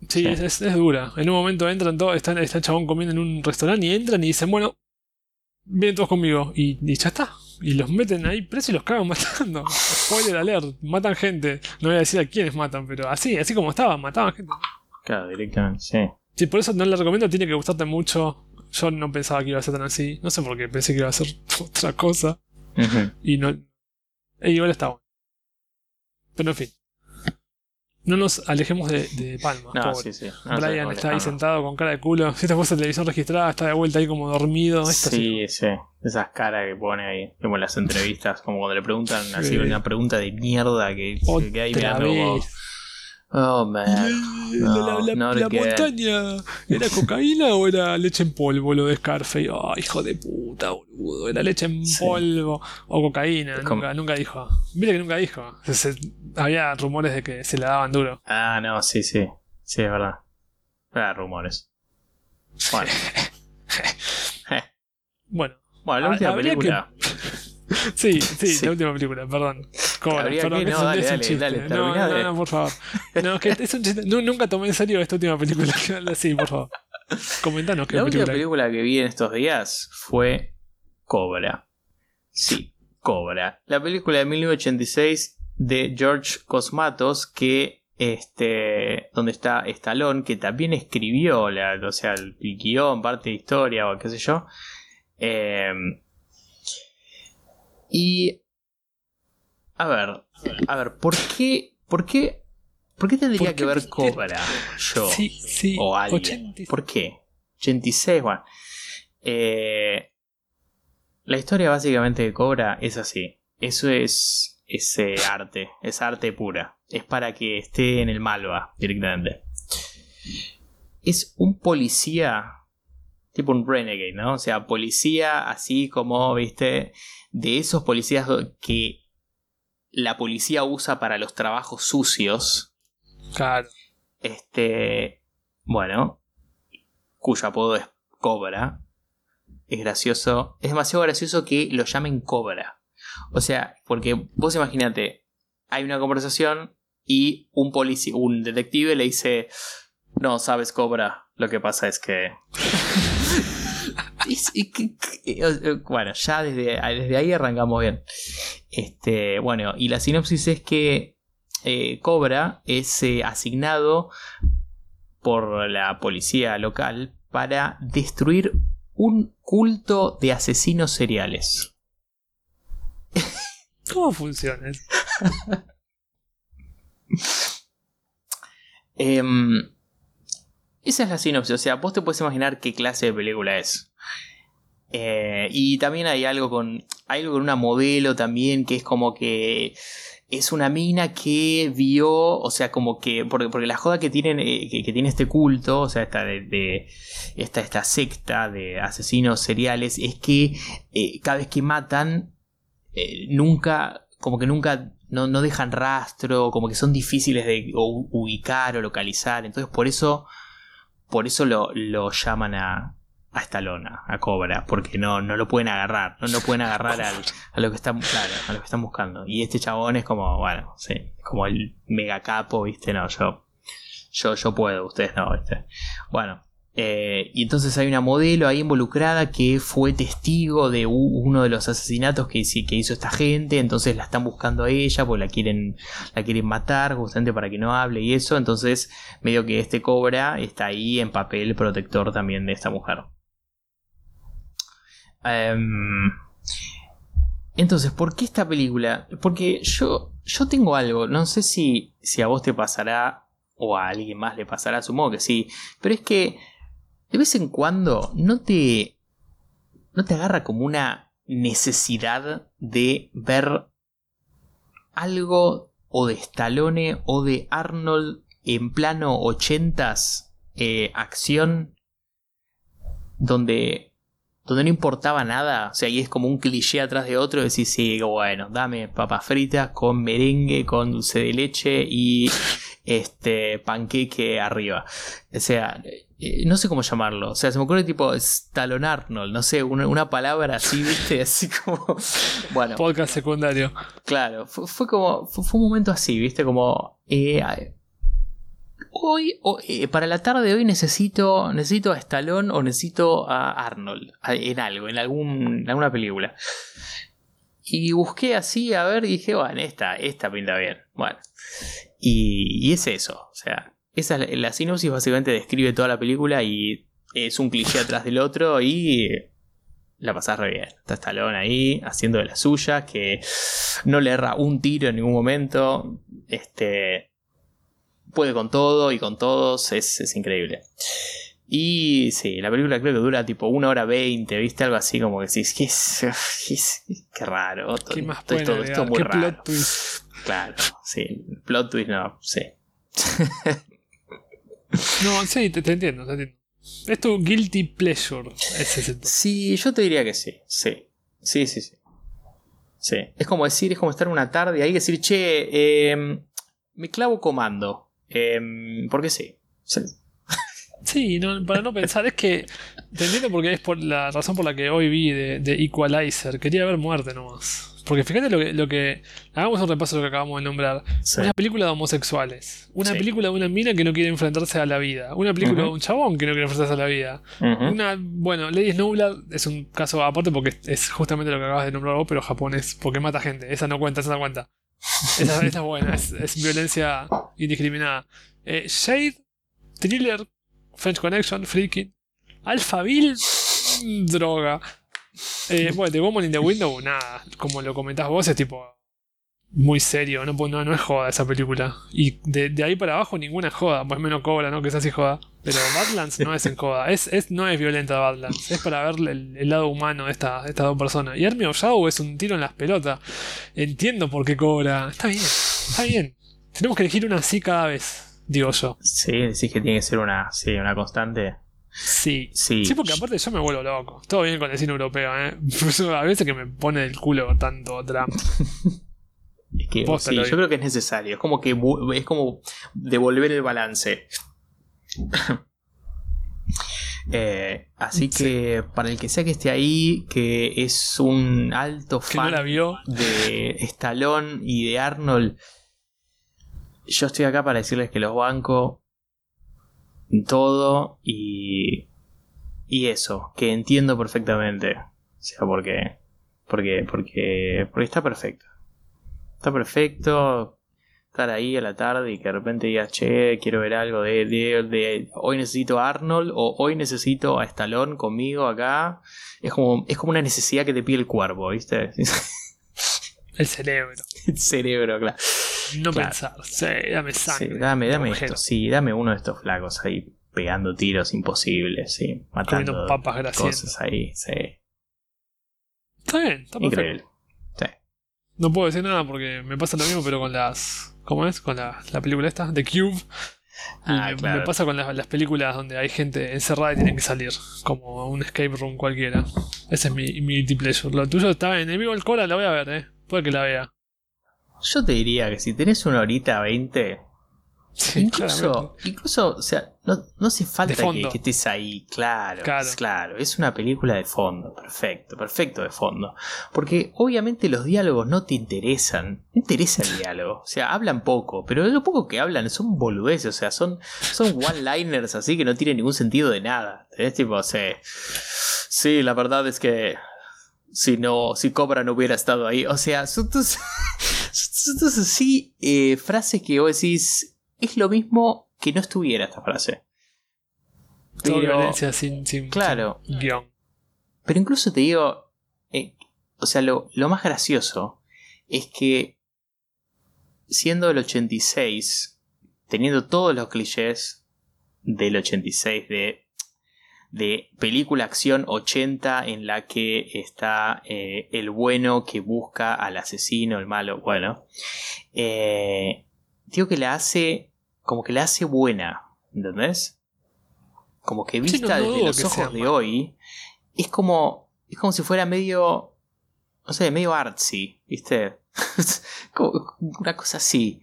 [SPEAKER 1] Sí,
[SPEAKER 2] Sí.
[SPEAKER 1] Es, es- es dura. En un momento entran todos, están, está el chabón comiendo en un restaurante y entran y dicen, bueno, vienen todos conmigo. Y, y ya está. Y los meten ahí presos y los cagan [laughs] matando. Spoiler alert, matan gente. No voy a decir a quiénes matan, pero así, así como estaban, mataban gente.
[SPEAKER 2] Claro, directamente, sí.
[SPEAKER 1] Sí, por eso no le recomiendo, tiene que gustarte mucho. Yo no pensaba que iba a ser tan así. No sé por qué, pensé que iba a ser [laughs] otra cosa. Y no. E igual está bueno. Pero en fin. No nos alejemos de, de Palma.
[SPEAKER 2] No,
[SPEAKER 1] pobre.
[SPEAKER 2] sí, sí. No
[SPEAKER 1] Brian está ahí sentado con cara de culo. Si [laughs] esta fuese televisión registrada, está de vuelta ahí como dormido. Esto sí.
[SPEAKER 2] Sí, sí. Esas caras que pone ahí, como en las entrevistas, como cuando le preguntan así
[SPEAKER 1] Sí.
[SPEAKER 2] una pregunta de mierda que ahí
[SPEAKER 1] Otra
[SPEAKER 2] mirando
[SPEAKER 1] vez.
[SPEAKER 2] Oh, man. No,
[SPEAKER 1] la la- la montaña, ¿era cocaína o era leche en polvo lo de Scarface? Oh, hijo de puta, boludo. Era leche en
[SPEAKER 2] Sí.
[SPEAKER 1] polvo o cocaína. Nunca, nunca dijo. Mira que nunca dijo. Se- se- había rumores de que se la daban duro.
[SPEAKER 2] Ah, no, sí, sí. Sí, es verdad. Ah, rumores. Bueno. [laughs]
[SPEAKER 1] Bueno,
[SPEAKER 2] Bueno, la última película. [laughs]
[SPEAKER 1] sí, sí,
[SPEAKER 2] Sí.
[SPEAKER 1] la última película, perdón. Cobra, perdón,
[SPEAKER 2] que- no, dale,
[SPEAKER 1] es un
[SPEAKER 2] dale,
[SPEAKER 1] chiste.
[SPEAKER 2] dale,
[SPEAKER 1] no, no, no, por favor. [laughs] No, es que es un chiste. Nu- Nunca tomé en serio esta última película. [laughs] Sí, por favor. Comentanos qué
[SPEAKER 2] La última
[SPEAKER 1] película.
[SPEAKER 2] película que vi en estos días fue Cobra. Sí, Cobra. La película de 1986 de George Cosmatos que este donde está Stallone que también escribió la, o sea, el guion, parte de historia o qué sé yo. Eh, y a ver, a ver, ¿por qué por qué por qué tendría
[SPEAKER 1] ¿Por
[SPEAKER 2] que ver Cobra yo?
[SPEAKER 1] Sí, sí.
[SPEAKER 2] o alguien.
[SPEAKER 1] 86.
[SPEAKER 2] ¿Por qué? 86, bueno. Eh, la historia básicamente de Cobra es así. Eso es, es eh, arte, es arte pura. Es para que esté en el Malva directamente. Es un policía, tipo un renegade, ¿no? O sea, policía así como, viste, de esos policías que la policía usa para los trabajos sucios.
[SPEAKER 1] Claro.
[SPEAKER 2] Este. Bueno. Cuyo apodo es Cobra. Es gracioso. Es demasiado gracioso que lo llamen Cobra. O sea, porque vos imaginate. Hay una conversación y un policía, un detective le dice. No, sabes, Cobra. Lo que pasa es que. Eh, bueno, ya desde, desde ahí arrancamos bien. Este, bueno, y la sinopsis es que eh, Cobra es eh, asignado por la policía local para destruir un culto de asesinos seriales.
[SPEAKER 1] ¿Cómo funciona?
[SPEAKER 2] Em, esa es la sinopsis, o sea, vos te puedes imaginar qué clase de película es. Eh, y también hay algo con. Hay algo con una modelo también que es como que. Es una mina que vio. O sea, como que. Porque, porque la joda que tienen. eh, que, tiene este culto. O sea, esta de. esta, esta secta de asesinos seriales. Es que eh, cada vez que matan. nunca. Como que nunca. No, no dejan rastro. Como que son difíciles de ubicar o localizar. Entonces, por eso. Por eso lo, lo llaman a, a Stallone, a Cobra, porque no, no lo pueden agarrar, no, no pueden agarrar al- a lo que están, claro, a lo que están buscando. Y este chabón es como, bueno, sí, como el mega capo, viste, no, yo, yo, yo puedo, ustedes no, viste. Bueno, eh, y entonces hay una modelo ahí involucrada que fue testigo de uno de los asesinatos que, que hizo esta gente, entonces la están buscando a ella, porque la quieren, la quieren matar justamente para que no hable y eso, entonces medio que este cobra está ahí en papel protector también de esta mujer. Em, entonces, ¿por qué esta película? Porque yo, yo tengo algo, no sé si, si a vos te pasará o a alguien más le pasará, supongo que sí, pero es que de vez en cuando no te, no te agarra como una necesidad de ver algo o de Stallone o de Arnold en plano 80s eh, acción donde donde no importaba nada, o sea, y es como un cliché atrás de otro, decir, sí, bueno, dame papas fritas con merengue, con dulce de leche y este panqueque arriba. O sea, eh, no sé cómo llamarlo, o sea, se me ocurre tipo Stallone Arnold, no sé, una, una palabra así, viste, [laughs] así como, bueno.
[SPEAKER 1] Podcast secundario.
[SPEAKER 2] Claro, fue, fue como. Fue, fue un momento así, ¿viste? Como. eh, hoy, eh, para la tarde de hoy necesito. Necesito a Stallone o necesito a Arnold. En algo, en, algún, en alguna película. Y busqué así a ver y dije, bueno, esta, esta pinta bien. Bueno. Y, es eso. O sea, esa es la, la sinopsis básicamente describe toda la película y es un cliché atrás del otro y la pasás re bien. Está Stallone ahí haciendo de las suyas, que no le erra un tiro en ningún momento. Este puede con todo y con todos, es, es increíble. Y sí, la película creo que dura tipo una hora veinte, ¿viste? Algo así como que decís, [laughs] ¿qué es? es- Qué raro.
[SPEAKER 1] ¿Qué más pueden
[SPEAKER 2] esto- es muy
[SPEAKER 1] ¿Qué
[SPEAKER 2] raro.
[SPEAKER 1] plot twist?
[SPEAKER 2] Claro, sí. Plot twist no, sí. [laughs]
[SPEAKER 1] no, sí, te, te entiendo, te entiendo. Es tu guilty pleasure. Ese
[SPEAKER 2] Sí, yo te diría que sí. Sí. Sí, sí, sí. Sí. Es como decir, es como estar una tarde ahí y decir, che, em, me clavo comando. Em, porque sí. Sí. [laughs]
[SPEAKER 1] Sí, no, para no pensar, es que te entiendo porque es por la razón por la que hoy vi de, de Equalizer. Quería ver muerte nomás. Porque fíjate lo que, lo que. Hagamos un repaso de lo que acabamos de nombrar.
[SPEAKER 2] Sí.
[SPEAKER 1] Una película de homosexuales. Una
[SPEAKER 2] Sí.
[SPEAKER 1] película de una mina que no quiere enfrentarse a la vida. Una película de un chabón que no quiere enfrentarse a la vida. Una, bueno, Lady Snowblood es un caso aparte porque es- es justamente lo que acabas de nombrar vos, pero japonés, porque mata gente. Esa no cuenta, esa no cuenta. Esa, [laughs] esa es buena, es, es violencia indiscriminada. Eh, Shade, Thriller, French Connection, Freaking, Alphaville, mm, droga. Eh, [laughs] bueno, The Woman in the Window, nada, como lo comentás vos, es tipo muy serio, no, no, no es joda esa película. Y de, de ahí para abajo ninguna es joda, pues menos cobra, ¿no? Que es así joda. Pero Badlands no es en joda, es, es, no es violenta Badlands, es para ver el, el lado humano de esta- de estas dos personas. Y Army of Shadow es un tiro en las pelotas. Entiendo por qué cobra. Está bien, está bien. Tenemos que elegir una así cada vez, digo yo.
[SPEAKER 2] Sí, decís que tiene que ser una, sí, una constante.
[SPEAKER 1] Sí.
[SPEAKER 2] Sí.
[SPEAKER 1] Sí, porque aparte yo me vuelvo loco. Todo bien con el cine europeo, ¿eh? Yo a veces que me pone el culo tanto Trump.
[SPEAKER 2] Es que sí, yo creo que es necesario. Es como que es como devolver el balance. [laughs] Eh, así
[SPEAKER 1] Sí.
[SPEAKER 2] que para el que sea que esté ahí, que es un alto
[SPEAKER 1] no
[SPEAKER 2] fan
[SPEAKER 1] la vio.
[SPEAKER 2] de Stallone y de Arnold, yo estoy acá para decirles que los banco en todo y y eso, que entiendo perfectamente. O sea, porque porque porque porque está perfecto. Está perfecto estar ahí a la tarde y que de repente digas, che, quiero ver algo de, de, de- hoy necesito a Arnold o hoy necesito a Stallone conmigo acá. Es como, es como una necesidad que te pide el cuerpo, ¿viste?
[SPEAKER 1] El cerebro. [laughs]
[SPEAKER 2] el cerebro, claro.
[SPEAKER 1] No
[SPEAKER 2] Claro.
[SPEAKER 1] pensar. Sí, dame
[SPEAKER 2] Sí,
[SPEAKER 1] sangre.
[SPEAKER 2] dame, dame esto, sí, dame uno de estos flacos ahí pegando tiros imposibles, sí, matando
[SPEAKER 1] Comiendo papas grasientas.
[SPEAKER 2] cosas ahí, sí.
[SPEAKER 1] Está bien, está perfecto.
[SPEAKER 2] Increíble. Sí.
[SPEAKER 1] No puedo decir nada porque me pasa lo mismo, pero con las. ¿Cómo es? Con la, la película esta, The Cube.
[SPEAKER 2] Ah,
[SPEAKER 1] me,
[SPEAKER 2] claro.
[SPEAKER 1] me pasa con las, las películas donde hay gente encerrada y tienen que salir. Como un escape room cualquiera. Ese es mi, mi pleasure. Lo tuyo está en Enemigo el Cora, la voy a ver, eh. Puede que la vea.
[SPEAKER 2] Yo te diría que si tenés una horita 20,
[SPEAKER 1] Sí,
[SPEAKER 2] incluso,
[SPEAKER 1] claramente.
[SPEAKER 2] incluso, o sea, no, no hace falta que, estés ahí, claro,
[SPEAKER 1] Claro.
[SPEAKER 2] es claro, es una película de fondo, perfecto, perfecto de fondo. Porque obviamente los diálogos no te interesan, no interesa el diálogo, o sea, hablan poco, pero lo poco que hablan son boludeces, o sea, son, son one-liners así que no tienen ningún sentido de nada. Es tipo, sí, sí, la verdad es que si no, si Cobra no hubiera estado ahí, o sea, son tus, [laughs] son tus así eh, frases que vos decís, es lo mismo que no estuviera esta frase. Pero,
[SPEAKER 1] violencia sin, sin,
[SPEAKER 2] claro,
[SPEAKER 1] sin guion.
[SPEAKER 2] pero incluso te digo, eh, o sea, lo, lo más gracioso es que siendo el 86, teniendo todos los clichés del 86 de, de película acción 80 en la que está eh, el bueno que busca al asesino, el malo, bueno, eh, digo que la hace, como que la hace buena, ¿entendés? Como que
[SPEAKER 1] Sí,
[SPEAKER 2] vista
[SPEAKER 1] no- no
[SPEAKER 2] desde los ojos
[SPEAKER 1] sea
[SPEAKER 2] de hoy, es como, es como si fuera medio, no sé, medio artsy, ¿viste? [laughs] como una cosa así.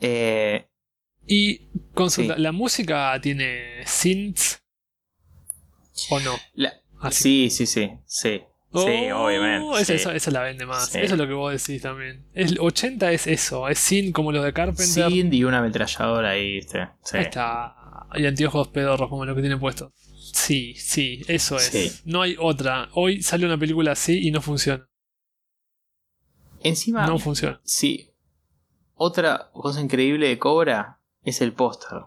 [SPEAKER 2] Eh,
[SPEAKER 1] Y consulta,
[SPEAKER 2] Sí.
[SPEAKER 1] ¿la música tiene synths? ¿O no?
[SPEAKER 2] la-
[SPEAKER 1] Así.
[SPEAKER 2] sí, sí, sí, sí.
[SPEAKER 1] Oh,
[SPEAKER 2] sí, obviamente.
[SPEAKER 1] Esa,
[SPEAKER 2] sí.
[SPEAKER 1] esa- esa la vende más.
[SPEAKER 2] Sí.
[SPEAKER 1] Eso es lo que vos decís también. El 80 es eso, es synth como los de Carpenter.
[SPEAKER 2] Synth y una ametralladora ahí, ¿viste? Sí.
[SPEAKER 1] Ahí está. Y anteojos pedorros como lo que tiene puesto. Sí, sí, eso es. No hay otra. Hoy sale una película así y no funciona.
[SPEAKER 2] Encima,
[SPEAKER 1] No funciona.
[SPEAKER 2] sí. Otra cosa increíble de Cobra es el póster.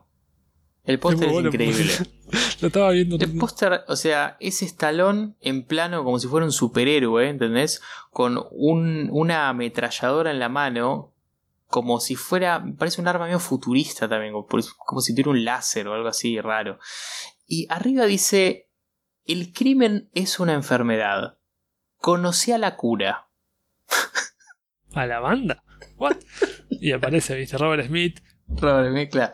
[SPEAKER 2] El póster es increíble. [laughs]
[SPEAKER 1] Lo estaba viendo.
[SPEAKER 2] El póster, o sea, es Estalón en plano como si fuera un superhéroe, ¿entendés? Con un- una ametralladora en la mano, como si fuera, parece un arma medio futurista también, como, como si tuviera un láser o algo así raro. Y arriba dice, el crimen es una enfermedad. Conocí a la cura.
[SPEAKER 1] ¿A la banda? ¿What? Y aparece, viste, Robert Smith
[SPEAKER 2] Robert mezcla.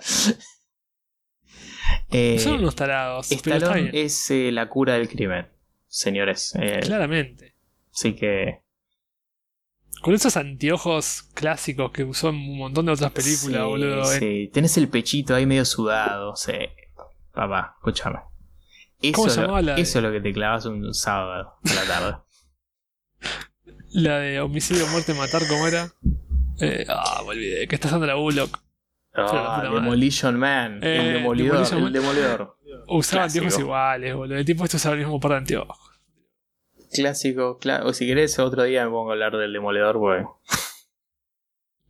[SPEAKER 2] Eh,
[SPEAKER 1] Son unos tarados. está
[SPEAKER 2] Stallone
[SPEAKER 1] bien.
[SPEAKER 2] es eh, la cura del crimen, señores. Eh,
[SPEAKER 1] Claramente.
[SPEAKER 2] Así que.
[SPEAKER 1] Con esos anteojos clásicos que usó en un montón de otras películas,
[SPEAKER 2] sí,
[SPEAKER 1] boludo.
[SPEAKER 2] sí. Tenés el pechito ahí medio sudado. Sí. Papá, escúchame. Eso,
[SPEAKER 1] ¿Cómo
[SPEAKER 2] es lo-
[SPEAKER 1] llamaba la de-
[SPEAKER 2] eso es lo que te clavas un sábado a la tarde. [laughs] [laughs]
[SPEAKER 1] La de homicidio, muerte, matar, ¿cómo era? Ah, me olvidé. Que está Sandra Bullock.
[SPEAKER 2] Ah. Demolition Man.
[SPEAKER 1] Eh,
[SPEAKER 2] el demolidor.
[SPEAKER 1] Demolition
[SPEAKER 2] el
[SPEAKER 1] Man.
[SPEAKER 2] demoledor.
[SPEAKER 1] Usaba anteojos iguales, boludo. El tipo este usaba el mismo par de anteojos.
[SPEAKER 2] Clásico, cla- o si querés otro día me pongo a hablar del demoledor, pues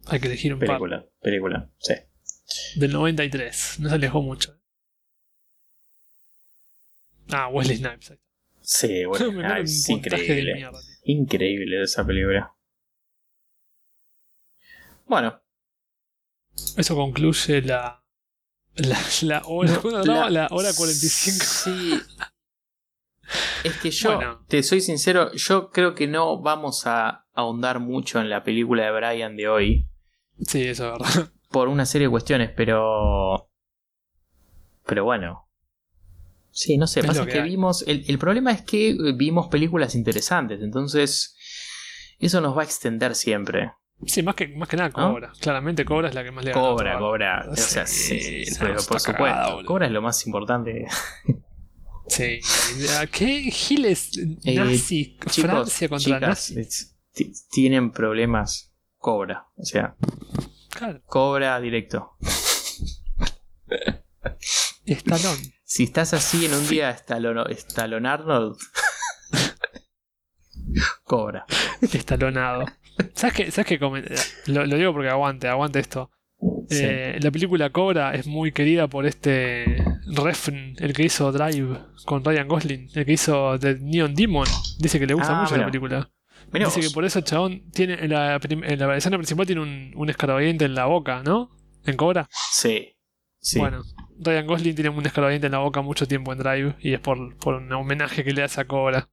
[SPEAKER 1] Hay que elegir un par.
[SPEAKER 2] película, película, sí.
[SPEAKER 1] Del 93. No se alejó mucho. Ah, Wesley Snipes.
[SPEAKER 2] Sí, [laughs] bueno,
[SPEAKER 1] Me
[SPEAKER 2] ah, increíble.
[SPEAKER 1] mierda.
[SPEAKER 2] Increíble esa película. Bueno,
[SPEAKER 1] Eso concluye la. La, la hora.
[SPEAKER 2] No,
[SPEAKER 1] ¿cuándo
[SPEAKER 2] la-
[SPEAKER 1] grabamos? La hora 45.
[SPEAKER 2] Sí. Es que yo,
[SPEAKER 1] Bueno.
[SPEAKER 2] te soy sincero, yo creo que no vamos a ahondar mucho en la película de Brian de hoy.
[SPEAKER 1] Sí, eso es verdad. [laughs]
[SPEAKER 2] por una serie de cuestiones, pero. Pero bueno. Sí, no sé,
[SPEAKER 1] Es
[SPEAKER 2] pasa
[SPEAKER 1] lo
[SPEAKER 2] que,
[SPEAKER 1] que
[SPEAKER 2] vimos. El, el problema es que vimos películas interesantes, entonces. Eso nos va a extender siempre.
[SPEAKER 1] Sí, más que, más que nada. Cobra. Claramente Cobra es la que más le
[SPEAKER 2] Cobra, cobra. O
[SPEAKER 1] Sí,
[SPEAKER 2] sea, sí,
[SPEAKER 1] no,
[SPEAKER 2] pero por supuesto.
[SPEAKER 1] cagada,
[SPEAKER 2] cobra es lo más importante. [laughs]
[SPEAKER 1] Sí. ¿Qué giles
[SPEAKER 2] Eh,
[SPEAKER 1] nazi?
[SPEAKER 2] Chicos,
[SPEAKER 1] Francia contra
[SPEAKER 2] chicas,
[SPEAKER 1] nazi.
[SPEAKER 2] es- ti- tienen problemas. Cobra. O sea,
[SPEAKER 1] Claro.
[SPEAKER 2] cobra directo. [laughs]
[SPEAKER 1] Stallone.
[SPEAKER 2] Si estás así en un día Stallone Arnold. [laughs] cobra.
[SPEAKER 1] Estalonado. [laughs] ¿Sabes qué? ¿Sabes qué? Lo, lo digo porque aguante, aguante esto.
[SPEAKER 2] Sí.
[SPEAKER 1] Eh, la película Cobra es muy querida por este Refn, el que hizo Drive con Ryan Gosling, el que hizo The Neon Demon. Dice que le gusta
[SPEAKER 2] Ah,
[SPEAKER 1] mucho la película.
[SPEAKER 2] Mirá
[SPEAKER 1] Dice
[SPEAKER 2] vos.
[SPEAKER 1] que por eso el chabón tiene en la, en la escena principal tiene un, un escarbadiente en la boca, ¿no? En Cobra.
[SPEAKER 2] Sí. Sí.
[SPEAKER 1] Bueno, Ryan Gosling tiene un escarbadiente en la boca mucho tiempo en Drive y es por, por un homenaje que le hace a Cobra.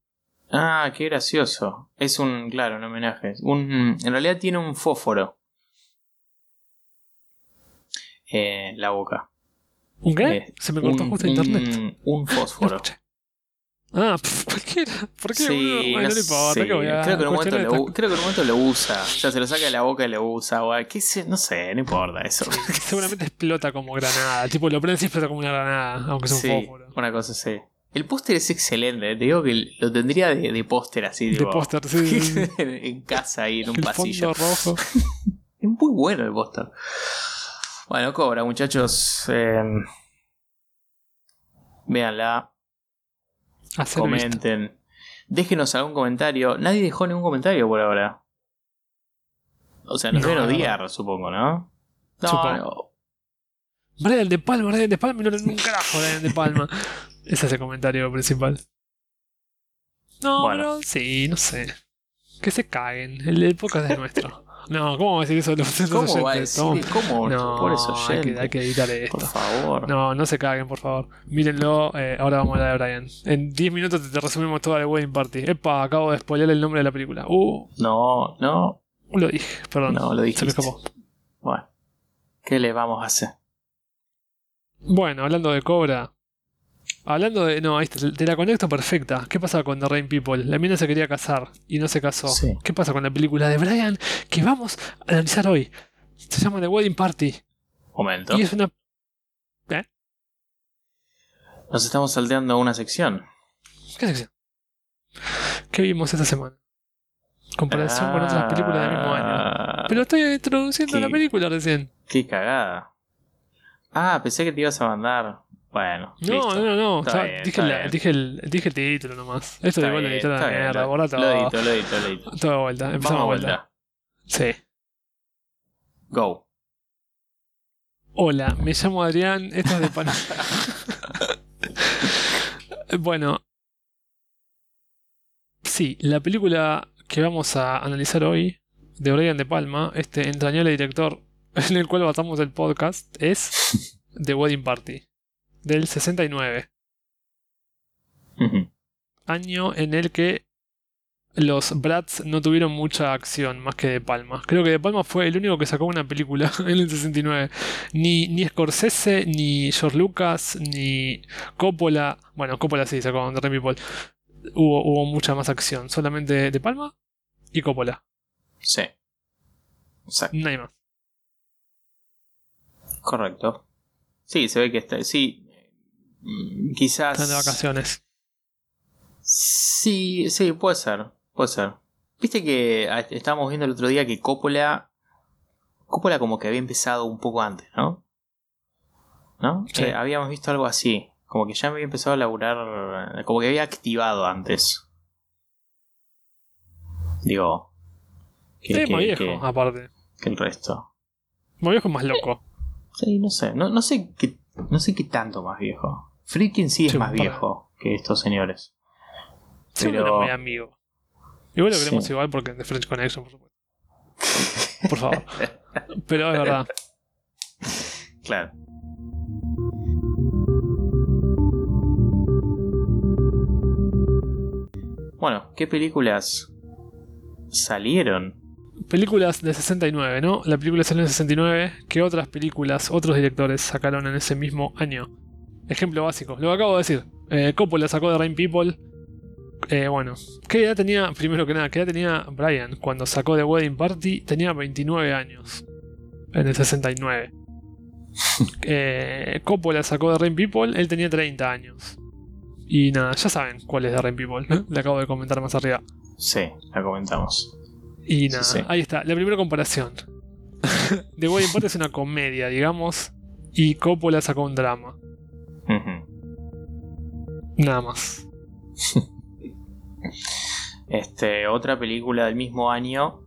[SPEAKER 2] Ah, qué gracioso. Es un, claro, un homenaje. Un, en realidad tiene un fósforo. Eh, la boca.
[SPEAKER 1] ¿Un qué?
[SPEAKER 2] Eh,
[SPEAKER 1] Se me cortó
[SPEAKER 2] un,
[SPEAKER 1] justo internet.
[SPEAKER 2] un- fósforo. [laughs]
[SPEAKER 1] Ah, pf, cualquiera. ¿Por qué?
[SPEAKER 2] Sí, no sé.
[SPEAKER 1] ¿qué
[SPEAKER 2] creo, que en un momento lo, creo que en un momento lo usa. O sea, se lo saca de la boca y lo usa. O, qué sé, no sé, no importa eso. [laughs]
[SPEAKER 1] Seguramente explota como granada. Tipo, lo prende y explota como una granada, aunque sea un
[SPEAKER 2] Sí,
[SPEAKER 1] fósforo.
[SPEAKER 2] una cosa así. El póster es excelente. Te digo que lo tendría de, de póster así.
[SPEAKER 1] De póster, sí, [laughs]
[SPEAKER 2] en casa ahí en un
[SPEAKER 1] El
[SPEAKER 2] pasillo.
[SPEAKER 1] fondo rojo. [laughs]
[SPEAKER 2] Es muy bueno el póster. Bueno, Cobra, muchachos. eh, véanla,
[SPEAKER 1] Hacer vista.
[SPEAKER 2] comenten. Déjenos algún comentario. Nadie dejó ningún comentario por ahora. O sea, nos
[SPEAKER 1] No,
[SPEAKER 2] deben odiar, supongo, ¿no? No,
[SPEAKER 1] Supongo.
[SPEAKER 2] no.
[SPEAKER 1] Brian de Palma, Brian de Palma, no le un carajo Brian de Palma. [laughs] Ese es el comentario principal. No,
[SPEAKER 2] Bueno.
[SPEAKER 1] pero sí, no sé. Que se caguen. El, el podcast es nuestro. [laughs] No, ¿cómo va a decir eso los los
[SPEAKER 2] ¿Cómo va a decir? ¿Cómo?
[SPEAKER 1] No,
[SPEAKER 2] por eso
[SPEAKER 1] hay que, hay que editar esto.
[SPEAKER 2] Por favor.
[SPEAKER 1] No, no se caguen, por favor. Mírenlo, eh, ahora vamos a hablar de Brian. En 10 minutos te, te resumimos toda la wedding party. Epa, acabo de spoiler el nombre de la película. Uh,
[SPEAKER 2] No, no,
[SPEAKER 1] lo dije, perdón.
[SPEAKER 2] no, lo
[SPEAKER 1] se me escapó.
[SPEAKER 2] Bueno, ¿qué le vamos a hacer?
[SPEAKER 1] Bueno, hablando de Cobra. Hablando de. No, ahí está, te la conecto perfecta. ¿Qué pasa con The Rain People? La mina se quería casar y no se casó.
[SPEAKER 2] Sí.
[SPEAKER 1] ¿Qué pasa con la película de Brian que vamos a analizar hoy? Se llama The Wedding Party.
[SPEAKER 2] Momento.
[SPEAKER 1] Y es una.
[SPEAKER 2] Nos estamos salteando a una sección.
[SPEAKER 1] ¿Qué sección? ¿Qué vimos esta semana? Comparación con otras películas del mismo año.
[SPEAKER 2] Ah,
[SPEAKER 1] Pero estoy introduciendo
[SPEAKER 2] ¿Qué?
[SPEAKER 1] la película recién.
[SPEAKER 2] Qué cagada. Ah, pensé que te ibas a mandar. Bueno,
[SPEAKER 1] No,
[SPEAKER 2] listo.
[SPEAKER 1] no, no, no.
[SPEAKER 2] Bien,
[SPEAKER 1] dije, la- el, dije el título nomás. Esto igual lo editó la mierda.
[SPEAKER 2] lo-
[SPEAKER 1] Borra todo.
[SPEAKER 2] Lo edito, lo edito, lo edito. [laughs]
[SPEAKER 1] Todo de vuelta. Empezamos vuelta.
[SPEAKER 2] vuelta.
[SPEAKER 1] Sí.
[SPEAKER 2] Go.
[SPEAKER 1] Hola, me llamo Adrián. Esto es de Pan. [laughs] bueno. Sí, la película que vamos a analizar hoy, de Brian De Palma, este entrañable director en el cual basamos el podcast, es The Wedding Party, del 69.
[SPEAKER 2] Ujú.
[SPEAKER 1] Año en el que los Brats no tuvieron mucha acción más que De Palma. Creo que De Palma fue el único que sacó una película [laughs] en el 69. Ni, ni Scorsese, ni George Lucas, ni Coppola. Bueno, Coppola sí sacó The People. Hubo, hubo mucha más acción. Solamente De Palma y Coppola.
[SPEAKER 2] Sí. Exacto.
[SPEAKER 1] Nadie más.
[SPEAKER 2] Correcto. Sí, se ve que está. Sí. Mm, Quizás.
[SPEAKER 1] Están de vacaciones.
[SPEAKER 2] Sí, sí, puede ser. Puede ser. Viste que ah, estábamos viendo el otro día que Coppola. Coppola como que había empezado un poco antes, ¿no? ¿No?
[SPEAKER 1] Sí.
[SPEAKER 2] Eh, habíamos visto algo así. Como que ya me había empezado a laburar. Como que había activado antes. Digo. Que,
[SPEAKER 1] Sí,
[SPEAKER 2] que-
[SPEAKER 1] más viejo,
[SPEAKER 2] que-
[SPEAKER 1] aparte.
[SPEAKER 2] que el resto.
[SPEAKER 1] Más viejo es más loco.
[SPEAKER 2] Sí, no sé. No, no sé qué. No sé qué tanto más viejo. Friedkin sí es
[SPEAKER 1] Sí,
[SPEAKER 2] más
[SPEAKER 1] para-
[SPEAKER 2] viejo que estos señores.
[SPEAKER 1] Seguro
[SPEAKER 2] Pero-
[SPEAKER 1] muy amigo. Igual lo queremos
[SPEAKER 2] Sí.
[SPEAKER 1] igual porque de French Connection, por supuesto. Por favor. Pero es verdad. [laughs]
[SPEAKER 2] Claro. Bueno, ¿qué películas salieron?
[SPEAKER 1] Películas de 69, ¿no? La película salió en 69. ¿Qué otras películas, otros directores sacaron en ese mismo año? Ejemplo básico, lo que acabo de decir. Eh, Coppola sacó de Rain People. Eh, bueno, ¿qué edad tenía, primero que nada, qué edad tenía Brian cuando sacó The Wedding Party? Tenía 29 años. En el 69. [laughs] eh, Coppola sacó de Rain People, él tenía 30 años. Y nada, ya saben cuál es de Rain People. Le acabo de comentar más arriba.
[SPEAKER 2] Sí, la comentamos.
[SPEAKER 1] Y nada,
[SPEAKER 2] Sí, sí.
[SPEAKER 1] ahí está, la primera comparación. The Wedding Party es una comedia, digamos, y Coppola sacó un drama. Nada más. [laughs]
[SPEAKER 2] Este, otra película del mismo año,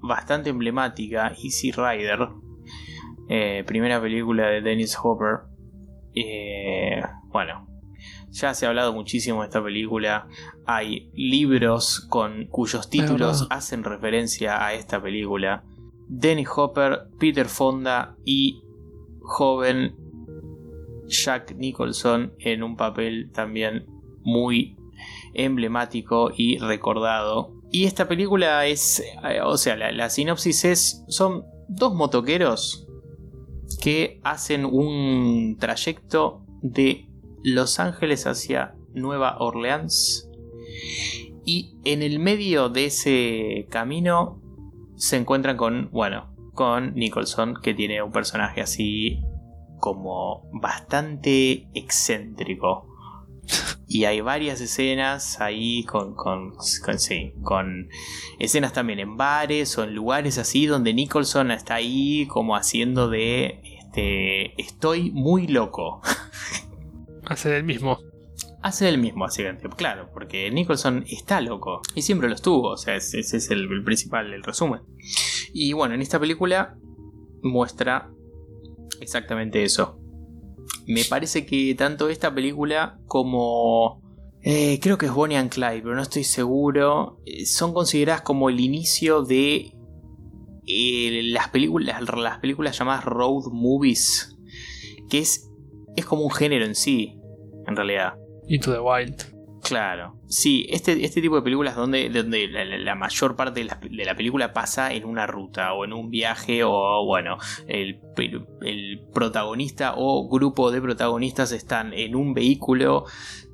[SPEAKER 2] bastante emblemática, Easy Rider. Eh, primera película de Dennis Hopper. Eh, bueno, ya se ha hablado muchísimo de esta película. Hay libros con cuyos títulos hacen referencia a esta película. Dennis Hopper, Peter Fonda y joven Jack Nicholson en un papel también muy emblemático y recordado. Y esta película es, eh, o sea, la, la sinopsis es, son dos motoqueros que hacen un trayecto de Los Ángeles hacia Nueva Orleans. Y en el medio de ese camino se encuentran con, bueno, con Nicholson, que tiene un personaje así como bastante excéntrico. [laughs] Y hay varias escenas ahí con, con, con, sí, con escenas también en bares o en lugares así donde Nicholson está ahí como haciendo de este estoy muy loco. [laughs]
[SPEAKER 1] Hace el mismo.
[SPEAKER 2] Hace el mismo básicamente, claro, porque Nicholson está loco y siempre lo estuvo, o sea, ese, es el, el principal, el resumen. Y bueno, en esta película muestra exactamente eso. Me parece que tanto esta película como... eh, creo que es Bonnie and Clyde, pero no estoy seguro. eh, son consideradas como el inicio de eh, las, películas, las películas llamadas road movies. Que es, es como un género en sí, en realidad.
[SPEAKER 1] Into the Wild.
[SPEAKER 2] Claro. Sí, este, este tipo de películas donde, donde la, mayor parte de la, de la película pasa en una ruta o en un viaje o bueno, el, el protagonista o grupo de protagonistas están en un vehículo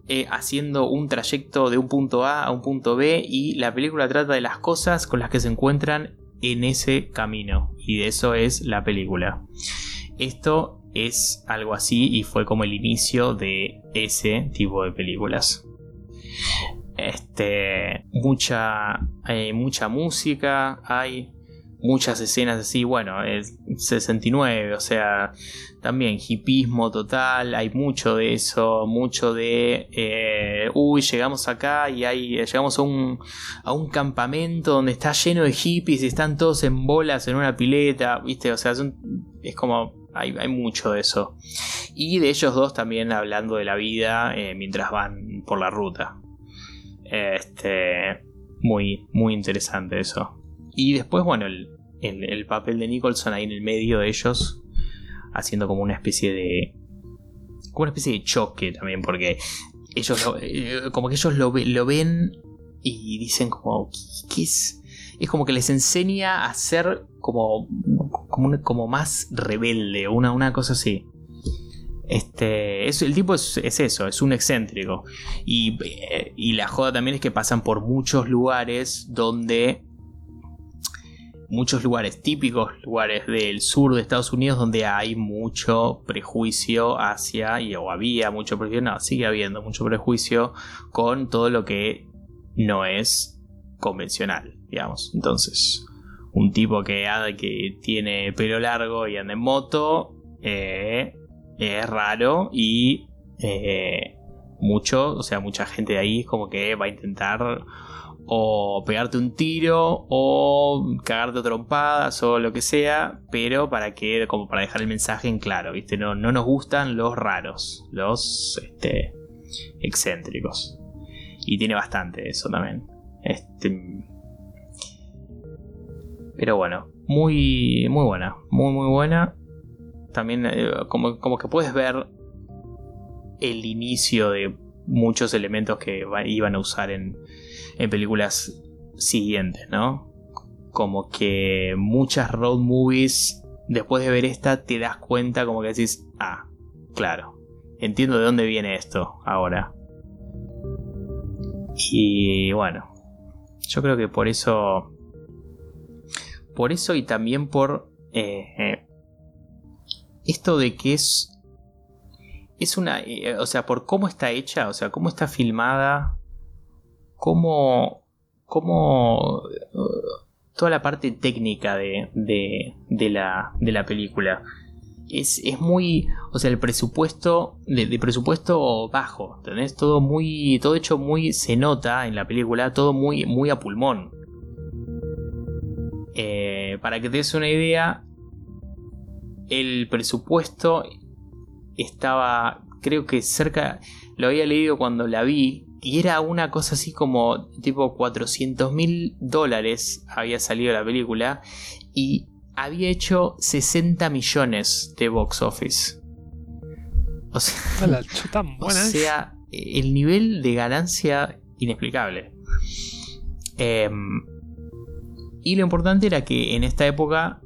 [SPEAKER 2] eh, haciendo un trayecto de un punto A a un punto B y la película trata de las cosas con las que se encuentran en ese camino y de eso es la película. Esto es algo así y fue como el inicio de ese tipo de películas. Este, mucha, eh, mucha música, hay muchas escenas así, bueno, es 69, o sea, también hipismo total, hay mucho de eso, mucho de, eh, uy, llegamos acá y hay, llegamos a un, a un campamento donde está lleno de hippies y están todos en bolas en una pileta, viste, o sea, es como, hay, hay mucho de eso. Y de ellos dos también hablando de la vida eh, mientras van por la ruta. Este, muy, muy interesante eso. Y después, bueno, el, el- el papel de Nicholson ahí en el medio de ellos, haciendo como una especie de. como una especie de choque también, porque ellos, lo- eh, como que ellos lo, lo ven y dicen como, ¿qué, es? Es como que les enseña a ser como, como, como más rebelde, una, una cosa así. Este, es, el tipo es, eso, es un excéntrico. Y, eh, y, la joda también es que pasan por muchos lugares donde. Muchos lugares típicos, lugares del sur de Estados Unidos donde hay mucho prejuicio hacia, y o había mucho prejuicio, no, sigue habiendo mucho prejuicio con todo lo que no es convencional, digamos. Entonces, un tipo que, que tiene pelo largo y anda en moto, eh, es raro y eh, mucho, o sea, mucha gente de ahí como que va a intentar o pegarte un tiro o cagarte trompadas o lo que sea, pero para que, como para dejar el mensaje en claro, ¿viste? No, no nos gustan los raros, los este, excéntricos. Y tiene bastante eso también. Este, pero bueno, muy, muy buena, muy, muy buena también eh, como, que puedes ver el inicio de muchos elementos que iban a usar en, películas siguientes, ¿no? Como que muchas road movies, después de ver esta, te das cuenta como que decís, ah, claro, entiendo de dónde viene esto ahora. Y bueno, yo creo que por eso, por eso y también por eh, eh, esto de que es. Es una. Eh, o sea, por cómo está hecha, o sea, cómo está filmada, cómo. cómo. Toda la parte técnica de, de, de, la, de la película. Es, es, muy. O sea, el presupuesto. De, presupuesto bajo. ¿Entendés? Todo muy. Todo hecho muy. Se nota en la película. Todo muy, muy a pulmón. Eh, para que te des una idea el presupuesto estaba, creo que cerca, lo había leído cuando la vi, y era una cosa así como tipo 400 mil dólares había salido la película, y había hecho 60 millones de box office. O sea, [laughs] o sea el nivel de ganancia inexplicable. Em, y lo importante era que en esta época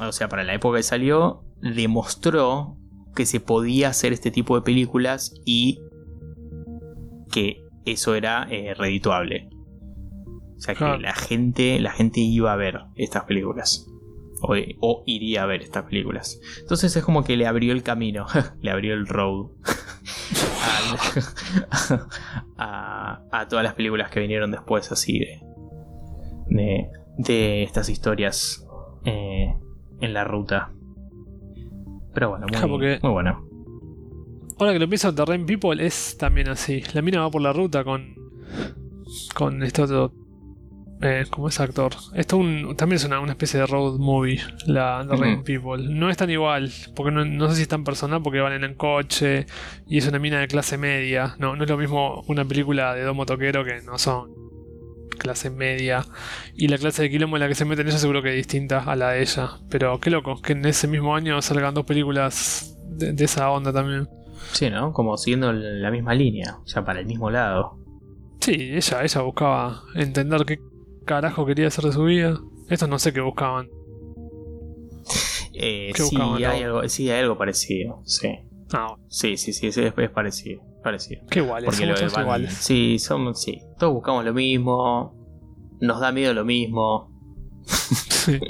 [SPEAKER 2] o sea, para la época que salió, demostró que se podía hacer este tipo de películas y que eso era eh, redituable. O sea que la gente, la gente iba a ver estas películas. O, iría a ver estas películas. Entonces es como que le abrió el camino, [laughs] le abrió el road [laughs] a, todas las películas que vinieron después así de, de, estas historias eh, en la ruta. Pero bueno, muy, muy bueno.
[SPEAKER 1] Ahora que lo pienso, The Rain People es también así. La mina va por la ruta con. con este otro. Eh, como es actor. Esto también es una, especie de road movie, la The Rain People. No es tan igual, porque no, sé si es tan personal porque van en el coche y es una mina de clase media. No, no es lo mismo una película de dos motoqueros que no son clase media. Y la clase de quilombo en la que se meten ella seguro que es distinta a la de ella. Pero qué loco, que en ese mismo año salgan dos películas de, esa onda también.
[SPEAKER 2] Sí, ¿no? Como siguiendo la misma línea, o sea, para el mismo lado.
[SPEAKER 1] Sí, ella, ella buscaba entender qué carajo quería hacer de su vida. Estos no sé qué buscaban.
[SPEAKER 2] Eh, sí, hay algo, sí, hay algo parecido, sí. Ah, sí, sí, sí, es, es parecido parecido.
[SPEAKER 1] Qué iguales, somos iguales.
[SPEAKER 2] Sí, somos, sí. Todos buscamos lo mismo. Nos da miedo lo mismo. [laughs]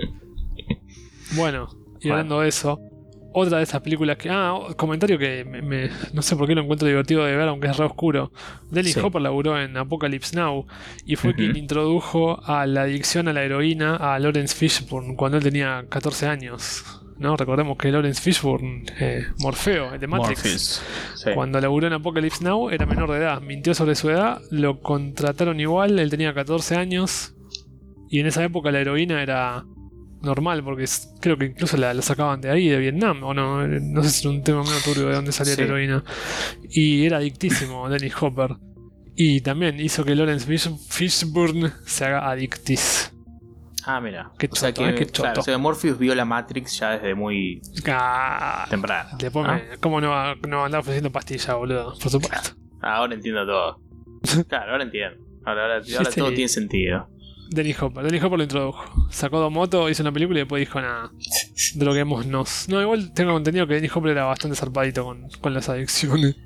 [SPEAKER 1] bueno, y hablando de eso, otra de esas películas que. Ah, comentario que me, no sé por qué lo encuentro divertido de ver, aunque es re oscuro. Dennis Hopper laburó en Apocalypse Now y fue quien introdujo a la adicción a la heroína a Lawrence Fishburne cuando él tenía 14 años. ¿No? Recordemos que Lawrence Fishburne, eh, Morfeo, el de Matrix, cuando laburó en Apocalypse Now era menor de edad, mintió sobre su edad, lo contrataron igual, él tenía 14 años y en esa época la heroína era normal, porque creo que incluso la, sacaban de ahí, de Vietnam, o no, no sé si era un tema medio turbio de dónde salía la heroína. Y era adictísimo, [laughs] Dennis Hopper. Y también hizo que Lawrence Fishburne se haga adictis.
[SPEAKER 2] Ah, mira. o, sea que, ¿eh? claro, o sea Morpheus vio la Matrix ya desde muy temprano.
[SPEAKER 1] ¿Cómo no, no andaba ofreciendo pastillas, boludo? Por supuesto.
[SPEAKER 2] Ahora entiendo todo. [laughs] claro, ahora entiendo. Ahora, ahora todo tiene sentido.
[SPEAKER 1] Denny Hopper. Denny Hopper lo introdujo. Sacó dos motos, hizo una película y después dijo nada. Droguémonos. No, igual tengo entendido que Denny Hopper era bastante zarpadito con, con las adicciones.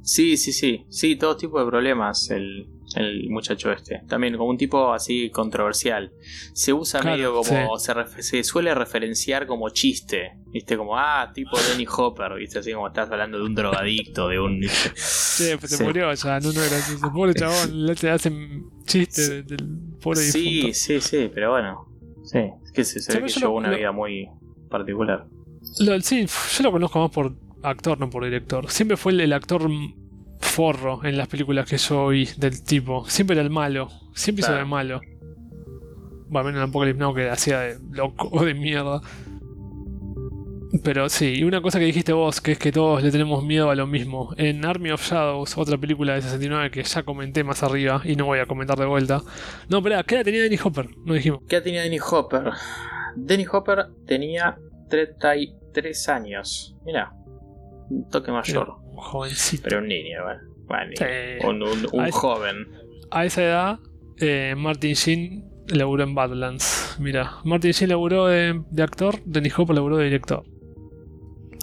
[SPEAKER 2] Sí, sí, sí. Sí, todo tipo de problemas el, el muchacho este. También como un tipo así controversial. Se usa medio como. Se, suele referenciar como chiste. ¿Viste? Como, ah, tipo Denny Hopper. ¿Viste? Así como estás hablando de un drogadicto, de un. [laughs]
[SPEAKER 1] Sí, pues se murió ya. No, no era así. Pobre chabón. Le hacen chiste del pobre
[SPEAKER 2] Sí, sí, sí, pero bueno. Sí, es que se, ve que llevó una vida muy particular.
[SPEAKER 1] sí, yo lo conozco más por actor, no por director. Siempre fue el, actor forro en las películas que yo vi del tipo. Siempre era el malo. Siempre hizo el malo. Bueno, menos en Apocalypse Now que hacía de loco o de mierda. Pero sí, y una cosa que dijiste vos, que es que todos le tenemos miedo a lo mismo. En Army of Shadows, otra película de 69 que ya comenté más arriba y no voy a comentar de vuelta. No, espera, ¿qué edad tenía Denny Hopper? No dijimos.
[SPEAKER 2] ¿Qué edad tenía Denny Hopper? Denny Hopper tenía 33 años. Mira, un toque mayor.
[SPEAKER 1] Un jovencito.
[SPEAKER 2] Pero un niño, bueno. un, joven.
[SPEAKER 1] A esa edad, eh, Martin Sheen laburó en Badlands. Mira, Martin Sheen laburó de, actor, Denny Hopper laburó de director.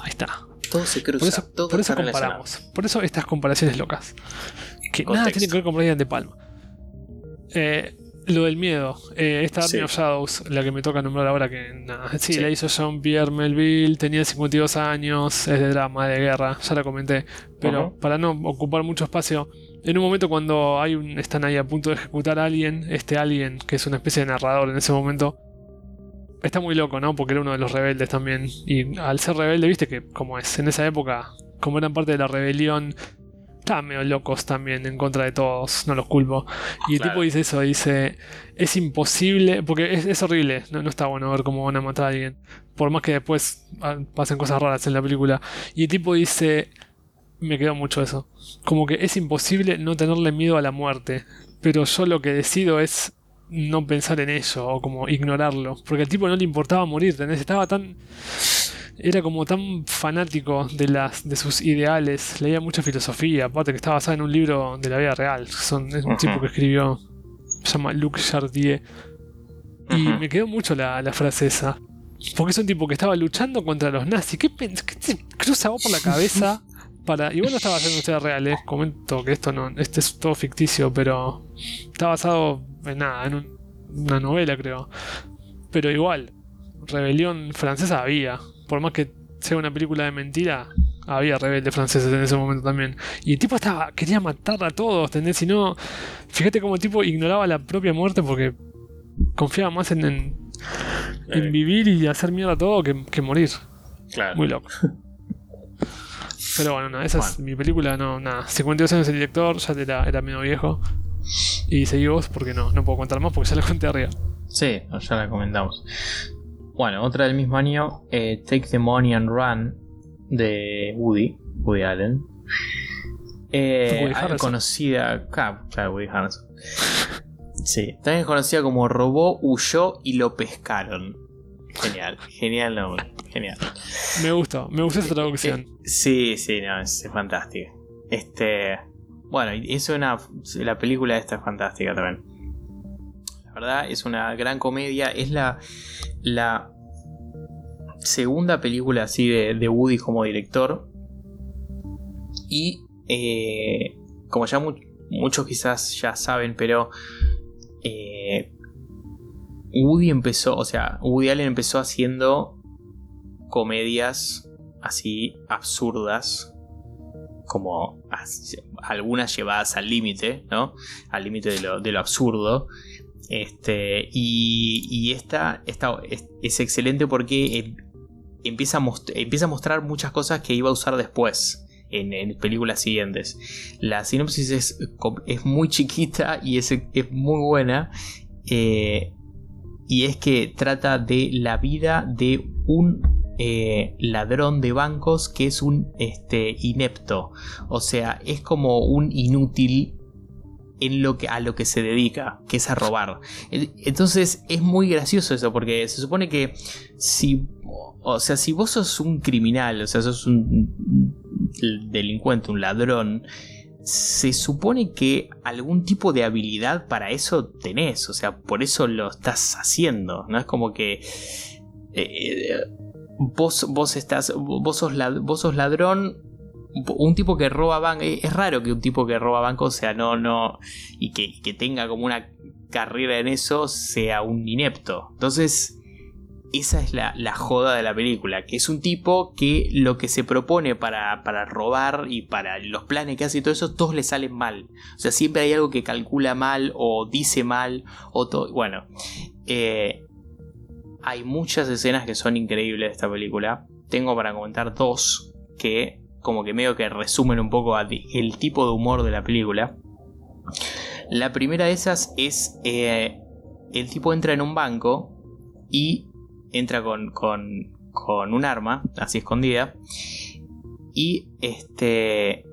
[SPEAKER 1] Ahí está.
[SPEAKER 2] Todo se cruza.
[SPEAKER 1] Por eso,
[SPEAKER 2] todo
[SPEAKER 1] por eso comparamos. Por eso estas comparaciones locas. Que nada tiene que ver con Brian De Palma. Eh, lo del miedo. Eh, esta Army of Shadows, la que me toca nombrar ahora, que nada. Sí, la hizo John Pierre Melville, tenía 52 años, es de drama, de guerra, ya la comenté. Pero para no ocupar mucho espacio, en un momento cuando hay un, están ahí a punto de ejecutar a alguien, este alguien, que es una especie de narrador en ese momento, está muy loco, ¿no? Porque era uno de los rebeldes también. Y al ser rebelde, viste que como es, en esa época, como eran parte de la rebelión estaban medio locos también en contra de todos, no los culpo. Y el tipo dice eso, dice, es imposible, porque es, horrible, no, no, está bueno ver cómo van a matar a alguien, por más que después ah, pasen cosas raras en la película. Y el tipo dice, me quedó mucho eso, como que es imposible no tenerle miedo a la muerte, pero yo lo que decido es no pensar en ello o como ignorarlo, porque al tipo no le importaba morir, Estaba tan era como tan fanático de, las, de sus ideales, leía mucha filosofía, aparte que estaba basada en un libro de la vida real. Son, es un tipo que escribió, se llama Luc Jardier. Y me quedó mucho la, frase esa. Porque es un tipo que estaba luchando contra los nazis. ¿Qué, qué te cruza vos por la cabeza? Para, igual no estaba haciendo historia real, ¿eh? comento que esto no, este es todo ficticio, pero está basado en nada, en una novela creo. Pero igual, rebelión francesa había, por más que sea una película de mentira, había rebeldes franceses en ese momento también. Y el tipo estaba, quería matar a todos, ¿entendés? Si no, fíjate cómo el tipo ignoraba la propia muerte porque confiaba más en, en, eh. vivir y hacer mierda a todo que, morir.
[SPEAKER 2] Claro.
[SPEAKER 1] Muy loco. [laughs] Pero bueno, esa es mi película, no, nada. 52 años el director, ya era, era medio viejo. Y seguí vos porque no, no puedo contar más porque ya la conté arriba.
[SPEAKER 2] Sí, ya la comentamos. Bueno, otra del mismo año, eh, Take the Money and Run de Woody, Woody Allen. Eh, conocida, claro, Woody Harrelson. [laughs] Sí, también conocida como Robó, huyó y lo pescaron. Genial, genial nombre, genial.
[SPEAKER 1] Me gustó, me gustó esa traducción. Eh,
[SPEAKER 2] sí, sí, no, es, fantástico. Este, bueno, es una, la película esta es fantástica también. Verdad, es una gran comedia, es la, la segunda película así de, Woody como director. Y eh, como ya muchos quizás ya saben, pero eh, Woody empezó, o sea, Woody Allen empezó haciendo comedias así absurdas, como algunas llevadas al límite, ¿no? Al límite de lo absurdo. Este, y, esta, es, excelente porque em, empieza, a empieza a mostrar muchas cosas que iba a usar después. En, películas siguientes. La sinopsis es, es muy chiquita y es, es muy buena. Eh, y es que trata de la vida de un eh, ladrón de bancos que es un este, inepto. O sea, es como un inútil en lo que, a lo que se dedica, que es a robar. Entonces es muy gracioso eso, porque se supone que si, o sea, si vos sos un criminal, o sea, sos un delincuente, un ladrón, se supone que algún tipo de habilidad para eso tenés, o sea, por eso lo estás haciendo, no es como que eh, vos, vos estás, vos sos, vos sos ladrón, un tipo que roba bancos, es raro que un tipo que roba bancos, o sea, no, no, y que, que tenga como una carrera en eso sea un inepto. Entonces, esa es la, joda de la película, que es un tipo que lo que se propone para, para, robar y para los planes que hace y todo eso, todos le salen mal. O sea, siempre hay algo que calcula mal o dice mal o todo. Bueno, eh, hay muchas escenas que son increíbles de esta película. Tengo para comentar dos que como que medio que resumen un poco el tipo de humor de la película. La primera de esas es eh, el tipo entra en un banco y entra con, con, un arma, así escondida, y este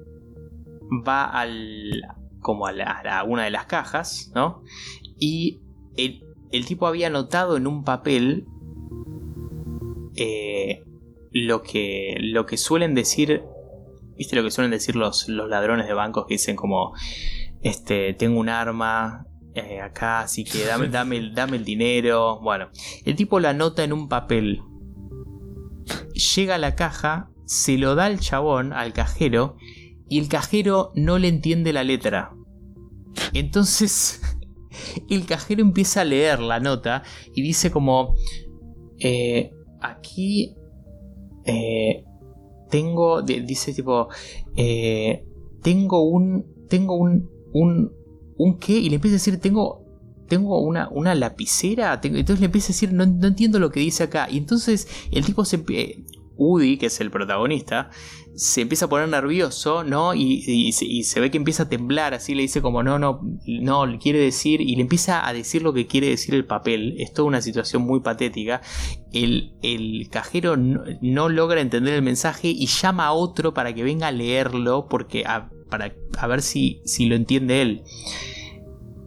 [SPEAKER 2] va al como a, una de las cajas, ¿no? Y el, tipo había anotado en un papel eh, lo, que, lo que suelen decir, ¿viste lo que suelen decir los, los ladrones de bancos que dicen como, este, tengo un arma, eh, acá, así que dame, [laughs] dame, dame el dinero. Bueno, el tipo la anota en un papel. Llega a la caja, se lo da al chabón, al cajero, y el cajero no le entiende la letra. Entonces, [laughs] el cajero empieza a leer la nota y dice como, eh, aquí eh, tengo, dice tipo, tengo un, tengo un, un, ¿un qué? Y le empieza a decir, tengo, tengo una, una lapicera. entonces le empieza a decir, no, entiendo lo que dice acá. Y entonces el tipo se... Woody, que es el protagonista, se empieza a poner nervioso, ¿no? Y, se, ve que empieza a temblar, así le dice como, no, no, no, le quiere decir, y le empieza a decir lo que quiere decir el papel. Es toda una situación muy patética. El, cajero no, logra entender el mensaje y llama a otro para que venga a leerlo, porque para a ver si, si lo entiende él.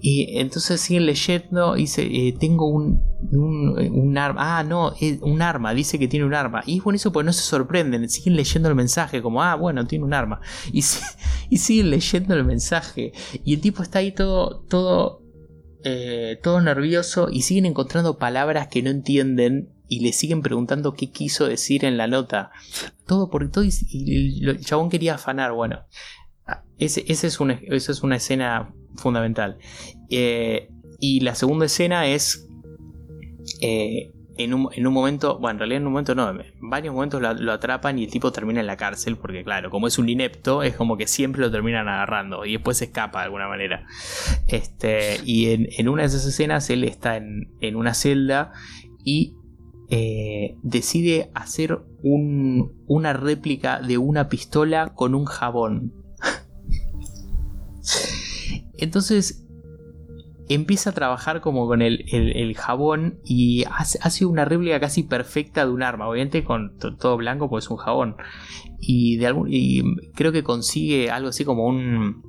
[SPEAKER 2] Y entonces siguen leyendo y dice, eh, tengo un, un, arma. Ah, no, un arma, dice que tiene un arma. Y es bueno eso porque no se sorprenden, siguen leyendo el mensaje como, ah, bueno, tiene un arma. Y, [laughs] y siguen leyendo el mensaje. Y el tipo está ahí todo, todo, eh, todo nervioso y siguen encontrando palabras que no entienden y le siguen preguntando qué quiso decir en la nota. Todo por todo y, el chabón quería afanar, bueno. Esa es, una, esa es una escena fundamental. Eh, y la segunda escena es eh, en, un, momento, bueno, en realidad en un momento no, en varios momentos lo, atrapan y el tipo termina en la cárcel, porque claro, como es un inepto, es como que siempre lo terminan agarrando y después se escapa de alguna manera. Este, y en, una de esas escenas él está en, una celda y eh, decide hacer una réplica de una pistola con un jabón. [laughs] Entonces empieza a trabajar como con el, jabón y hace, una réplica casi perfecta de un arma, obviamente con todo blanco pues es un jabón. Y, de algún, creo que consigue algo así como un...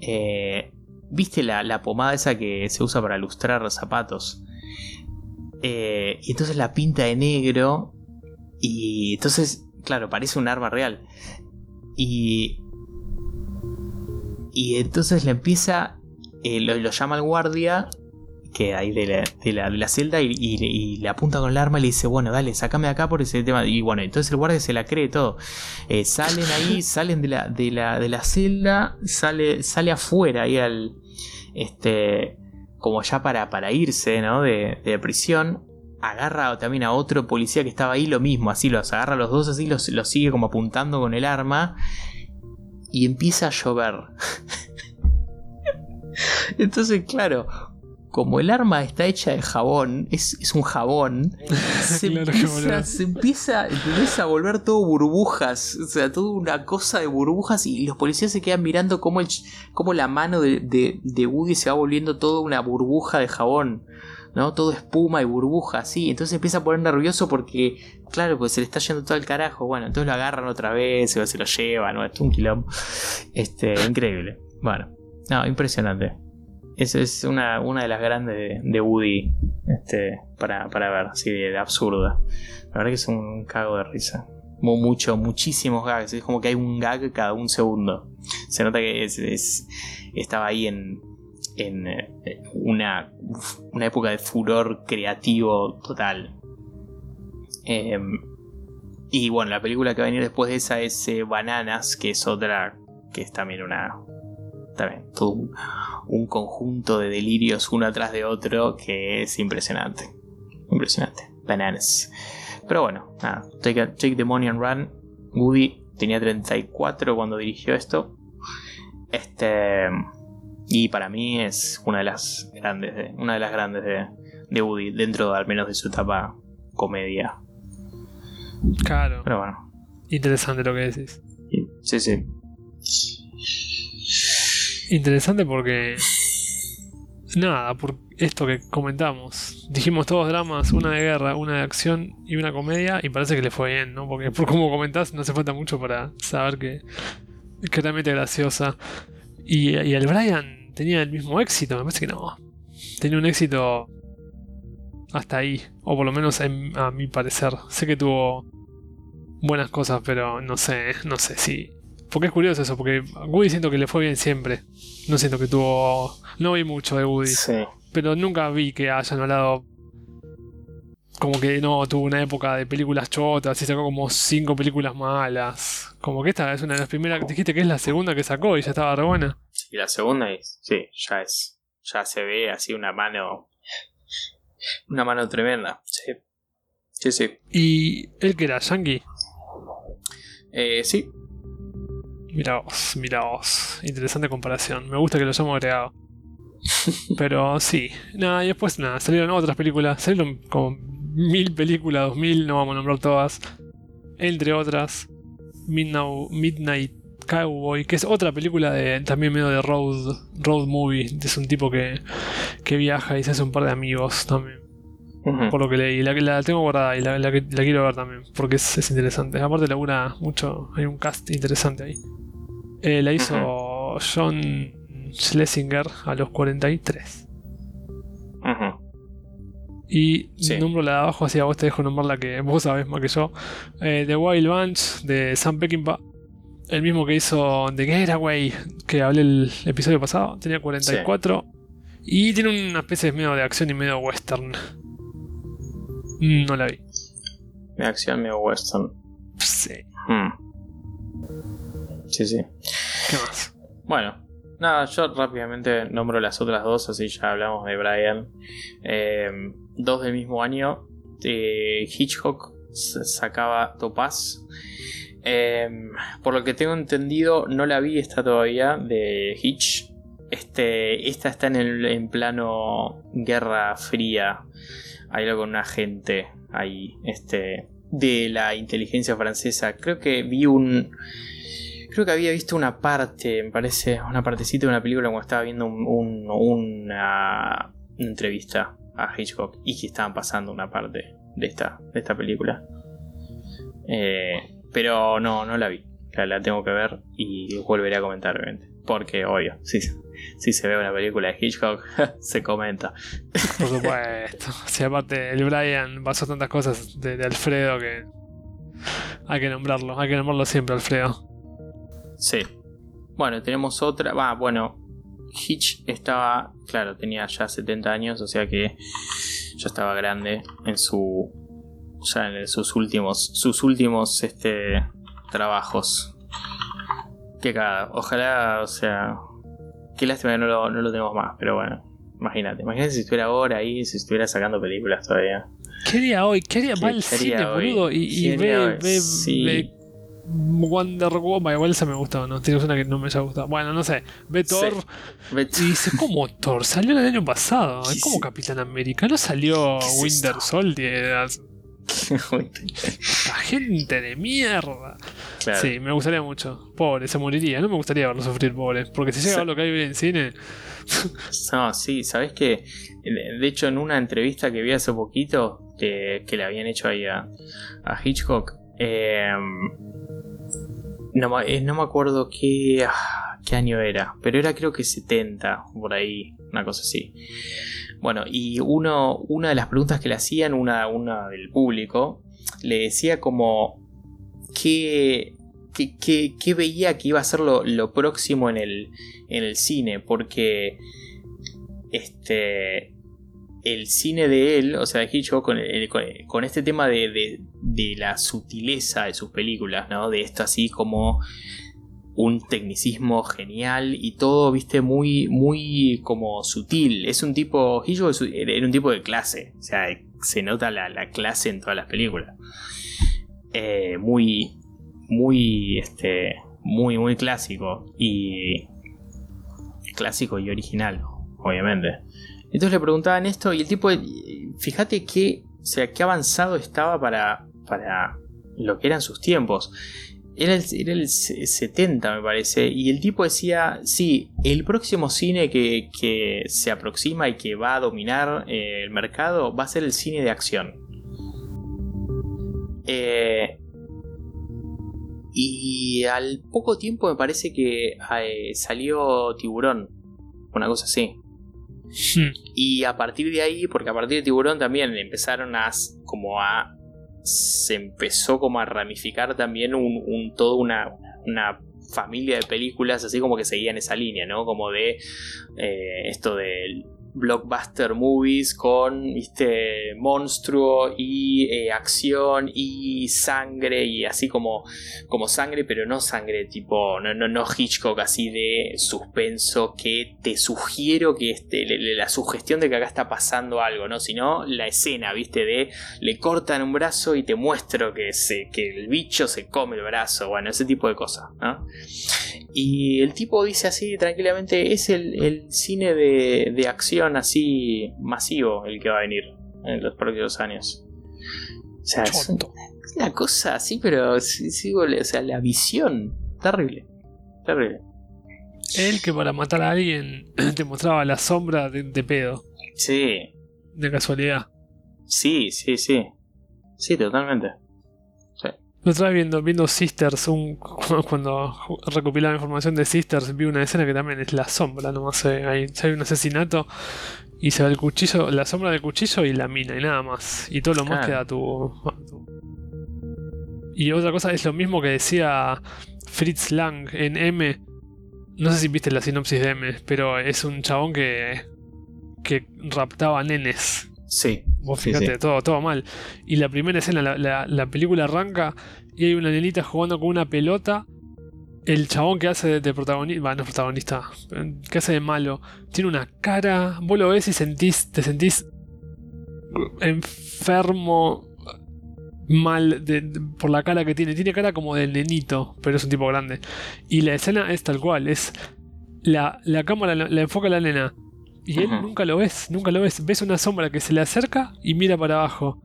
[SPEAKER 2] Eh, ¿Viste la, pomada esa que se usa para lustrar los zapatos? Eh, y entonces la pinta de negro y entonces, claro, parece un arma real. Y y entonces le empieza, eh, lo, llama al guardia, que ahí de la, de la, celda, y, le apunta con el arma y le dice, bueno, dale, sacame de acá por ese tema. Y bueno, entonces el guardia se la cree todo. Eh, salen ahí, [laughs] salen de la, de la, de la celda, sale, sale afuera ahí al... Este, como ya para, para irse, ¿no? De, de prisión agarra también a otro policía que estaba ahí lo mismo, así los agarra a los dos, así los, los, sigue como apuntando con el arma y empieza a llover. [laughs] [laughs] Entonces, claro, como el arma está hecha de jabón, es, un jabón, [laughs] se, empieza, a volver todo burbujas, o sea, toda una cosa de burbujas y los policías se quedan mirando cómo, el, la mano de, de, Woody se va volviendo toda una burbuja de jabón. ¿no? Todo espuma y burbuja así. Entonces empieza a poner nervioso porque, claro, pues se le está yendo todo el carajo. Bueno, entonces lo agarran otra vez, se lo llevan, ¿no? es un quilombo. Este, increíble. Bueno, no, impresionante. Esa es una, una de las grandes de, Woody este, para, ver, así de, absurda. La verdad que es un cago de risa. Mucho, muchísimos gags. Es como que hay un gag cada un segundo. Se nota que es, estaba ahí en, en eh, una, una época de furor creativo total. Em, y bueno, la película que va a venir después de esa es eh, Bananas, que es otra, que es también una... También todo un, conjunto de delirios uno atrás de otro que es impresionante. Impresionante. Bananas. Pero bueno, nada. Take, take the money and run. Woody tenía 34 cuando dirigió esto. Este... Y para mí es una de las grandes de, una de las grandes de, de Woody, dentro al menos de su etapa comedia.
[SPEAKER 1] Claro.
[SPEAKER 2] Pero bueno.
[SPEAKER 1] Interesante lo que decís.
[SPEAKER 2] Sí, sí.
[SPEAKER 1] Interesante porque. Nada, por esto que comentamos. Dijimos todos dramas, una de guerra, una de acción y una comedia, y parece que le fue bien, ¿no? Porque por como comentás, no hace falta mucho para saber que, que realmente graciosa. Y, y el Brian tenía el mismo éxito, me parece que no. Tenía un éxito hasta ahí, o por lo menos a mi parecer. Sé que tuvo buenas cosas, pero no sé, no sé si. Porque es curioso eso, porque Woody siento que le fue bien siempre. No siento que tuvo. No vi mucho de Woody.
[SPEAKER 2] Sí.
[SPEAKER 1] Pero nunca vi que hayan hablado. Como que no, tuvo una época de películas chotas y sacó como cinco películas malas. Como que esta es una de las primeras. Dijiste que es la segunda que sacó y ya estaba re buena.
[SPEAKER 2] Sí, la segunda es. Sí, ya es. Ya se ve así una mano. Una mano tremenda. Sí. Sí, sí.
[SPEAKER 1] ¿Y él que era? ¿Yankee?
[SPEAKER 2] Eh, sí.
[SPEAKER 1] Mira vos, mira vos. Interesante comparación. Me gusta que lo hayamos agregado. [laughs] Pero sí. Nada, y después nada, salieron otras películas. Salieron como mil películas, dos mil, no vamos a nombrar todas. Entre otras, Midnight, Midnight Cowboy, que es otra película de también medio de road, road movie. Es un tipo que, que viaja y se hace un par de amigos también. Por lo que leí, la, la tengo guardada y la, la, quiero ver también, porque es, es interesante. Aparte, labura mucho, hay un cast interesante ahí. Eh, la hizo John Schlesinger a los 43. Y nombro la de abajo, así a vos te dejo nombrar la que vos sabés más que yo. Eh, The Wild Bunch de Sam Peckinpah. El mismo que hizo The Getaway, que hablé el episodio pasado. Tenía 44. Y tiene una especie de medio de acción y medio western. No la vi.
[SPEAKER 2] Mi acción, mi western.
[SPEAKER 1] Sí.
[SPEAKER 2] Hmm. Sí, sí.
[SPEAKER 1] ¿Qué más?
[SPEAKER 2] Bueno, nada, yo rápidamente nombro las otras dos, así ya hablamos de Brian. Eh, dos del mismo año. De Hitchcock sacaba Topaz. Eh, por lo que tengo entendido, no la vi esta todavía de Hitch. Este, esta está en el en plano Guerra Fría hay algo con un agente ahí, este, de la inteligencia francesa. Creo que vi un... Creo que había visto una parte, me parece, una partecita de una película cuando estaba viendo una, entrevista a Hitchcock y que estaban pasando una parte de esta, de esta película. Eh, pero no, no la vi. La, la, tengo que ver y volveré a comentar, obviamente. Porque, obvio, sí, si se ve una película de Hitchcock, [laughs] se comenta.
[SPEAKER 1] Por supuesto. [laughs] Si aparte el Brian pasó tantas cosas de, Alfredo que hay que nombrarlo, hay que nombrarlo siempre, Alfredo.
[SPEAKER 2] Sí. Bueno, tenemos otra. Va, bueno. Hitch estaba. Claro, tenía ya 70 años, o sea que ya estaba grande en su. Ya en sus últimos. Sus últimos este. trabajos. Que cada. Ojalá, o sea. Qué lástima que no lo, no lo tenemos más, pero bueno. Imagínate, imagínate si estuviera ahora ahí, si estuviera sacando películas todavía.
[SPEAKER 1] ¿Qué día hoy? ¿Qué día va el cine, boludo? Y, y ve, ve, ve, Wonder Woman, igual esa me gustó, ¿no? Tienes una que no me haya gustado. Bueno, no sé. Ve Thor. Y dice, [laughs] ¿cómo Thor? Salió el año pasado. Es como Capitán América. No salió Winter Soldier. La [laughs] gente de mierda. Sí, me gustaría mucho. Pobre, se moriría. No me gustaría verlo sufrir, pobre. Porque si llega a lo que hay en cine.
[SPEAKER 2] no, sí, ¿sabes qué? De hecho, en una entrevista que vi hace poquito, que, le habían hecho ahí a, Hitchcock, em, no, eh, no, me acuerdo qué, ah, qué año era, pero era creo que 70, por ahí, una cosa así. Bueno, y uno, una de las preguntas que le hacían, una, una del público, le decía como qué, qué, veía que iba a ser lo, lo próximo en el, en el cine, porque este, el cine de él, o sea, de Hitchcock, con, con, este tema de, de, la sutileza de sus películas, ¿no? De esto así como un tecnicismo genial y todo, viste, muy, muy como sutil. Es un tipo, Hitchcock era un tipo de clase, o sea, se nota la, clase en todas las películas. Eh, muy, muy, este, muy, muy clásico y clásico y original, obviamente. Entonces le preguntaban esto y el tipo, fíjate que, o sea, qué avanzado estaba para, para lo que eran sus tiempos. Era el, era el 70 me parece, y el tipo decía, sí, el próximo cine que, que se aproxima y que va a dominar eh, el mercado va a ser el cine de acción. Eh, y al poco tiempo me parece que eh, salió Tiburón, una cosa así. [laughs] Y a partir de ahí, porque a partir de Tiburón también empezaron a como a se empezó como a ramificar también un, todo una, una familia de películas así como que seguían esa línea, ¿no? Como de eh, esto del blockbuster movies con ¿viste? monstruo y eh, acción y sangre y así como, como sangre pero no sangre tipo no, no, no Hitchcock así de suspenso que te sugiero que este, la sugestión de que acá está pasando algo no sino la escena viste de le cortan un brazo y te muestro que, se, que el bicho se come el brazo bueno ese tipo de cosas y el tipo dice así tranquilamente es el, el cine de, de acción así masivo el que va a venir en los próximos años. O sea, es una cosa así, pero sí, o sea, la visión, terrible, terrible.
[SPEAKER 1] Él que para matar a alguien [clears throat] te mostraba la sombra de, pedo.
[SPEAKER 2] Sí.
[SPEAKER 1] De casualidad.
[SPEAKER 2] Sí, sí, sí. Sí, totalmente.
[SPEAKER 1] Lo estaba viendo, viendo Sisters, un, [laughs] cuando recopilaba información de Sisters, vi una escena que también es la sombra, nomás hay, hay un asesinato y se ve el cuchillo, la sombra del cuchillo y la mina y nada más. Y todo lo más queda tu, Y otra cosa es lo mismo que decía Fritz Lang en M. No sé si viste la sinopsis de M, pero es un chabón que, que raptaba nenes.
[SPEAKER 2] Sí.
[SPEAKER 1] Vos fíjate, Todo, todo mal. Y la primera escena, la, película arranca y hay una nenita jugando con una pelota. El chabón que hace de, protagonista, bueno, no es protagonista, que hace de malo, tiene una cara, vos lo ves y sentís, te sentís enfermo, mal por la cara que tiene. Tiene cara como del nenito, pero es un tipo grande. Y la escena es tal cual, es la, la cámara la, enfoca a la nena y él nunca lo ves, nunca lo ves. Ves una sombra que se le acerca y mira para abajo.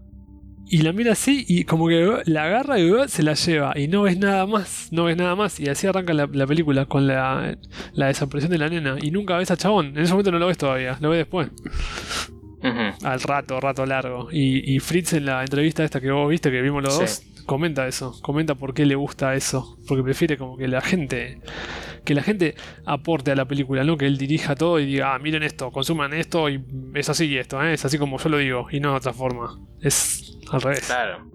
[SPEAKER 1] Y la mira así y como que la agarra y se la lleva. Y no ves nada más, no ves nada más. Y así arranca la, película con la, la, desaparición de la nena. Y nunca ves a chabón. En ese momento no lo ves todavía, lo ves después. Al rato, rato largo. Y, y, Fritz en la entrevista esta que vos viste, que vimos los dos, comenta eso. Comenta por qué le gusta eso. Porque prefiere como que la gente que la gente aporte a la película, no que él dirija todo y diga, ah, miren esto, consuman esto y es así y esto, ¿eh? es así como yo lo digo y no de otra forma. Es al revés.
[SPEAKER 2] Claro,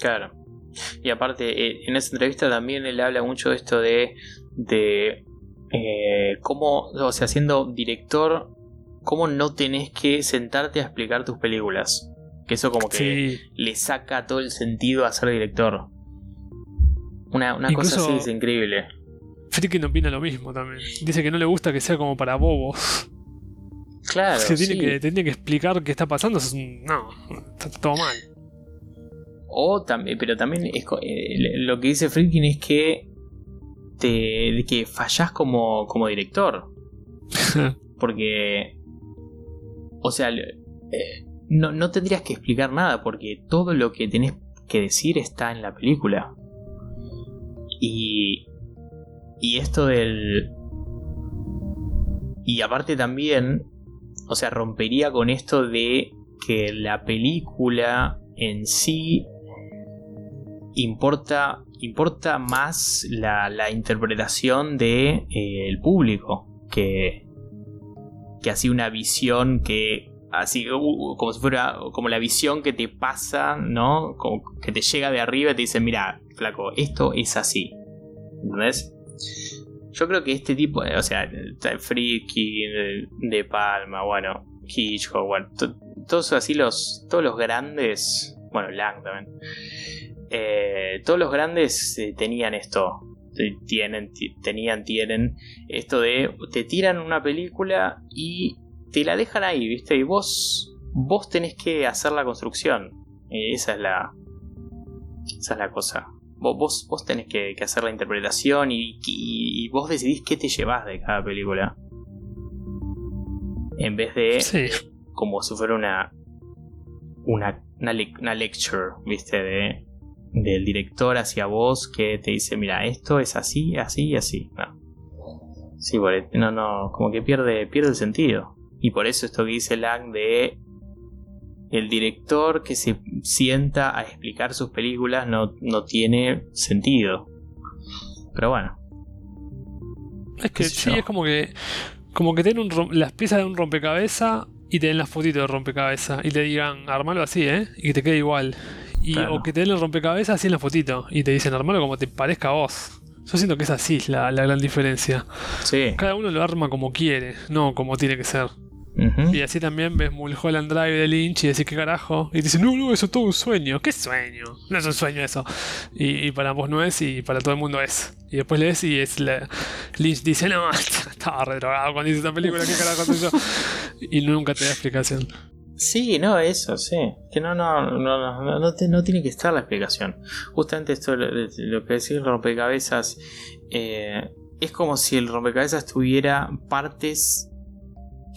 [SPEAKER 2] claro. Y aparte, eh, en esa entrevista también él habla mucho de esto de, de eh, cómo, o sea, siendo director, cómo no tenés que sentarte a explicar tus películas. Que eso como que le saca todo el sentido a ser director. Una, una cosa así es increíble.
[SPEAKER 1] Friedkin opina lo mismo también. Dice que no le gusta que sea como para bobos. [laughs]
[SPEAKER 2] Claro.
[SPEAKER 1] Que tiene, que tiene que explicar qué está pasando. no, está todo mal.
[SPEAKER 2] O también, pero también eh, lo que dice Friedkin es que te, que fallás como, como director. [laughs] porque, o sea, eh, no, no tendrías que explicar nada porque todo lo que tenés que decir está en la película. Y y esto del... Y aparte también, o sea, rompería con esto de que la película en sí importa, importa más la, la interpretación del de, eh, el público que, que así una visión que así como si fuera como la visión que te pasa, ¿no? Como que te llega de arriba y te dice, mira, flaco, esto es así. ¿Entendés? Yo creo que este tipo, o sea, Freaky, de, Palma, bueno, Hitchcock, bueno, todos así los, todos los grandes, bueno, Lang también, eh, todos los grandes eh, tenían esto, tienen, tenían, tienen esto de, te tiran una película y te la dejan ahí, ¿viste? Y vos, vos tenés que hacer la construcción. esa es la, esa es la cosa. Vos, vos, tenés que, hacer la interpretación y, vos decidís qué te llevas de cada película. En vez de como si fuera una, una, una, lecture, ¿viste? De, del director hacia vos que te dice, mira, esto es así, así y así. No. Sí, no, no, como que pierde, pierde el sentido. Y por eso esto que dice Lang de el director que se sienta a explicar sus películas no, no tiene sentido. Pero bueno.
[SPEAKER 1] Es que sí, es como que. Como que tienen las piezas de un rompecabezas y te den las fotitos de rompecabezas y te digan, armalo así, ¿eh? Y que te quede igual. Y, O que te den el rompecabezas así en la fotito y te dicen, armalo como te parezca a vos. Yo siento que es así la, la gran diferencia.
[SPEAKER 2] Sí.
[SPEAKER 1] Cada uno lo arma como quiere, no como tiene que ser. Y así también ves Mulholland Drive de Lynch y decís, ¿qué carajo? Y te dicen, no, no, eso es todo un sueño. ¿Qué sueño? No es un sueño eso. Y, para vos no es y para todo el mundo es. Y después lees y es la... Lynch dice, no, [laughs] estaba redrogado cuando hice esta película, ¿qué carajo soy yo? Y nunca te da explicación.
[SPEAKER 2] Sí, no, eso, sí. Que no, no, no, no, no, no tiene que estar la explicación. Justamente esto, lo, que decís, rompecabezas, eh, es como si el rompecabezas tuviera partes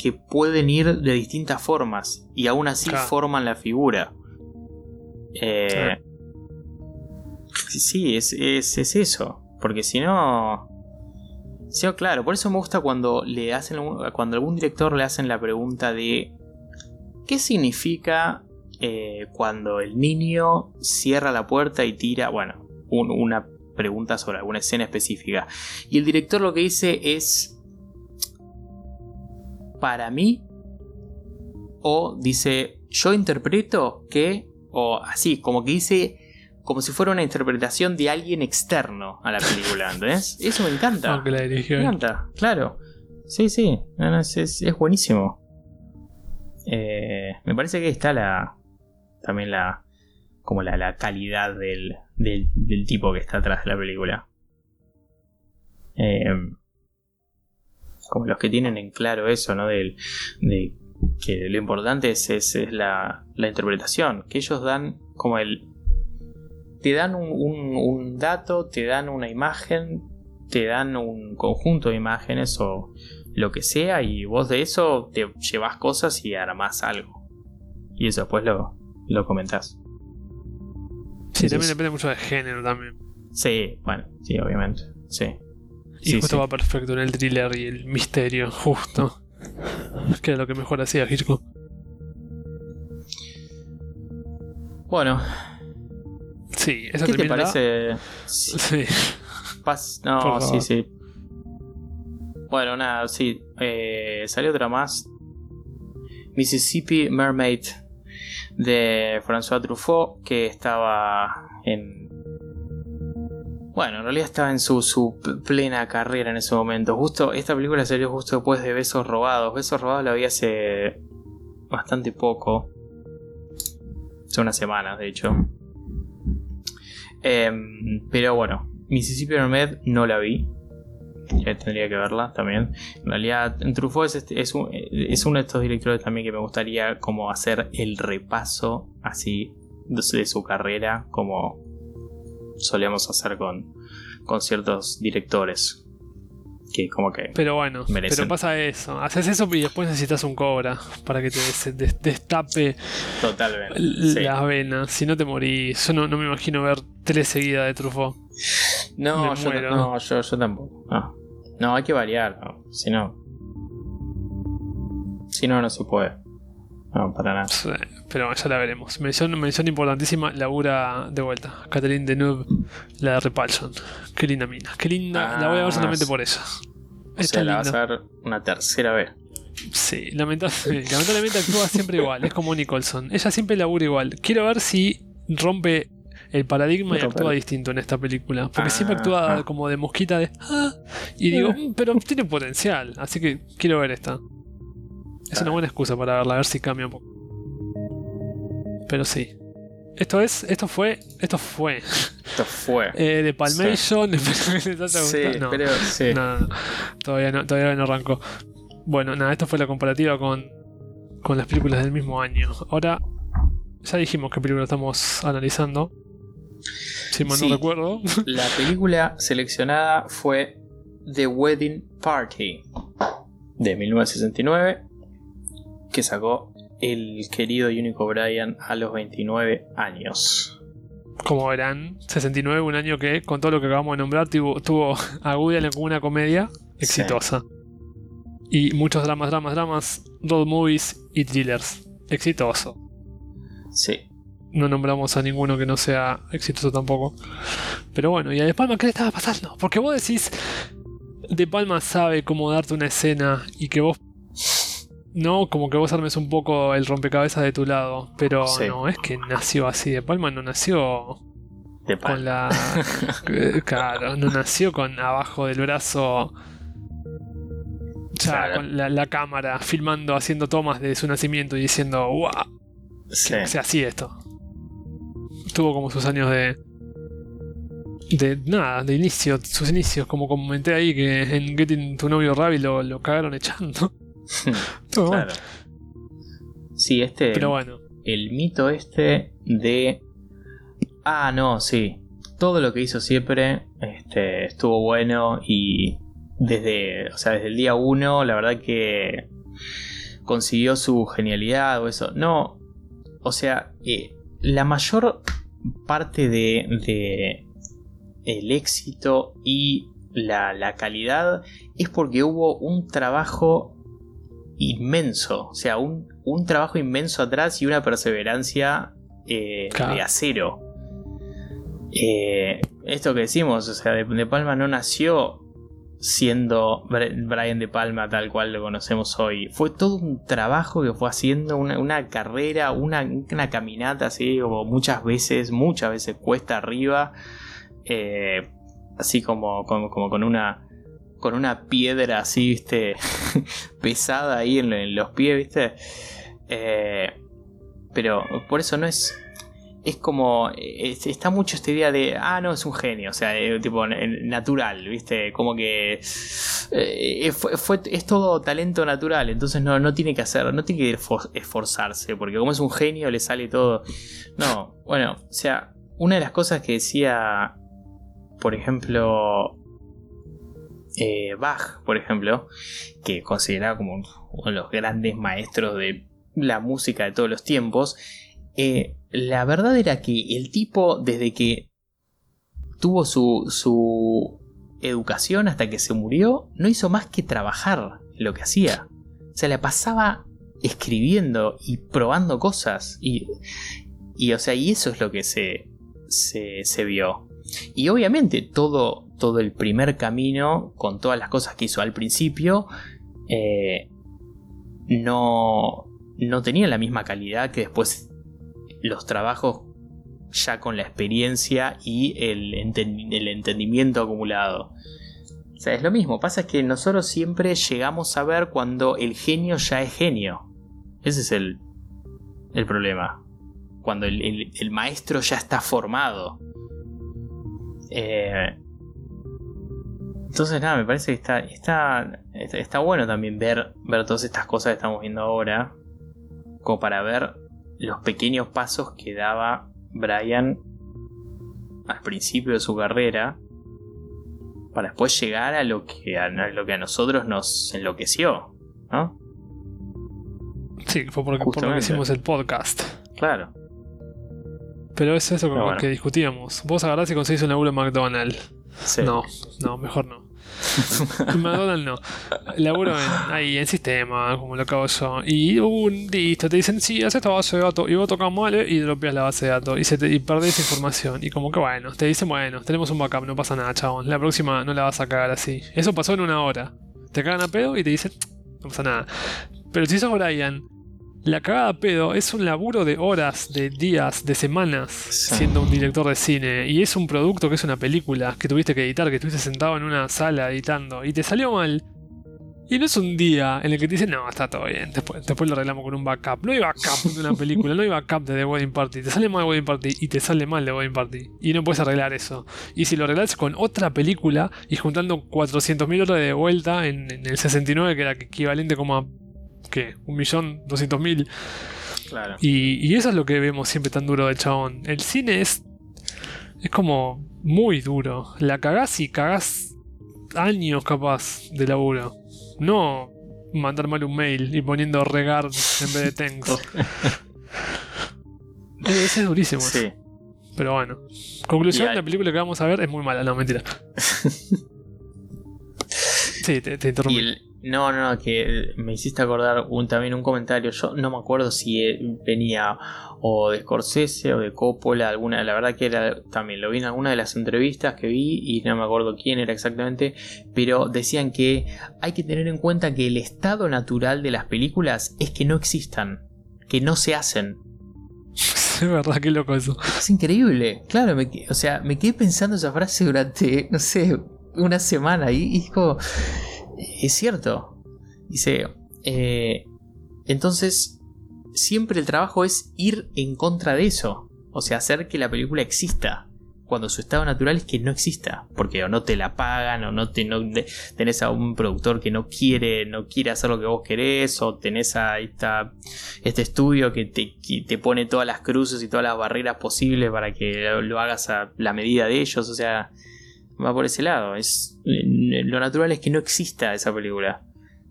[SPEAKER 2] que pueden ir de distintas formas y aún así forman la figura. Eh, sí, es, es, eso. Porque si no. Sí, claro, por eso me gusta cuando le hacen. Cuando algún director le hacen la pregunta de. ¿Qué significa eh, cuando el niño cierra la puerta y tira. Bueno, una pregunta sobre alguna escena específica. Y el director lo que dice es para mí. O dice, yo interpreto que, o así, como que dice, como si fuera una interpretación de alguien externo a la película, ¿entendés? [laughs] Eso me encanta.
[SPEAKER 1] la me
[SPEAKER 2] encanta, claro. Sí, sí, es, buenísimo. Eh, me parece que está la. También la. Como la, la calidad del, del, del, tipo que está atrás de la película. Eh, como los que tienen en claro eso, ¿no? de que lo importante es, es, la, interpretación, que ellos dan como el... Te dan un, dato, te dan una imagen, te dan un conjunto de imágenes o lo que sea y vos de eso te llevas cosas y armás algo. Y eso después lo, lo comentás.
[SPEAKER 1] Sí, también depende mucho del género también.
[SPEAKER 2] Sí, bueno, sí, obviamente. Sí.
[SPEAKER 1] Y justo va perfecto en el thriller y el misterio, justo. Que era lo que mejor hacía Hitchcock.
[SPEAKER 2] Bueno.
[SPEAKER 1] Sí, esa
[SPEAKER 2] ¿Qué te parece? Sí. No, sí, sí. Bueno, nada, sí. Eh, salió otra más. Mississippi Mermaid de François Truffaut, que estaba en bueno, en realidad estaba en su, plena carrera en ese momento. Justo, esta película salió justo después de Besos Robados. Besos Robados la vi hace bastante poco. Hace unas semanas, de hecho. Em, pero bueno, Mississippi Med no la vi. Ya tendría que verla también. En realidad, Truffaut es, es, es, uno de estos directores también que me gustaría como hacer el repaso así de su carrera como solíamos hacer con, con ciertos directores. Que como que.
[SPEAKER 1] Pero bueno, pero pasa eso. Haces eso y después necesitas un cobra para que te destape
[SPEAKER 2] Totalmente,
[SPEAKER 1] las venas. Si no te morís. Yo no, me imagino ver tres seguidas de Truffaut.
[SPEAKER 2] No, yo, no yo, yo, tampoco. No. no, hay que variar. Si no. Si no, no se puede. No, para nada.
[SPEAKER 1] pero ya la veremos. Mención, mención importantísima, labura de vuelta. Catherine Deneuve, la de Repulsion. Qué linda mina. Qué linda. la voy a ver solamente por eso.
[SPEAKER 2] O sea, la vas a ver una tercera vez.
[SPEAKER 1] Sí, lamentablemente, lamentablemente actúa siempre igual, es como Nicholson. Ella siempre labura igual. Quiero ver si rompe el paradigma y actúa distinto en esta película. Porque siempre
[SPEAKER 2] Ah,
[SPEAKER 1] actúa
[SPEAKER 2] ah.
[SPEAKER 1] como de mosquita de. "Ah", y digo, "Mm, pero tiene potencial. Así que quiero ver esta. Es una buena excusa para verla, a ver si cambia un poco. Pero sí. Esto es. Esto fue. Esto fue.
[SPEAKER 2] Esto fue. [laughs]
[SPEAKER 1] Eh, de Palmation.
[SPEAKER 2] sí,
[SPEAKER 1] no.
[SPEAKER 2] pero sí.
[SPEAKER 1] No, no, no. Todavía no, todavía no arrancó. Bueno, nada, esto fue la comparativa con, con las películas del mismo año. Ahora, ya dijimos qué película estamos analizando. Si mal
[SPEAKER 2] Sí.
[SPEAKER 1] no recuerdo. [laughs]
[SPEAKER 2] La película seleccionada fue The Wedding Party de 1969 que sacó el querido y único Brian a los 29 años.
[SPEAKER 1] Como verán, 69, un año que, con todo lo que acabamos de nombrar, tuvo, tuvo a Woody Allen como una comedia exitosa. Y muchos dramas, dramas, dramas, road movies y thrillers. Exitoso.
[SPEAKER 2] Sí.
[SPEAKER 1] No nombramos a ninguno que no sea exitoso tampoco. Pero bueno, ¿y a De Palma qué le estaba pasando? Porque vos decís, De Palma sabe cómo darte una escena y que vos... No, como que vos armes un poco el rompecabezas de tu lado. Pero
[SPEAKER 2] Sí.
[SPEAKER 1] no, es que nació así. De Palma no nació
[SPEAKER 2] De
[SPEAKER 1] con
[SPEAKER 2] pan.
[SPEAKER 1] la... [laughs] eh, claro, no nació con abajo del brazo... Ya,
[SPEAKER 2] Claro.
[SPEAKER 1] con la, la cámara filmando, haciendo tomas de su nacimiento y diciendo, ¡guau!
[SPEAKER 2] Sí.
[SPEAKER 1] O sea, así esto. Tuvo como sus años de. De nada, de inicio, sus inicios, como comenté ahí, que en Getting tu novio Ravi lo, lo cagaron echando. [laughs]
[SPEAKER 2] Claro. Sí, este.
[SPEAKER 1] Pero bueno,
[SPEAKER 2] el mito este de. Ah, no, sí. Todo lo que hizo siempre este, estuvo bueno y desde, o sea, desde el día uno, la verdad que consiguió su genialidad o eso. No, o sea, eh, la mayor parte de, de el éxito y la, la calidad es porque hubo un trabajo inmenso, o sea, un, un trabajo inmenso atrás y una perseverancia eh,
[SPEAKER 1] Claro.
[SPEAKER 2] de acero. Eh, esto que decimos, o sea, de, De Palma no nació siendo Br- Brian De Palma tal cual lo conocemos hoy. Fue todo un trabajo que fue haciendo, una, una carrera, una, una caminata así, como muchas veces, muchas veces cuesta arriba, eh, así como, como, como con una con una piedra así, viste, [laughs] pesada ahí en, los pies, viste. Eh, pero por eso no es. Es como. es- está mucho esta idea de. Ah, no, es un genio. O sea, eh, tipo natural, ¿viste? Como que. eh, fue, fue- es todo talento natural. Entonces no, no tiene que hacer. No tiene que esfor- esforzarse. Porque como es un genio, le sale todo. No, bueno, o sea. Una de las cosas que decía. Por ejemplo. Eh, Bach, por ejemplo. Que consideraba como uno de los grandes maestros de la música de todos los tiempos. Eh, la verdad era que el tipo, desde que tuvo su, su educación hasta que se murió, no hizo más que trabajar lo que hacía. O sea, la pasaba escribiendo y probando cosas. Y, y, o sea, y eso es lo que se, se, se vio. Y obviamente todo, todo el primer camino, con todas las cosas que hizo al principio, eh, no, no tenía la misma calidad que después los trabajos ya con la experiencia y el, el entendimiento acumulado. O sea, es lo mismo, pasa que nosotros siempre llegamos a ver cuando el genio ya es genio. Ese es el, el problema. Cuando el, el- el maestro ya está formado. Eh, entonces, nada, me parece que está, está, está, está bueno también ver, ver todas estas cosas que estamos viendo ahora. Como para ver los pequeños pasos que daba Brian al principio de su carrera. Para después llegar a lo que a, a lo que a nosotros nos enloqueció. ¿No?
[SPEAKER 1] sí, fue porque, por lo que hicimos el podcast.
[SPEAKER 2] Claro.
[SPEAKER 1] Pero es eso con lo
[SPEAKER 2] bueno.
[SPEAKER 1] que discutíamos. Vos agarrás y conseguís un laburo en McDonald's.
[SPEAKER 2] Sí.
[SPEAKER 1] No, no, mejor no. [laughs] McDonald's no. Laburo ahí en sistema, como lo acabo yo. Y un listo, te dicen, sí, haces esta base de datos. Y vos tocas mal eh, y dropeas la base de datos. Y, se te, perdés información. Y como que bueno, te dicen, bueno, tenemos un backup, no pasa nada, chabón. La próxima no la vas a cagar así. Eso pasó en una hora. Te cagan a pedo y te dicen, no pasa nada. Pero si sos Brian, la cagada pedo es un laburo de horas, de días, de semanas siendo un director de cine. Y es un producto que es una película que tuviste que editar, que estuviste sentado en una sala editando y te salió mal. Y no es un día en el que te dicen, no, está todo bien, después, después lo arreglamos con un backup. No hay backup de una película, no hay backup de The Wedding Party. Te sale mal The Wedding Party y te sale mal The Wedding Party. Y no puedes arreglar eso. Y si lo arreglas con otra película y juntando 400.000 horas de vuelta en, en, el 69, que era equivalente como a, ¿qué? Un millón, doscientos mil.
[SPEAKER 2] Claro.
[SPEAKER 1] Y, y eso es lo que vemos siempre tan duro del chabón. El cine es, es como muy duro. La cagás y cagás años capaz de laburo. No mandar mal un mail y poniendo regard en vez de thanks. [laughs] Ese es durísimo.
[SPEAKER 2] Sí.
[SPEAKER 1] Pero bueno. Conclusión,
[SPEAKER 2] hay-
[SPEAKER 1] la película que vamos a ver es muy mala, no, mentira. [laughs] sí, te, te interrumpí.
[SPEAKER 2] No, no, no, que me hiciste acordar un, también un comentario. Yo no me acuerdo si eh, venía o de Scorsese o de Coppola, alguna. La verdad que era también lo vi en alguna de las entrevistas que vi y no me acuerdo quién era exactamente. Pero decían que hay que tener en cuenta que el estado natural de las películas es que no existan, que no se hacen. [laughs]
[SPEAKER 1] es verdad, qué loco eso.
[SPEAKER 2] Es increíble. Claro, me o sea, me quedé pensando esa frase durante, no sé, una semana y, y es como, es cierto. Dice, eh, entonces, siempre el trabajo es ir en contra de eso. O sea, hacer que la película exista. Cuando su estado natural es que no exista. Porque o no te la pagan, o no, te, tenés a un productor que no quiere, no quiere hacer lo que vos querés, o tenés a esta, este estudio que te, te pone todas las cruces y todas las barreras posibles para que lo, lo hagas a la medida de ellos. O sea, va por ese lado. Es, eh, lo natural es que no exista esa película.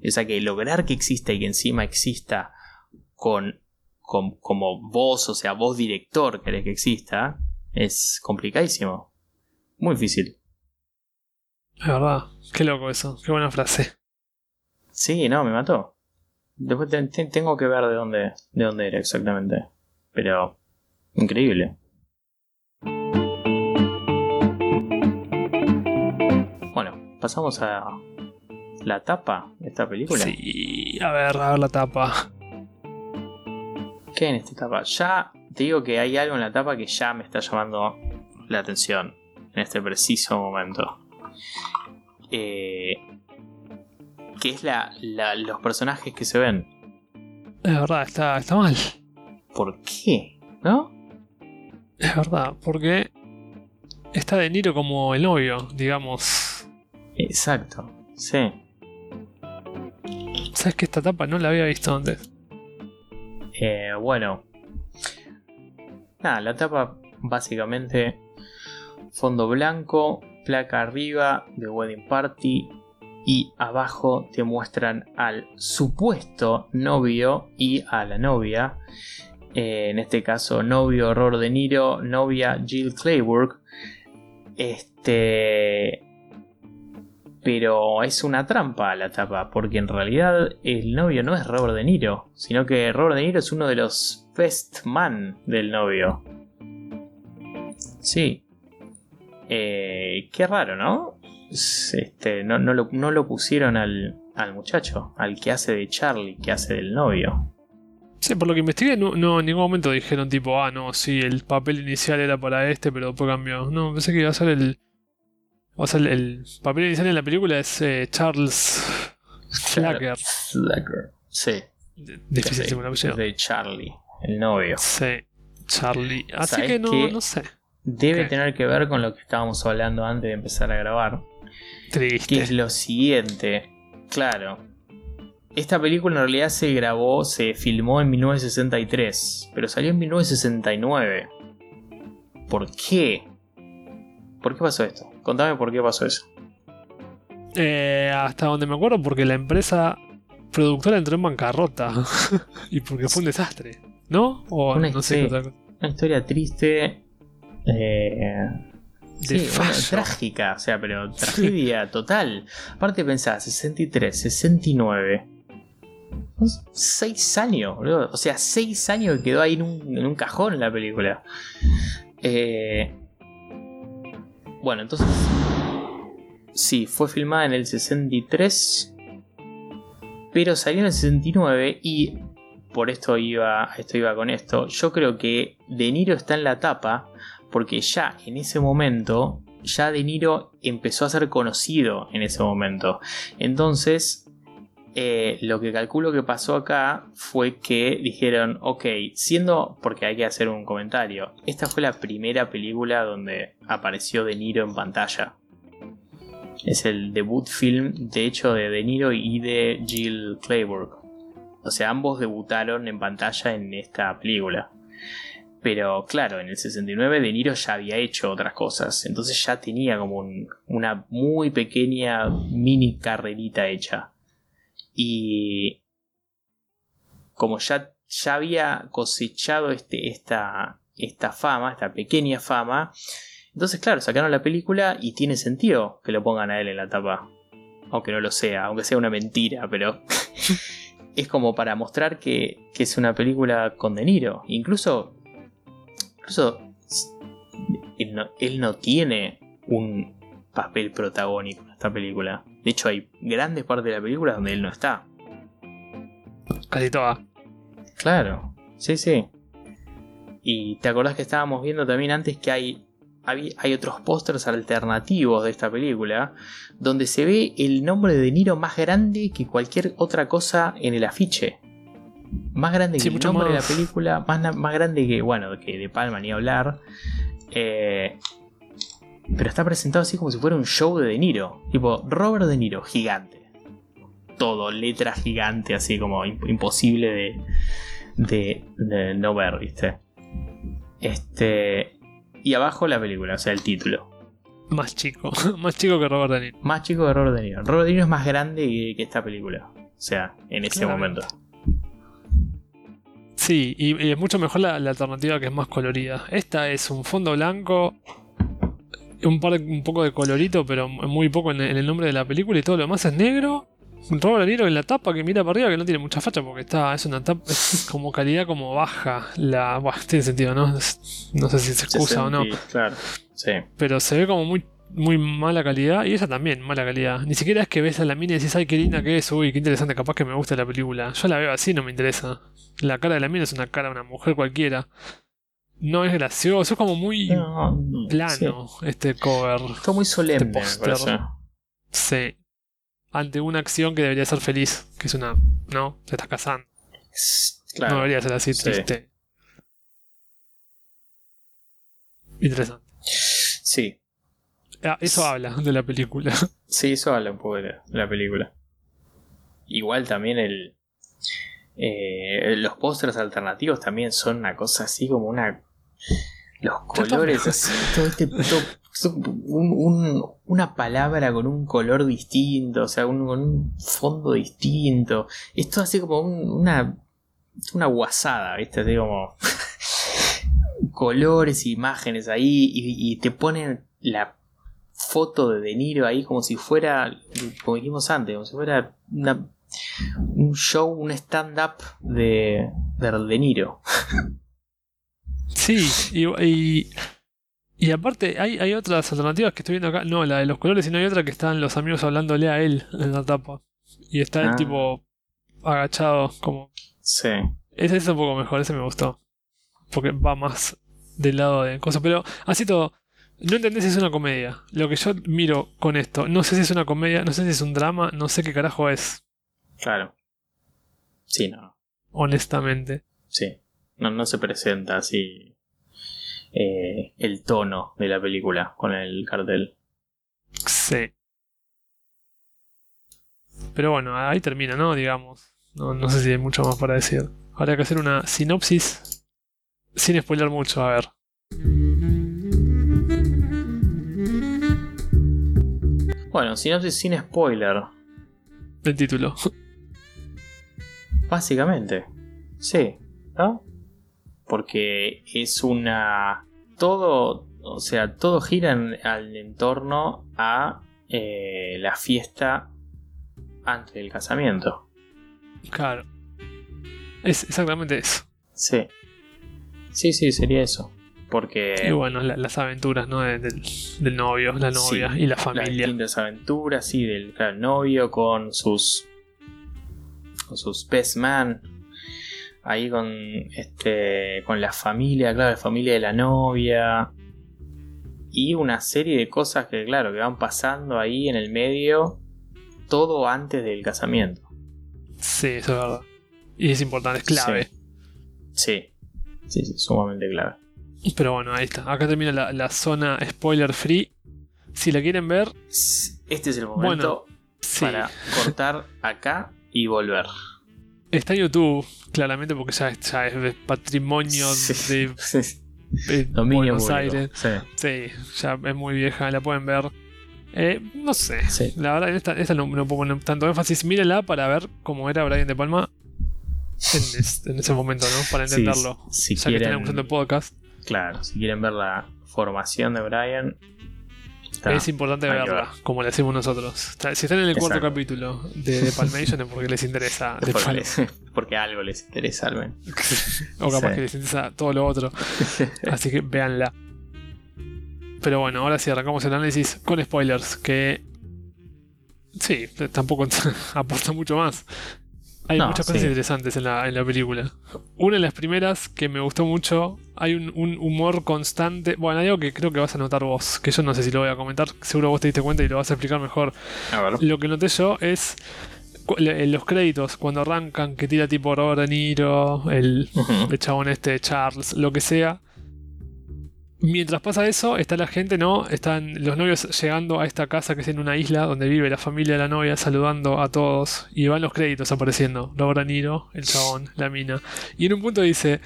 [SPEAKER 2] O sea, que lograr que exista y que encima exista con, con- como vos, o sea, vos director querés que exista, es complicadísimo. Muy difícil.
[SPEAKER 1] Es verdad, qué loco eso, qué buena frase.
[SPEAKER 2] Sí, no, me mató. Después te- te- tengo que ver de dónde, de dónde era exactamente. Pero, increíble. Pasamos a la tapa de esta película.
[SPEAKER 1] Sí, a ver, a ver la tapa.
[SPEAKER 2] ¿Qué hay en esta tapa? Ya te digo que hay algo en la tapa que ya me está llamando la atención en este preciso momento. Eh, que es la, la- los personajes que se ven.
[SPEAKER 1] Es verdad, está, está mal.
[SPEAKER 2] ¿Por qué? ¿No?
[SPEAKER 1] Es verdad, porque está De Niro como el novio, digamos.
[SPEAKER 2] Exacto. Sí.
[SPEAKER 1] ¿Sabes que esta tapa no la había visto antes?
[SPEAKER 2] Eh, bueno. Nada, la tapa básicamente fondo blanco, placa arriba de Wedding Party y abajo te muestran al supuesto novio y a la novia. Eh, en este caso, novio Horror de Niro, novia Jill Clayburgh. Este. Pero es una trampa la tapa, porque en realidad el novio no es Robert De Niro, sino que Robert De Niro es uno de los best man del novio. Sí. Eh, qué raro, ¿no? Es, Este, no, no lo, no lo pusieron al, al muchacho, al que hace de Charlie, que hace del novio.
[SPEAKER 1] Sí, por lo que investigué, no, no en ningún momento dijeron tipo, ah, no, sí, el papel inicial era para este, pero después cambió. No, pensé que iba a ser el. O sea, el, el papel inicial en la película es eh, Charles Flacker.
[SPEAKER 2] Slacker. Sí,
[SPEAKER 1] Difícil
[SPEAKER 2] de, de Charlie, el novio.
[SPEAKER 1] Sí, Charlie. Así
[SPEAKER 2] ¿Sabes
[SPEAKER 1] que no,
[SPEAKER 2] qué?
[SPEAKER 1] no sé.
[SPEAKER 2] Debe tener que ver con lo que estábamos hablando antes de empezar a grabar. Que
[SPEAKER 1] Triste.
[SPEAKER 2] es lo siguiente. Claro. Esta película en realidad se grabó, se filmó en 1963, pero salió en 1969. ¿Por qué? ¿Por qué pasó esto? Contame por qué pasó eso.
[SPEAKER 1] Eh, hasta donde me acuerdo, porque la empresa productora entró en bancarrota. [laughs] y porque fue un desastre. ¿No? O
[SPEAKER 2] Una-
[SPEAKER 1] no sé
[SPEAKER 2] sí.
[SPEAKER 1] qué otra cosa.
[SPEAKER 2] Una historia triste. Eh, sí, bueno, trágica, o sea, pero tragedia total. Aparte pensá, 63, 69. Son Seis años, boludo. O sea, seis años que quedó ahí en un, en un cajón la película. Eh, bueno, entonces. Sí, fue filmada en el 63. Pero salió en el 69 y por esto iba, esto iba con esto. Yo creo que De Niro está en la tapa porque ya en ese momento, ya De Niro empezó a ser conocido en ese momento. Entonces, eh, lo que calculo que pasó acá fue que dijeron, ok, siendo, porque hay que hacer un comentario, esta fue la primera película donde apareció De Niro en pantalla. Es el debut film, de hecho, de De Niro y de Jill Clayburgh. O sea, ambos debutaron en pantalla en esta película. Pero claro, en el 69 De Niro ya había hecho otras cosas. Entonces ya tenía como una muy pequeña mini carrerita hecha. Y como ya, ya había cosechado este, esta, esta fama, esta pequeña fama, entonces claro, sacaron la película y tiene sentido que lo pongan a él en la tapa. Aunque no lo sea, aunque sea una mentira, pero [laughs] es como para mostrar que, es una película con De Niro. Incluso, incluso él no, tiene un papel protagónico en esta película. De hecho, hay grandes partes de la película donde él no está.
[SPEAKER 1] Casi toda.
[SPEAKER 2] Claro, sí, sí. Y te acordás que estábamos viendo también antes que hay hay, otros pósters alternativos de esta película donde se ve el nombre de De Niro más grande que cualquier otra cosa en el afiche. Más grande que el nombre de la película, más, más, grande que, bueno, que De Palma ni hablar. Eh, pero está presentado así como si fuera un show de De Niro. Tipo, Robert De Niro, gigante. Todo, letra gigante, así como imposible de, de, de no ver, ¿viste? Este. Y abajo la película, o sea, el título.
[SPEAKER 1] Más chico, [laughs] más chico que Robert De Niro.
[SPEAKER 2] Más chico que Robert De Niro. Robert De Niro es más grande que, esta película. O sea, en ese momento.
[SPEAKER 1] Sí, y, es mucho mejor la, alternativa que es más colorida. Esta es un fondo blanco, un, par, un poco de colorito, pero muy poco en el nombre de la película y todo lo demás es negro. Robert De Niro en la tapa que mira para arriba que no tiene mucha facha porque está es una tapa es como calidad como baja la tiene sentido no no sé si se excusa o no.
[SPEAKER 2] claro sí.
[SPEAKER 1] Pero se ve como muy muy mala calidad y esa también mala calidad. Ni siquiera es que ves a la mina y dices ay qué linda que es uy qué interesante capaz que me gusta la película yo la veo así no me interesa. La cara de la mina es una cara de una mujer cualquiera no es gracioso es como muy plano este cover
[SPEAKER 2] está muy solemne
[SPEAKER 1] este sí ante una acción que debería ser feliz, que es una, ¿no? Se está casando. No debería ser así triste. Interesante.
[SPEAKER 2] Sí.
[SPEAKER 1] Ah, eso habla de la película. [laughs]
[SPEAKER 2] Sí, eso habla un poco de la, película. Igual también el. Eh, los pósters alternativos también son una cosa así como una. Los colores así, todo este una palabra con un color distinto, o sea, con un fondo distinto. Esto así como una, una guasada, ¿viste? Así como [laughs] colores, imágenes ahí y, te ponen la foto de De Niro ahí como si fuera, como dijimos antes, como si fuera un show, un stand-up de, de De Niro. [laughs]
[SPEAKER 1] Sí, y y aparte, hay, hay otras alternativas que estoy viendo acá. No, la de los colores, sino hay otra que están los amigos hablándole a él en la tapa. Y está el ah. tipo agachado, como.
[SPEAKER 2] Sí.
[SPEAKER 1] Ese es un poco mejor, ese me gustó. Porque va más del lado de cosas. Pero así todo, no entendés si es una comedia. Lo que yo miro con esto, no sé si es una comedia, no sé si es un drama, no sé qué carajo es.
[SPEAKER 2] Claro. Sí, no.
[SPEAKER 1] Honestamente.
[SPEAKER 2] Sí. No, no se presenta así eh, el tono de la película con el cartel.
[SPEAKER 1] Sí. Pero bueno, ahí termina, ¿no? Digamos. No, no sé si hay mucho más para decir. Habrá que hacer una sinopsis sin spoiler mucho, a ver.
[SPEAKER 2] Bueno, sinopsis sin spoiler.
[SPEAKER 1] El título. [laughs]
[SPEAKER 2] Básicamente. Sí. ¿No? Porque es una... Todo, o sea, todo gira en, al entorno a eh, la fiesta antes del casamiento.
[SPEAKER 1] Claro. Es exactamente eso.
[SPEAKER 2] Sí. Sí, sí, sería eso. Porque.
[SPEAKER 1] Y bueno, las aventuras, ¿no? del, novio, la novia y la familia.
[SPEAKER 2] Las distintas aventuras, sí, del novio con sus con sus best man. Ahí con este. con la familia, claro, la familia de la novia. Y una serie de cosas que, claro, que van pasando ahí en el medio. Todo antes del casamiento.
[SPEAKER 1] Sí, eso es verdad. Y es importante, es clave.
[SPEAKER 2] Sí, sí, sí, sumamente clave.
[SPEAKER 1] Pero bueno, ahí está. Acá termina la, la zona spoiler free. Si la quieren ver,
[SPEAKER 2] Este es el momento
[SPEAKER 1] sí.
[SPEAKER 2] para cortar acá y volver.
[SPEAKER 1] Está en YouTube, claramente, porque ya, es- ya es de patrimonio
[SPEAKER 2] Sí.
[SPEAKER 1] de, [laughs] de
[SPEAKER 2] Dominio
[SPEAKER 1] Buenos
[SPEAKER 2] público.
[SPEAKER 1] Aires.
[SPEAKER 2] Sí,
[SPEAKER 1] Sí, ya es muy vieja, la pueden ver. Eh, no sé,
[SPEAKER 2] sí.
[SPEAKER 1] la verdad, esta, esta no, no puedo poner tanto énfasis. Mírenla para ver cómo era Brian De Palma en, es- en ese momento, ¿no? Para
[SPEAKER 2] Sí,
[SPEAKER 1] entenderlo.
[SPEAKER 2] si
[SPEAKER 1] ya que
[SPEAKER 2] quieren-
[SPEAKER 1] están escuchando el podcast,
[SPEAKER 2] Claro, si quieren ver la formación de Brian, está.
[SPEAKER 1] es importante
[SPEAKER 2] hay
[SPEAKER 1] verla,
[SPEAKER 2] ver.
[SPEAKER 1] como le decimos nosotros. O sea, si están en el cuarto
[SPEAKER 2] Exacto.
[SPEAKER 1] capítulo de The Palmation es porque les interesa De
[SPEAKER 2] porque,
[SPEAKER 1] Palma.
[SPEAKER 2] les- [laughs] porque algo les interesa al menos. [laughs]
[SPEAKER 1] o capaz
[SPEAKER 2] Sí.
[SPEAKER 1] que les interesa todo lo otro. [laughs] Así que véanla. Pero bueno, ahora sí arrancamos el análisis con spoilers, que sí, tampoco aporta mucho más. Hay
[SPEAKER 2] No,
[SPEAKER 1] muchas cosas
[SPEAKER 2] sí.
[SPEAKER 1] interesantes en la, en la película. Una de las primeras que me gustó mucho, hay un, un humor constante. Bueno, hay algo que creo que vas a notar vos, que yo no sé si lo voy a comentar, seguro vos te diste cuenta y lo vas a explicar mejor.
[SPEAKER 2] A ver.
[SPEAKER 1] Lo que noté yo es en los créditos, cuando arrancan, que tira tipo Robert De Niro, el,
[SPEAKER 2] Ujú.
[SPEAKER 1] el chabón este, Charles, lo que sea. Mientras pasa eso, está la gente, ¿no? Están los novios llegando a esta casa que es en una isla donde vive la familia de la novia, saludando a todos. Y van los créditos apareciendo. Robert Niro, el chabón, la mina. Y en un punto dice,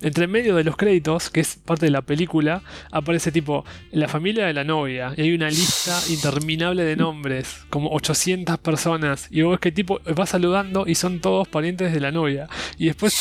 [SPEAKER 1] entre medio de los créditos, que es parte de la película, aparece tipo la familia de la novia. Y hay una lista [laughs] interminable de nombres, como 800 personas. Y vos que tipo va saludando y son todos parientes de la novia. Y después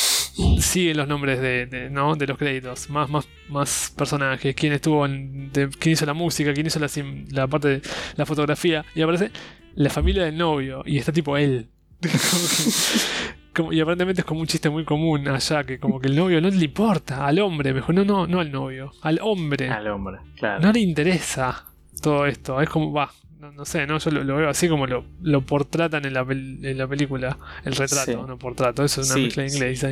[SPEAKER 1] siguen los nombres de, de- ¿no? de los créditos. Más, más, más personajes. Quién estuvo en. de- quién hizo la música, quién hizo la, la parte de la fotografía. Y aparece la familia del novio. Y está tipo él. [laughs] [laughs] Como y aparentemente es como un chiste muy común allá, que como que el novio no le importa, al hombre, mejor, no, no, no al novio, al hombre.
[SPEAKER 2] Al hombre, claro.
[SPEAKER 1] No le interesa todo esto. Es como, va, no, no sé, no, yo lo, lo veo así como lo, lo portratan en la, pel- en la película. El retrato,
[SPEAKER 2] Sí.
[SPEAKER 1] no portrato. Eso es una
[SPEAKER 2] Sí,
[SPEAKER 1] mezcla de inglés.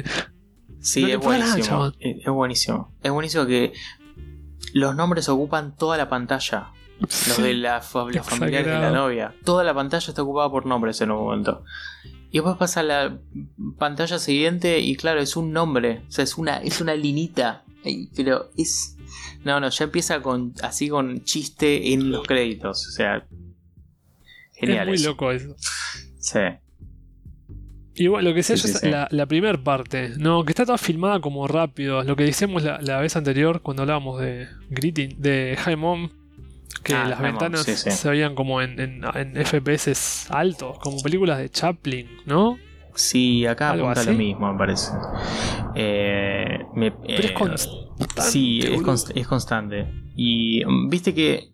[SPEAKER 2] Sí,
[SPEAKER 1] No
[SPEAKER 2] es
[SPEAKER 1] nada,
[SPEAKER 2] buenísimo. Es buenísimo. Es buenísimo que los nombres ocupan toda la pantalla. Los de la, fa- la familia de la novia. Toda la pantalla está ocupada por nombres en un momento. Y después pasa a la pantalla siguiente y claro, es un nombre. O sea, es una, es una linita. Pero es. No, no, ya empieza con así con chiste en los créditos. O sea. Genial.
[SPEAKER 1] es muy
[SPEAKER 2] eso.
[SPEAKER 1] loco eso.
[SPEAKER 2] Sí.
[SPEAKER 1] Bueno, lo que sé
[SPEAKER 2] Sí, sí,
[SPEAKER 1] es
[SPEAKER 2] sí.
[SPEAKER 1] la, la primera parte, ¿no? Que está toda filmada como rápido. Lo que decíamos la, la vez anterior cuando hablábamos de Greeting, de High Mom, que
[SPEAKER 2] Ah,
[SPEAKER 1] las ventanas
[SPEAKER 2] sí, sí.
[SPEAKER 1] se veían como en, en, en FPS altos, como películas de Chaplin, ¿no?
[SPEAKER 2] Sí, acá
[SPEAKER 1] ¿Algo
[SPEAKER 2] apunta
[SPEAKER 1] así?
[SPEAKER 2] lo mismo, me parece. Eh, me-
[SPEAKER 1] Pero es
[SPEAKER 2] eh,
[SPEAKER 1] constante.
[SPEAKER 2] Sí, es,
[SPEAKER 1] boludo.
[SPEAKER 2] const- es constante. Y mm, viste que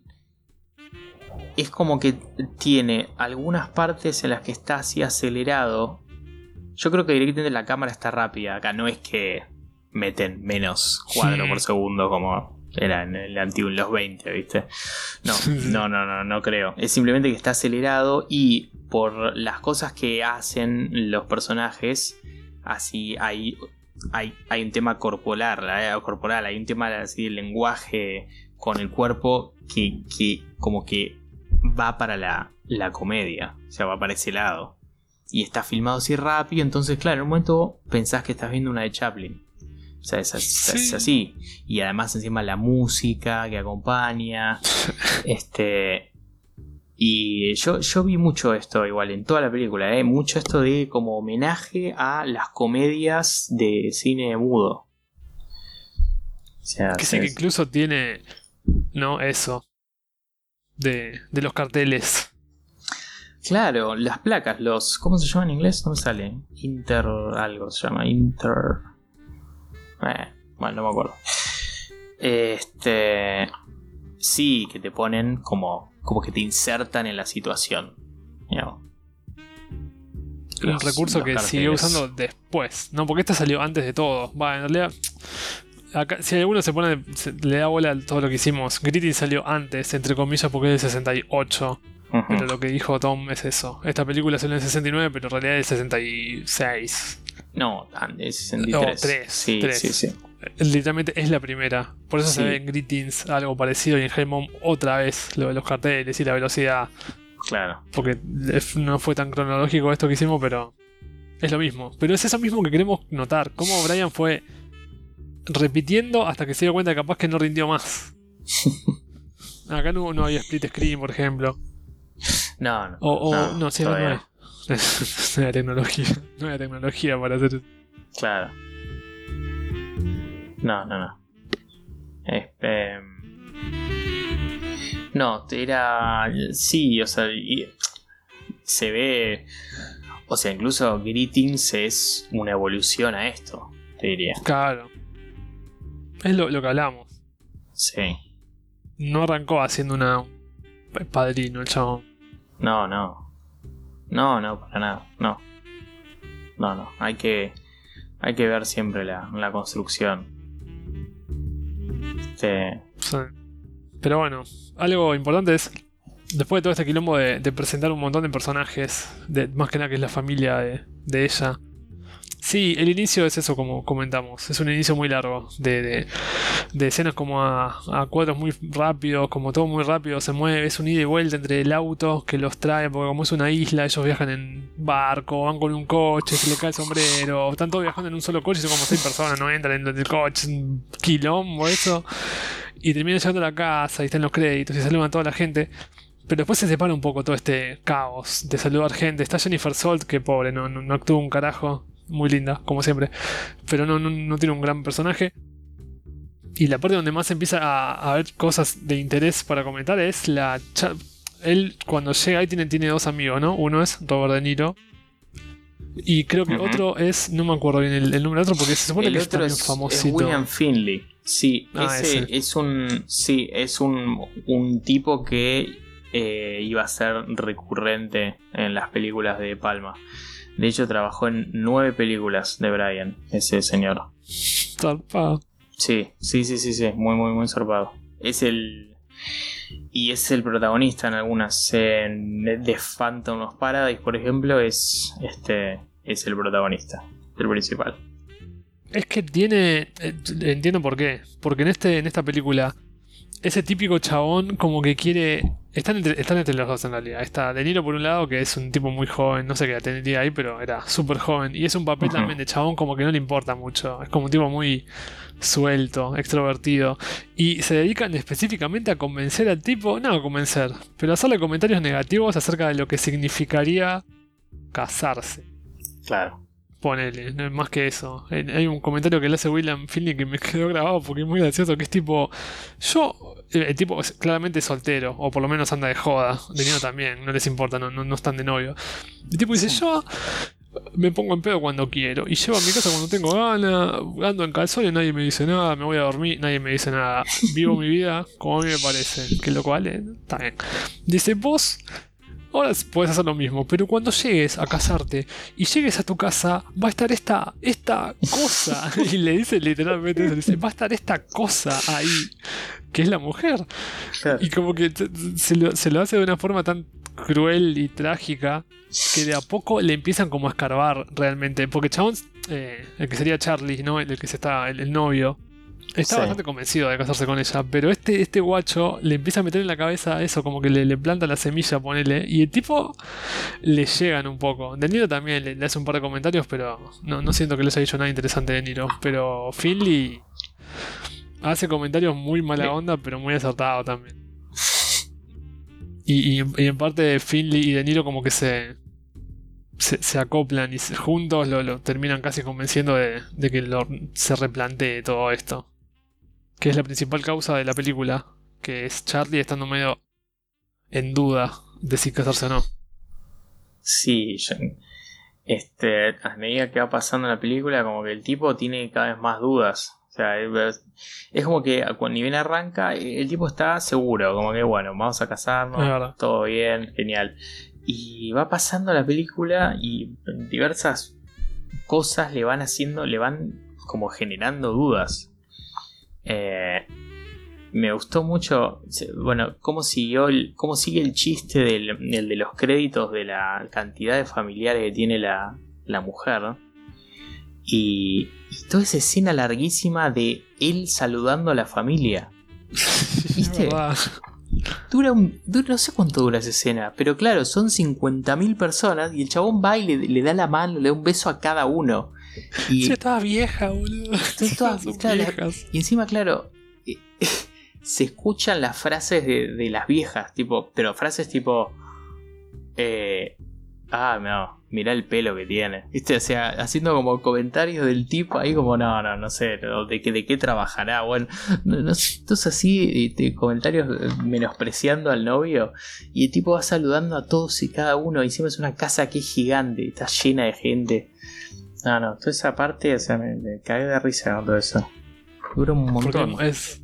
[SPEAKER 2] es como que tiene algunas partes en las que está así acelerado. Yo creo que directamente la cámara está rápida. Acá no es que meten menos cuadro
[SPEAKER 1] Sí.
[SPEAKER 2] por segundo como era en el antiguo en los 20, ¿viste? No, [laughs] no, no, no, no creo. Es simplemente que está acelerado y por las cosas que hacen los personajes, así hay, hay, hay un tema corporal, la- corporal, hay un tema así de lenguaje con el cuerpo que, que como que va para la, la comedia, o sea, va para ese lado. Y está filmado así rápido, entonces claro, en un momento pensás que estás viendo una de Chaplin. O sea, es, así- es
[SPEAKER 1] Sí.
[SPEAKER 2] así. Y además encima la música que acompaña. [laughs] este. Y yo, yo vi mucho esto igual en toda la película, ¿eh? mucho esto de como homenaje a las comedias de cine mudo. O sea,
[SPEAKER 1] Que sí, que incluso tiene, ¿no? Eso. De, de los carteles.
[SPEAKER 2] claro, las placas, los. ¿Cómo se llama en inglés? No me sale. Inter. algo se llama. Inter. Eh, bueno, no me acuerdo. Este. Sí, que te ponen como. como que te insertan en la situación.
[SPEAKER 1] un recurso
[SPEAKER 2] los
[SPEAKER 1] que siguió
[SPEAKER 2] carteles.
[SPEAKER 1] usando después, ¿no? Porque esta salió antes de todo. Va, en realidad. acá- si alguno se pone. se- le da bola a todo lo que hicimos. Gritty salió antes, entre comillas, porque es del 68.
[SPEAKER 2] Ujú.
[SPEAKER 1] Pero lo que dijo Tom es eso. Esta película salió en el 69, pero en realidad es 66.
[SPEAKER 2] No, es 63.
[SPEAKER 1] No, tres,
[SPEAKER 2] sí,
[SPEAKER 1] tres.
[SPEAKER 2] sí, sí.
[SPEAKER 1] Literalmente es la primera. Por eso se ve en Greetings algo parecido y en Hellmom otra vez lo de los carteles y la velocidad.
[SPEAKER 2] Claro.
[SPEAKER 1] Porque no fue tan cronológico esto que hicimos, pero es lo mismo. Pero es eso mismo que queremos notar. Cómo Brian fue repitiendo hasta que se dio cuenta que capaz que no rindió más. [laughs] Acá no, no había split screen, por ejemplo.
[SPEAKER 2] No, no.
[SPEAKER 1] O, o no, sí, no hay. [laughs] no hay tecnología. No hay tecnología para hacer eso.
[SPEAKER 2] Claro. No, no, no. Este. No, era. Sí, o sea. se ve. O sea, incluso Greetings es una evolución a esto, te diría.
[SPEAKER 1] Claro. Es lo, lo que hablamos.
[SPEAKER 2] Sí.
[SPEAKER 1] No arrancó haciendo una padrino el chabón.
[SPEAKER 2] No, no. No, no, para nada. No. No, no. Hay que. Hay que ver siempre la, la construcción.
[SPEAKER 1] Sí. Pero bueno, algo importante es, después de todo este quilombo de, de presentar un montón de personajes, de, más que nada que es la familia de, de ella. Sí, el inicio es eso como comentamos, es un inicio muy largo, de, de, de escenas como a, a cuadros muy rápidos, como todo muy rápido se mueve, es un ida y vuelta entre el auto que los trae, porque como es una isla, ellos viajan en barco, van con un coche, se le cae el sombrero, están todos viajando en un solo coche, son como seis personas, no entran en el coche, un quilombo eso. Y terminan llegando a la casa y están los créditos y saludan a toda la gente. Pero después se separa un poco todo este caos de saludar gente. Está Jennifer Salt, que pobre, no, no, no actúa un carajo. Muy linda, como siempre. Pero no, no, no tiene un gran personaje. Y la parte donde más empieza a, a haber cosas de interés para comentar es la... Él cuando llega ahí tiene, tiene dos amigos, ¿no? Uno es Robert De Niro. Y creo que otro es... No me acuerdo bien el, el nombre del otro porque se supone
[SPEAKER 2] El
[SPEAKER 1] que
[SPEAKER 2] otro
[SPEAKER 1] es famosito.
[SPEAKER 2] William Finley. Sí,
[SPEAKER 1] Ah,
[SPEAKER 2] ese
[SPEAKER 1] ese.
[SPEAKER 2] es un. Sí, es un, un tipo que eh, iba a ser recurrente en las películas de Palma. De hecho, trabajó en nueve películas de Brian, ese señor.
[SPEAKER 1] Zarpado.
[SPEAKER 2] Sí, sí, sí, sí, sí, muy, muy, muy zarpado. Es el. Y es el protagonista en algunas. En The Phantom of Paradise, por ejemplo, es. Este. Es el protagonista. El principal.
[SPEAKER 1] Es que tiene. eh, Entiendo por qué. Porque en, este, en esta película, ese típico chabón como que quiere. Están entre, están entre los dos en realidad. Está De Niro por un lado, que es un tipo muy joven, no sé qué tendría ahí, pero era súper joven. Y es un papel también de chabón como que no le importa mucho. Es como un tipo muy suelto, extrovertido. Y se dedican específicamente a convencer al tipo, no a convencer, pero a hacerle comentarios negativos acerca de lo que significaría casarse.
[SPEAKER 2] Claro.
[SPEAKER 1] Ponele, no es más que eso. Hay un comentario que le hace William Finley que me [laughs] quedó grabado porque es muy gracioso, que es tipo, yo, eh, el tipo es claramente soltero, o por lo menos anda de joda, de niño también, no les importa, no, no, no están de novio. El tipo dice, yo me pongo en pedo cuando quiero, y llevo a mi casa cuando tengo ganas, ando en calzón y nadie me dice nada, me voy a dormir, nadie me dice nada, vivo mi vida como a mí me parece, que lo cual eh, está bien. Dice, vos Ahora puedes hacer lo mismo, pero cuando llegues a casarte y llegues a tu casa, va a estar esta, esta cosa. [laughs] Y le dice literalmente le dice, va a estar esta cosa ahí, que es la mujer. Y como que se lo, se lo hace de una forma tan cruel y trágica que de a poco le empiezan como a escarbar realmente. Porque chabón, eh, el que sería Charlie, ¿no? El, el que se está, el, el novio. Está
[SPEAKER 2] Sí.
[SPEAKER 1] bastante convencido de casarse con ella, pero este, este guacho le empieza a meter en la cabeza eso, como que le, le planta la semilla, ponele, y el tipo le llegan un poco. De Niro también le, le hace un par de comentarios, pero no, no siento que les haya dicho nada interesante de Niro. Pero Finley hace comentarios muy mala onda, pero muy acertado también. Y, y- y en parte Finley y De Niro como que se, se, se acoplan y se- juntos lo, lo terminan casi convenciendo de, de que lo- se replantee todo esto. Que es la principal causa de la película, que es Charlie estando medio en duda de si casarse o no.
[SPEAKER 2] Sí, este, a medida que va pasando la película, como que el tipo tiene cada vez más dudas. O sea, es como que cuando ni bien arranca, el tipo está seguro, como que bueno, vamos a casarnos, todo bien, genial. Y va pasando la película y diversas cosas le van haciendo, le van como generando dudas. Eh, me gustó mucho, bueno, cómo siguió el, cómo sigue el chiste del, de los créditos de la cantidad de familiares que tiene la, mujer. Y, y, toda esa escena larguísima de él saludando a la familia. [laughs] ¿Viste? Dura, un, no sé cuánto dura esa escena, pero claro, son 50.000 personas y el chabón va y le, da la mano, le da un beso a cada uno.
[SPEAKER 1] Y sí, estaba vieja, boludo.
[SPEAKER 2] y encima, claro, eh, [laughs] se escuchan las frases de, las viejas, tipo, pero frases tipo. Eh, ah, no, mirá el pelo que tiene. ¿Viste? O sea, haciendo como comentarios del tipo ahí, como, no, no, no sé, de, qué, de qué trabajará. Bueno, no, no entonces así, comentarios menospreciando al novio. Y el tipo va saludando a todos y cada uno. Encima es una casa que es gigante, está llena de gente. No, no, toda esa parte, o sea, me, me cagué de risa con todo eso. Dura un montón.
[SPEAKER 1] es,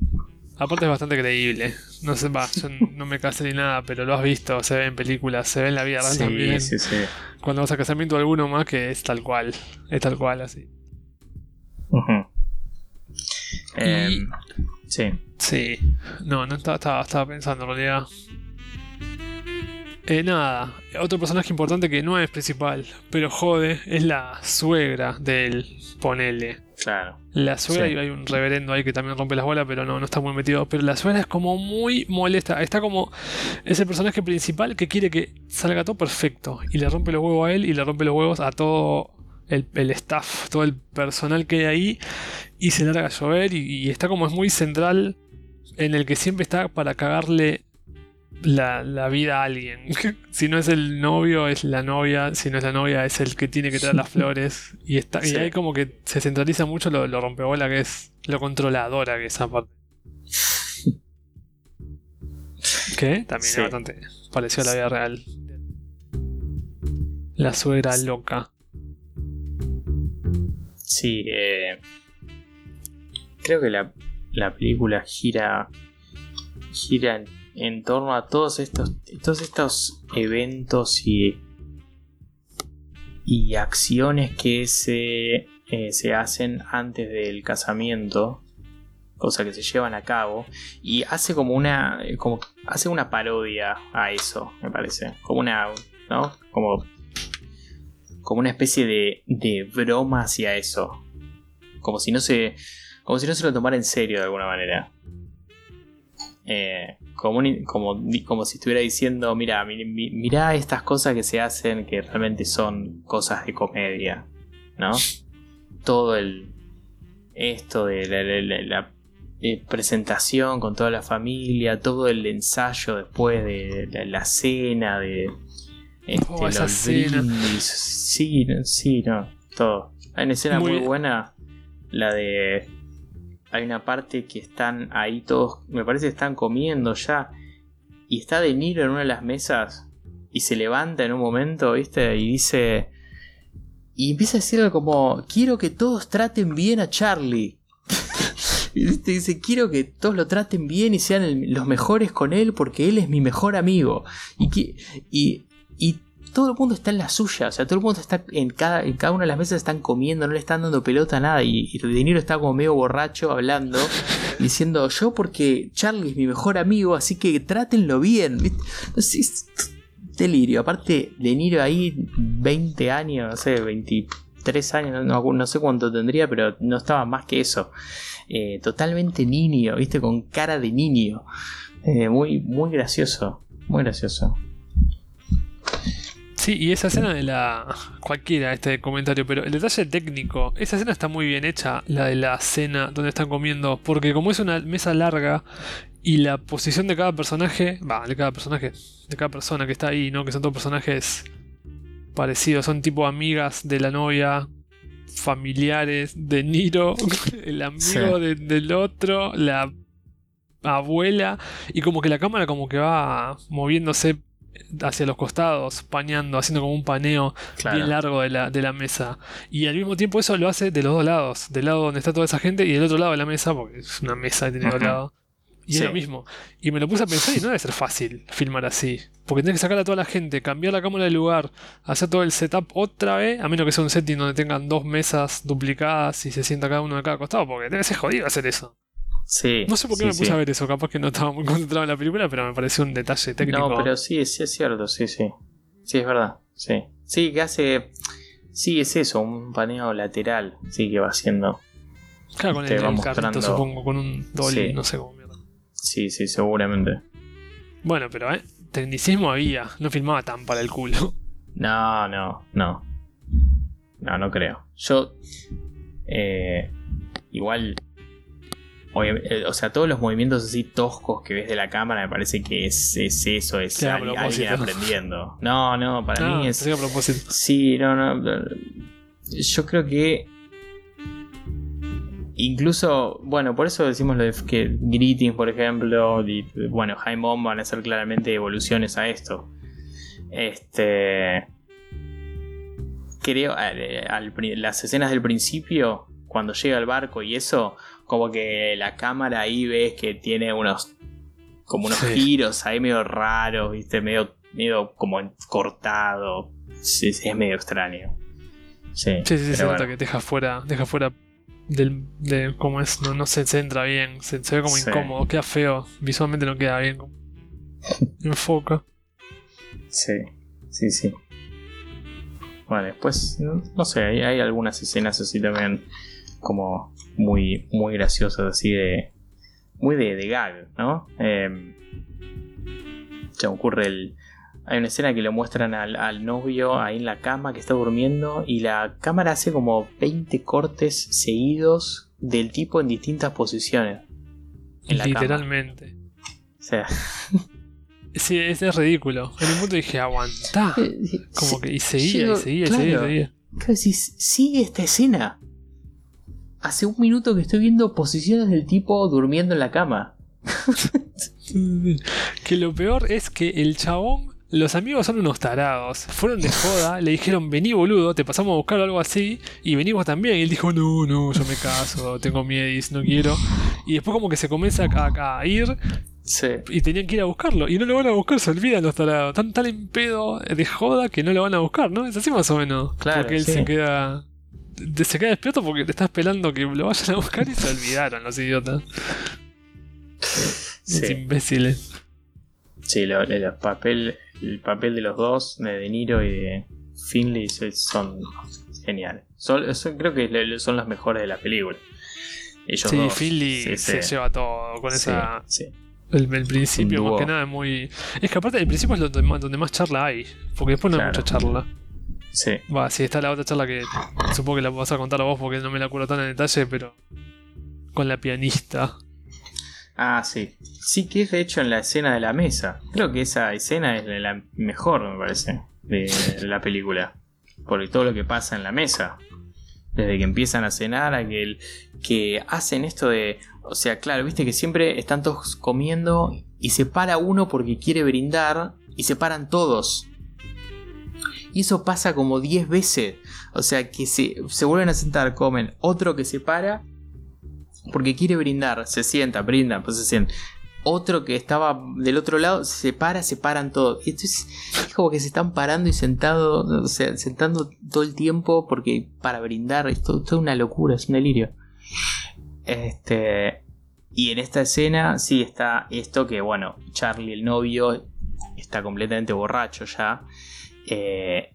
[SPEAKER 1] aparte es bastante creíble. No sé, va, yo no me casé ni nada, pero lo has visto, se ve en películas, se ve en la vida real también. Sí, sí. Cuando vas a casamiento alguno más que es tal cual. Es tal cual así.
[SPEAKER 2] Em, sí.
[SPEAKER 1] Sí. No, no estaba, estaba, estaba pensando en realidad. Eh, nada, otro personaje importante que no es principal, pero jode, es la suegra del Ponele.
[SPEAKER 2] Claro.
[SPEAKER 1] La suegra, y hay un reverendo ahí que también rompe las bolas, pero no, no está muy metido. Pero la suegra es como muy molesta. Está como. Es el personaje principal que quiere que salga todo perfecto. Y le rompe los huevos a él y le rompe los huevos a todo el, staff, todo el personal que hay ahí. Y se larga a llover. Y, y está como es muy central. En el que siempre está para cagarle la, vida a alguien. si no es el novio, es la novia. Si no es la novia, es el que tiene que traer las [laughs] flores. Y, está, y ahí como que se centraliza mucho lo, lo rompebola que es, lo controladora que es esa parte. que también es bastante parecido a la vida real. La suegra loca.
[SPEAKER 2] Sí, eh, creo que la, la película gira gira en en torno a todos estos, todos estos eventos y, y acciones que se, eh, se hacen antes del casamiento, cosa que se llevan a cabo, y hace como una, como, hace una parodia a eso, me parece, como una, ¿no? Como, como una especie de, de broma hacia eso, como si no se, como si no se lo tomara en serio de alguna manera. Eh, como, como, si estuviera diciendo, mira, mira estas cosas que se hacen que realmente son cosas de comedia, ¿no? Todo el esto de la, eh, presentación con toda la familia, todo el ensayo después de la, cena, de
[SPEAKER 1] este, oh, esa cena.
[SPEAKER 2] Sí, sí, no, todo. Hay una escena muy buena, la de hay una parte que están ahí todos, me parece que están comiendo ya. Y está De Niro en una de las mesas y se levanta en un momento, ¿viste? Y dice... Y empieza a decir algo como, quiero que todos traten bien a Charlie. [laughs] y dice, quiero que todos lo traten bien y sean los mejores con él porque él es mi mejor amigo. Y, que, y, y todo el mundo está en la suya, o sea, todo el mundo está en cada, en cada una de las mesas están comiendo, no le están dando pelota a nada y, y De Niro está como medio borracho hablando, [laughs] diciendo yo porque Charlie es mi mejor amigo, así que trátenlo bien. delirio, aparte De Niro ahí 20 años, no sé, 23 años, no, sé cuánto tendría, pero no estaba más que eso. Eh, totalmente niño, viste, con cara de niño. Eh, muy, muy gracioso, muy gracioso.
[SPEAKER 1] Sí, y esa escena de la. [laughs] cualquiera este comentario, pero el detalle técnico, esa escena está muy bien hecha, la de la cena donde están comiendo, porque como es una mesa larga y la posición de cada personaje, va, de cada personaje, de cada persona que está ahí, ¿no? Que son todos personajes parecidos, son tipo amigas de la novia, familiares de Niro, [laughs] el amigo del otro, la abuela, y como que la cámara como que va moviéndose hacia los costados, paneando, haciendo como un paneo bien largo de la, de la, mesa. Y al mismo tiempo eso lo hace de los dos lados, del lado donde está toda esa gente y del otro lado de la mesa, porque es una mesa que tiene dos lados. Y es lo mismo. Y me lo puse a pensar y no debe ser fácil filmar así. Porque tienes que sacar a toda la gente, cambiar la cámara del lugar, hacer todo el setup otra vez, a menos que sea un setting donde tengan dos mesas duplicadas y se sienta cada uno de cada costado, porque debe ser jodido hacer eso.
[SPEAKER 2] Sí.
[SPEAKER 1] No sé por qué
[SPEAKER 2] sí,
[SPEAKER 1] me puse
[SPEAKER 2] sí.
[SPEAKER 1] a ver eso, capaz que no estaba muy [laughs] concentrado en la película, pero me pareció un detalle técnico.
[SPEAKER 2] No, pero sí, sí es cierto, sí, sí. Sí, es verdad. Sí. Sí, que hace. Sí, es eso, un paneo lateral. Sí, que va haciendo.
[SPEAKER 1] claro, con
[SPEAKER 2] te
[SPEAKER 1] el,
[SPEAKER 2] va
[SPEAKER 1] el
[SPEAKER 2] mostrando-
[SPEAKER 1] carrito, supongo, con un dolly,
[SPEAKER 2] Sí.
[SPEAKER 1] no sé cómo mierda.
[SPEAKER 2] Sí, sí, seguramente.
[SPEAKER 1] Bueno, pero eh, tecnicismo había, no filmaba tan para el culo.
[SPEAKER 2] No, no, no. No, no creo. Yo. eh, igual. Eh, o sea, todos los movimientos así toscos que ves de la cámara me parece que es, es eso, es al- alguien aprendiendo. No, no, para mí es.
[SPEAKER 1] a propósito.
[SPEAKER 2] Sí, no, no. Yo creo que. Incluso, bueno, por eso decimos lo de que Greetings, por ejemplo, y, bueno, High Mom van a ser claramente evoluciones a esto. Este. Creo, al- al pri- las escenas del principio, cuando llega al barco y eso, como que la cámara ahí ves que tiene unos. como unos
[SPEAKER 1] Sí.
[SPEAKER 2] giros ahí medio raros, viste, medio, medio como cortado. Sí, sí, es medio extraño. Sí,
[SPEAKER 1] Sí, sí, se nota
[SPEAKER 2] bueno.
[SPEAKER 1] que deja fuera, deja fuera del, de cómo es, no, no se centra bien, se, se ve como
[SPEAKER 2] Sí.
[SPEAKER 1] incómodo, queda feo, visualmente no queda bien. [laughs] Enfoca.
[SPEAKER 2] Sí, sí, sí. Bueno, después, no, no sé, hay, hay algunas escenas así también como muy, muy graciosas, así de... Muy de, de gag, ¿no? Eh, se me ocurre el... Hay una escena que lo muestran al, al novio ahí en la cama que está durmiendo y la cámara hace como 20 cortes seguidos del tipo en distintas posiciones. En la cama.
[SPEAKER 1] Literalmente.
[SPEAKER 2] O sea, [laughs]
[SPEAKER 1] Sí, es, es ridículo. En un punto dije, aguantá. Como que y seguía, y seguía, y seguía, y seguía.
[SPEAKER 2] Claro, si sigue esta escena. Hace un minuto que estoy viendo posiciones del tipo durmiendo en la cama. [laughs]
[SPEAKER 1] Que lo peor es que el chabón, los amigos son unos tarados. Fueron de joda, le dijeron, vení boludo, te pasamos a buscar o algo así, y venimos también. Y él dijo, no, no, yo me caso, tengo miedo, no quiero. Y después como que se comienza a, a ir
[SPEAKER 2] Sí.
[SPEAKER 1] y tenían que ir a buscarlo. Y no lo van a buscar, se olvidan los tarados. Están tan en pedo de joda que no lo van a buscar, ¿no? Es así más o menos.
[SPEAKER 2] Claro,
[SPEAKER 1] porque él
[SPEAKER 2] sí.
[SPEAKER 1] se queda... de- Se queda despierto porque te está esperando que lo vayan a buscar y se olvidaron los idiotas. Los imbéciles.
[SPEAKER 2] sí lo- lo- el, papel, el papel de los dos, de De Niro y de Finley, son geniales. Son, son- creo que son los mejores de la película. Ellos
[SPEAKER 1] Sí,
[SPEAKER 2] dos. Sí,
[SPEAKER 1] se
[SPEAKER 2] sí.
[SPEAKER 1] lleva todo con esa. El, el principio, más que nada, es muy. Es que aparte del principio es donde más, donde más charla hay. Porque después no
[SPEAKER 2] Claro.
[SPEAKER 1] hay mucha charla.
[SPEAKER 2] Sí.
[SPEAKER 1] Va, sí, está la otra charla que supongo que la vas a contar a vos porque no me la acuerdo tan en detalle, pero. Con la pianista.
[SPEAKER 2] Ah, sí. Sí que es de hecho en la escena de la mesa. Creo que esa escena es la mejor, me parece, de la película. Porque todo lo que pasa en la mesa. Desde que empiezan a cenar a que, el- que hacen esto de... O sea, claro, viste que siempre están todos comiendo y se para uno porque quiere brindar y se paran todos. Y eso pasa como 10 veces. O sea, que se, se vuelven a sentar, comen. Otro que se para porque quiere brindar, se sienta, brinda, pues se sienta. Otro que estaba del otro lado se para, se paran todos. Y entonces es como que se están parando y sentado, o sea, sentando todo el tiempo porque para brindar, es una locura, es un delirio. Este. Y en esta escena sí está esto que, bueno, Charlie, el novio, está completamente borracho ya. Eh,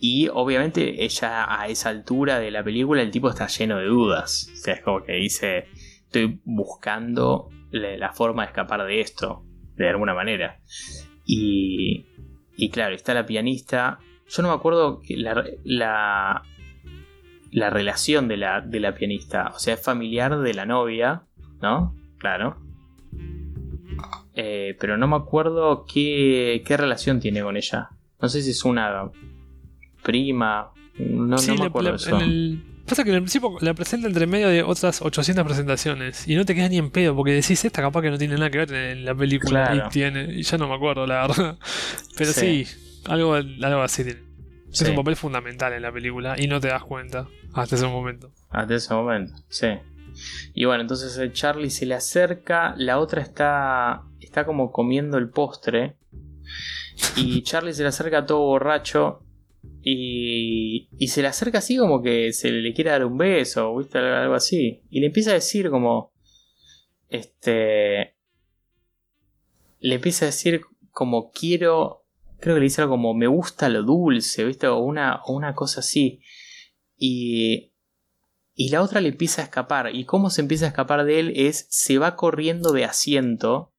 [SPEAKER 2] y obviamente ella a esa altura de la película el tipo está lleno de dudas. O sea, es como que dice, estoy buscando la, forma de escapar de esto, de alguna manera. Y, y claro, está la pianista. Yo no me acuerdo que la, la, la relación de la, de la pianista. O sea, es familiar de la novia, ¿no? Claro. Eh, pero no me acuerdo qué, qué relación tiene con ella. No sé si es una prima. No,
[SPEAKER 1] sí,
[SPEAKER 2] no me acuerdo
[SPEAKER 1] le-
[SPEAKER 2] eso.
[SPEAKER 1] en el- Pasa que en el principio la presenta entre medio de otras 800 presentaciones y no te quedas ni en pedo porque decís esta capaz que no tiene nada que ver en la película
[SPEAKER 2] Claro.
[SPEAKER 1] y tiene y ya no me acuerdo la verdad [laughs] pero sí,
[SPEAKER 2] Sí.
[SPEAKER 1] algo, algo así tiene.
[SPEAKER 2] Sí,
[SPEAKER 1] es un papel fundamental en la película y no te das cuenta hasta ese momento
[SPEAKER 2] hasta ese momento, sí. Y bueno, entonces eh, Charlie se le acerca, la otra está, está como comiendo el postre. Y Charlie se le acerca todo borracho. Y, se le acerca así como que se le quiere dar un beso, ¿viste? Algo así. Y le empieza a decir como... este, le empieza a decir como quiero, creo que le dice algo como me gusta lo dulce, ¿viste? O una, o una cosa así. Y, y la otra le empieza a escapar. ¿Y cómo se empieza a escapar de él? Es se va corriendo de asiento.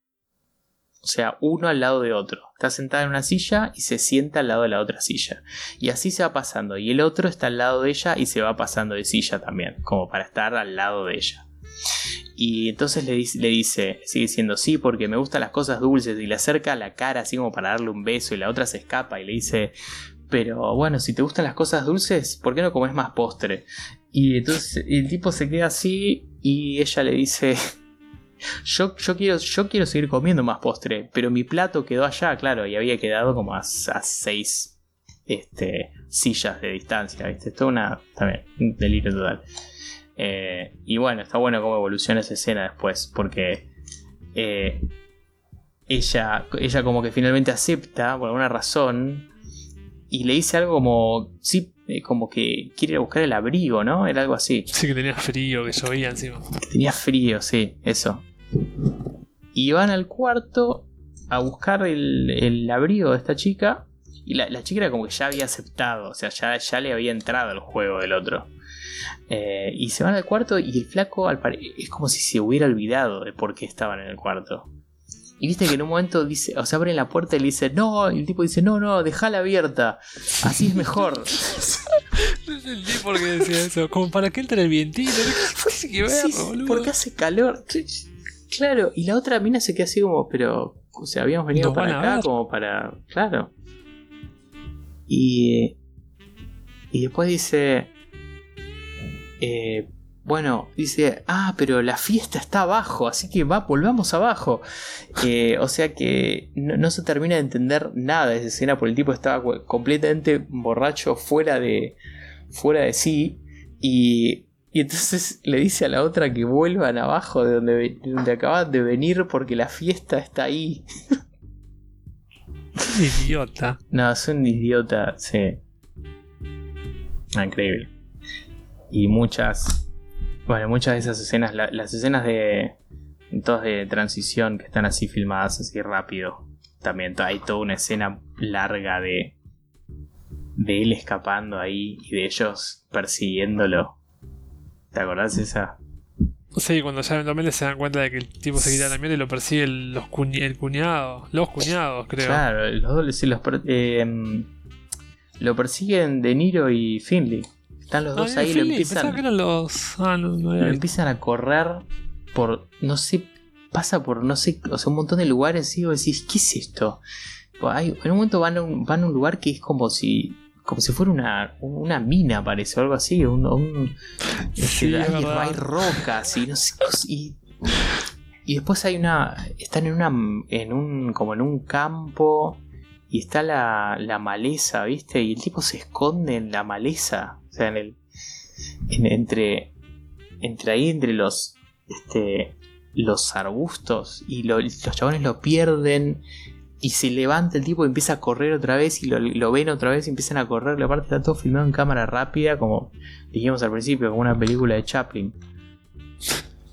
[SPEAKER 2] O sea, uno al lado de otro. Está sentada en una silla y se sienta al lado de la otra silla. Y así se va pasando. Y el otro está al lado de ella y se va pasando de silla también. Como para estar al lado de ella. Y entonces le dice, le dice, sigue diciendo sí, porque me gustan las cosas dulces. Y le acerca la cara así como para darle un beso. Y la otra se escapa y le dice, pero bueno, si te gustan las cosas dulces, ¿por qué no comes más postre? Y entonces el tipo se queda así y ella le dice, [laughs] yo, yo, quiero, yo quiero seguir comiendo más postre, pero mi plato quedó allá, claro, y había quedado como a, seis este, sillas de distancia, ¿viste? Esto es una, también, un delirio total. Eh, y bueno, está bueno cómo evoluciona esa escena después, porque eh, ella, ella como que finalmente acepta, por alguna razón, y le dice algo como, sí, eh, como que quiere ir a buscar el abrigo, ¿no? Era algo así.
[SPEAKER 1] Sí, que tenía frío, que llovía encima.
[SPEAKER 2] tenía frío, sí, eso. Y van al cuarto a buscar el, abrigo de esta chica. Y la, chica era como que ya había aceptado, o sea, ya, ya le había entrado el juego del otro. Eh, y se van al cuarto y el flaco al es como si se hubiera olvidado de por qué estaban en el cuarto. Y viste que en un momento dice, o sea, abren la puerta y le dice, no, y el tipo dice, no, no, déjala abierta, así es mejor. [laughs]
[SPEAKER 1] no entendí por qué decía eso, como para que entre el vientito,
[SPEAKER 2] ¿qué sí, porque hace calor. Claro, y la otra mina se queda así como, pero, o sea, habíamos venido para acá como para, claro. Y, y después dice, eh, bueno, dice, ah, pero la fiesta está abajo, así que va, volvamos abajo. Eh, o sea que no, se termina de entender nada de esa escena, porque el tipo estaba completamente borracho, fuera de, fuera de sí. Y, y entonces le dice a la otra que vuelvan abajo de donde, donde acaban de venir porque la fiesta está ahí.
[SPEAKER 1] Idiota.
[SPEAKER 2] No, es un idiota, sí. Ah, increíble. Y muchas bueno, muchas de esas escenas, las escenas de. Todas de transición que están así filmadas así rápido. También hay toda una escena larga de. de él escapando ahí y de ellos persiguiéndolo. ¿Te acordás de esa?
[SPEAKER 1] Sí, cuando ya eventualmente se dan cuenta de que el tipo se quita la mierda y lo persigue el, los el cuñado. Los cuñados, creo.
[SPEAKER 2] Claro, los dos sí, los eh, lo persiguen De Niro y Finley. Están los dos ahí, lo empiezan.
[SPEAKER 1] Que eran los... Ah, no, no
[SPEAKER 2] lo empiezan a correr por. No sé. Pasa por no sé. O sea, un montón de lugares y vos decís, ¿qué es esto? Hay, en un momento van a un, van a un lugar que es como si como si fuera una, una mina, parece, o algo así. Un, un hay, rocas y no sé. Y, y, después hay una. Están en una. en un. como en un campo. Y está la, la maleza, ¿viste? Y el tipo se esconde en la maleza en el. entre. Entre ahí, entre los. Este. Los arbustos. Y los chabones lo pierden. Y se levanta el tipo y empieza a correr otra vez. Y lo, ven otra vez y empiezan a correr. La parte está todo filmado en cámara rápida. Como dijimos al principio, como una película de Chaplin.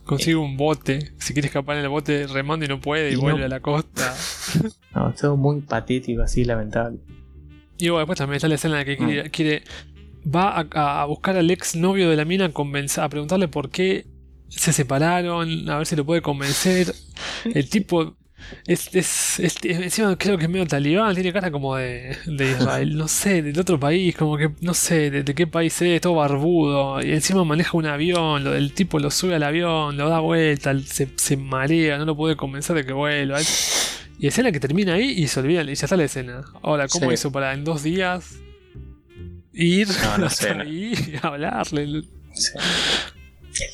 [SPEAKER 1] Consigue un bote. Si quiere escapar en el bote remando y no puede y, vuelve a la costa. [laughs]
[SPEAKER 2] no, todo muy patético, así lamentable.
[SPEAKER 1] Y bueno, después también está la escena en la que quiere mm va a, buscar al ex novio de la mina a, a preguntarle por qué se separaron, a ver si lo puede convencer. [laughs] El tipo es, es, encima creo que es medio talibán, tiene cara como de, de Israel, no sé, del otro país, como que no sé de, qué país es, todo barbudo, y encima maneja un avión, lo, el tipo lo sube al avión, lo da vuelta, se, se marea, no lo puede convencer de que vuelva. Y escena que termina ahí y se olvida, y ya está la escena. Ahora, ¿cómo hizo para en dos días ir no, no [laughs] sé, ahí y hablarle. El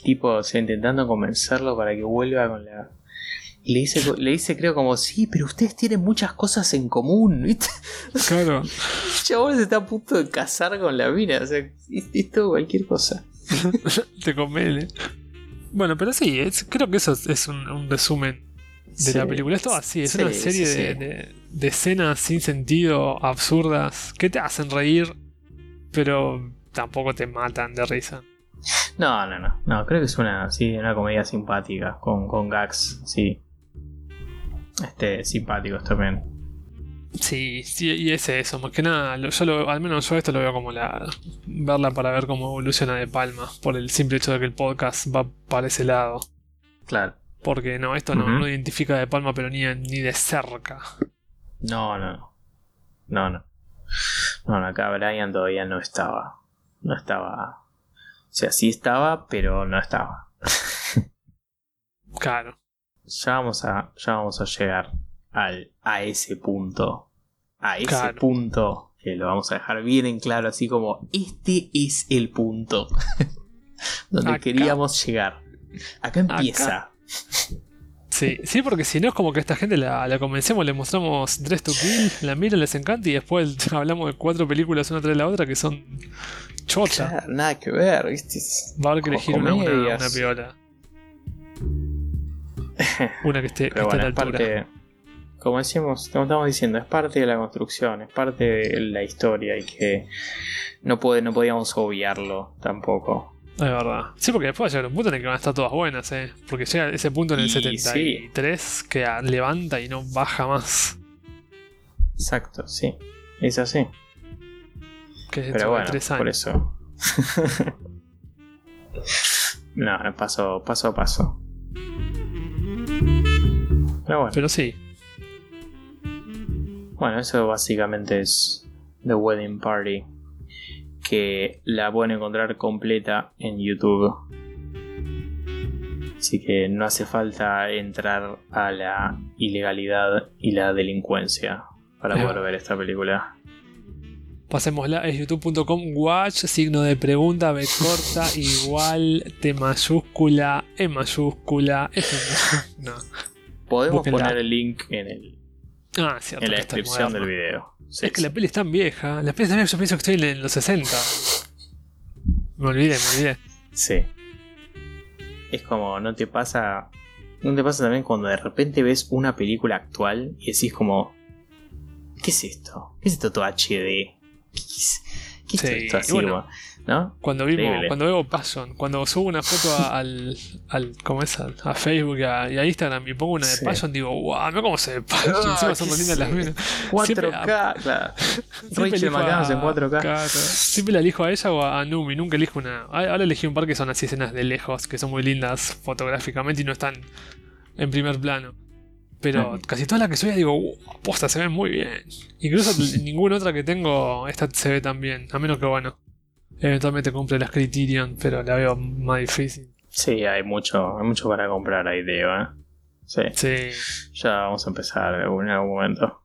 [SPEAKER 2] tipo, o sea, intentando convencerlo para que vuelva con la. Y le dice, le dice, creo, como, sí, pero ustedes tienen muchas cosas en común, ¿viste?
[SPEAKER 1] Claro. [laughs]
[SPEAKER 2] El chabón se está a punto de casar con la mina, o sea, esto cualquier cosa. [laughs]
[SPEAKER 1] Te conviene. Bueno, pero sí, creo que eso es un, resumen de la película. Es todo así, es una serie de, de, escenas sin sentido, absurdas, que te hacen reír pero tampoco te matan de risa.
[SPEAKER 2] No, no, no. No, creo que es una, sí, una comedia simpática. Con, con gags, sí. Este, simpáticos también.
[SPEAKER 1] Sí, sí, y es eso, más que nada, yo lo- al menos yo esto lo veo como la verla para ver cómo evoluciona de Palma, por el simple hecho de que el podcast va para ese lado.
[SPEAKER 2] Claro.
[SPEAKER 1] Porque no, esto no, identifica de Palma, pero ni, ni de cerca.
[SPEAKER 2] No, no, no. No, no. No, no, acá Brian todavía no estaba. No estaba. O sea, sí estaba, pero no estaba.
[SPEAKER 1] Claro.
[SPEAKER 2] Ya vamos a, ya vamos a llegar al, a ese punto. A ese
[SPEAKER 1] Claro.
[SPEAKER 2] punto que lo vamos a dejar bien en claro, así como este es el punto [laughs] donde
[SPEAKER 1] Acá.
[SPEAKER 2] queríamos llegar. Acá empieza.
[SPEAKER 1] Sí, sí, porque si no es como que esta gente la, la convencemos, le mostramos Dress to Kill, la miran, les encanta y después [laughs] hablamos de cuatro películas una tras la otra que son chocha.
[SPEAKER 2] Claro, nada que ver, ¿viste?
[SPEAKER 1] Va a haber que elegir una, una piola. [laughs] Una que esté, que esté
[SPEAKER 2] bueno,
[SPEAKER 1] a
[SPEAKER 2] es
[SPEAKER 1] la altura.
[SPEAKER 2] parte, como decimos, como estamos diciendo, es parte de la construcción, es parte de la historia y que no, puede, no podíamos obviarlo tampoco.
[SPEAKER 1] Es verdad. Sí, porque después va a llegar un punto en el que van a estar todas buenas, ¿eh? Porque llega ese punto en el
[SPEAKER 2] Y
[SPEAKER 1] 73 que a- levanta y no baja más.
[SPEAKER 2] Exacto, sí, es así.
[SPEAKER 1] Que es
[SPEAKER 2] Pero bueno,
[SPEAKER 1] tres
[SPEAKER 2] por eso. [laughs] no, no, paso, paso a paso. Pero bueno,
[SPEAKER 1] Pero sí,
[SPEAKER 2] bueno, eso básicamente es The Wedding Party. Que la pueden encontrar completa en YouTube. Así que no hace falta entrar a la ilegalidad y la delincuencia para poder ver esta película.
[SPEAKER 1] pasémosla. Es youtube.com watch, signo de pregunta, B corta, [laughs] igual, T mayúscula, E mayúscula, F no.
[SPEAKER 2] Podemos
[SPEAKER 1] Búsquenla.
[SPEAKER 2] poner el link en, el,
[SPEAKER 1] Ah, cierto.
[SPEAKER 2] en la descripción del video. Sí,
[SPEAKER 1] Es que
[SPEAKER 2] sí.
[SPEAKER 1] la peli es tan vieja. La peli es tan vieja, yo pienso que estoy en los 60. Me olvidé, me olvidé.
[SPEAKER 2] Sí. Es como, ¿no te pasa? ¿No te pasa también cuando de repente ves una película actual y decís como, ¿qué es esto? ¿Qué es esto todo HD? ¿Qué es, qué es
[SPEAKER 1] Sí,
[SPEAKER 2] esto así?
[SPEAKER 1] bueno,
[SPEAKER 2] ¿No?
[SPEAKER 1] Cuando vimos,
[SPEAKER 2] Increíble.
[SPEAKER 1] cuando veo Passion, cuando subo una foto a- al, al ¿cómo es? A Facebook y a, a Instagram y pongo una de
[SPEAKER 2] Sí.
[SPEAKER 1] Passion, digo, wow, mira cómo se ve Passion,
[SPEAKER 2] Ah,
[SPEAKER 1] encima son lindas las minas.
[SPEAKER 2] 4K, claro. [laughs] Rachel McAdams en 4K.
[SPEAKER 1] claro, siempre la elijo a ella o a Numi, nunca elijo una. Ahora elegí un par que son así escenas de lejos, que son muy lindas fotográficamente y no están en primer plano. Pero casi todas las que soy digo, "Uh, posta, se ven muy bien. Incluso [laughs] ninguna otra que tengo, esta se ve tan bien. A menos que, bueno, eventualmente compre las Criterion, pero la veo más difícil.
[SPEAKER 2] Sí, hay mucho, hay mucho para comprar ahí, Teo, ¿eh? Sí,
[SPEAKER 1] Sí,
[SPEAKER 2] ya vamos a empezar en algún momento.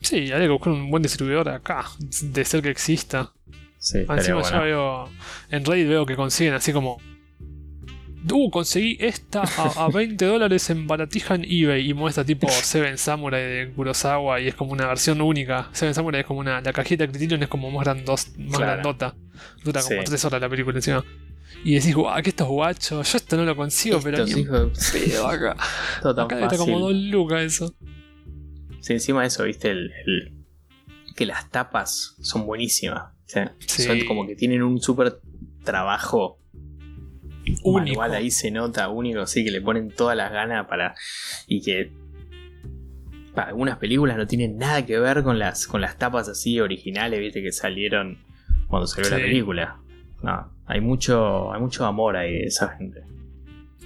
[SPEAKER 1] sí, habría que buscar un buen distribuidor acá, de ser que exista.
[SPEAKER 2] Sí,
[SPEAKER 1] Encima ya
[SPEAKER 2] bueno.
[SPEAKER 1] veo. En Reddit veo que consiguen así como. Uh, conseguí esta a, a [laughs] 20 dólares en baratija en eBay y muestra tipo Seven Samurai de Kurosawa y es como una versión única. Seven Samurai es como una. La cajita de Criterion es como más, grandos, más
[SPEAKER 2] Claro.
[SPEAKER 1] grandota. Dura como
[SPEAKER 2] Sí.
[SPEAKER 1] 3 horas la película encima. Y decís, guau, que estos guachos, yo esto no lo consigo, pero
[SPEAKER 2] Estos hijos- [laughs]
[SPEAKER 1] pedo acá. [laughs]
[SPEAKER 2] todo tan
[SPEAKER 1] Acá está
[SPEAKER 2] fácil.
[SPEAKER 1] como 2 lucas eso.
[SPEAKER 2] Sí, encima de eso, viste, el, el- que las tapas son buenísimas. ¿sí?
[SPEAKER 1] Sí.
[SPEAKER 2] Son como que tienen un súper trabajo
[SPEAKER 1] Único.
[SPEAKER 2] manual ahí se nota, único, sí, que le ponen todas las ganas para. y que. para algunas películas no tienen nada que ver con las, con las tapas así originales, viste, que salieron cuando salió la película. No, hay mucho, hay mucho amor ahí de esa gente.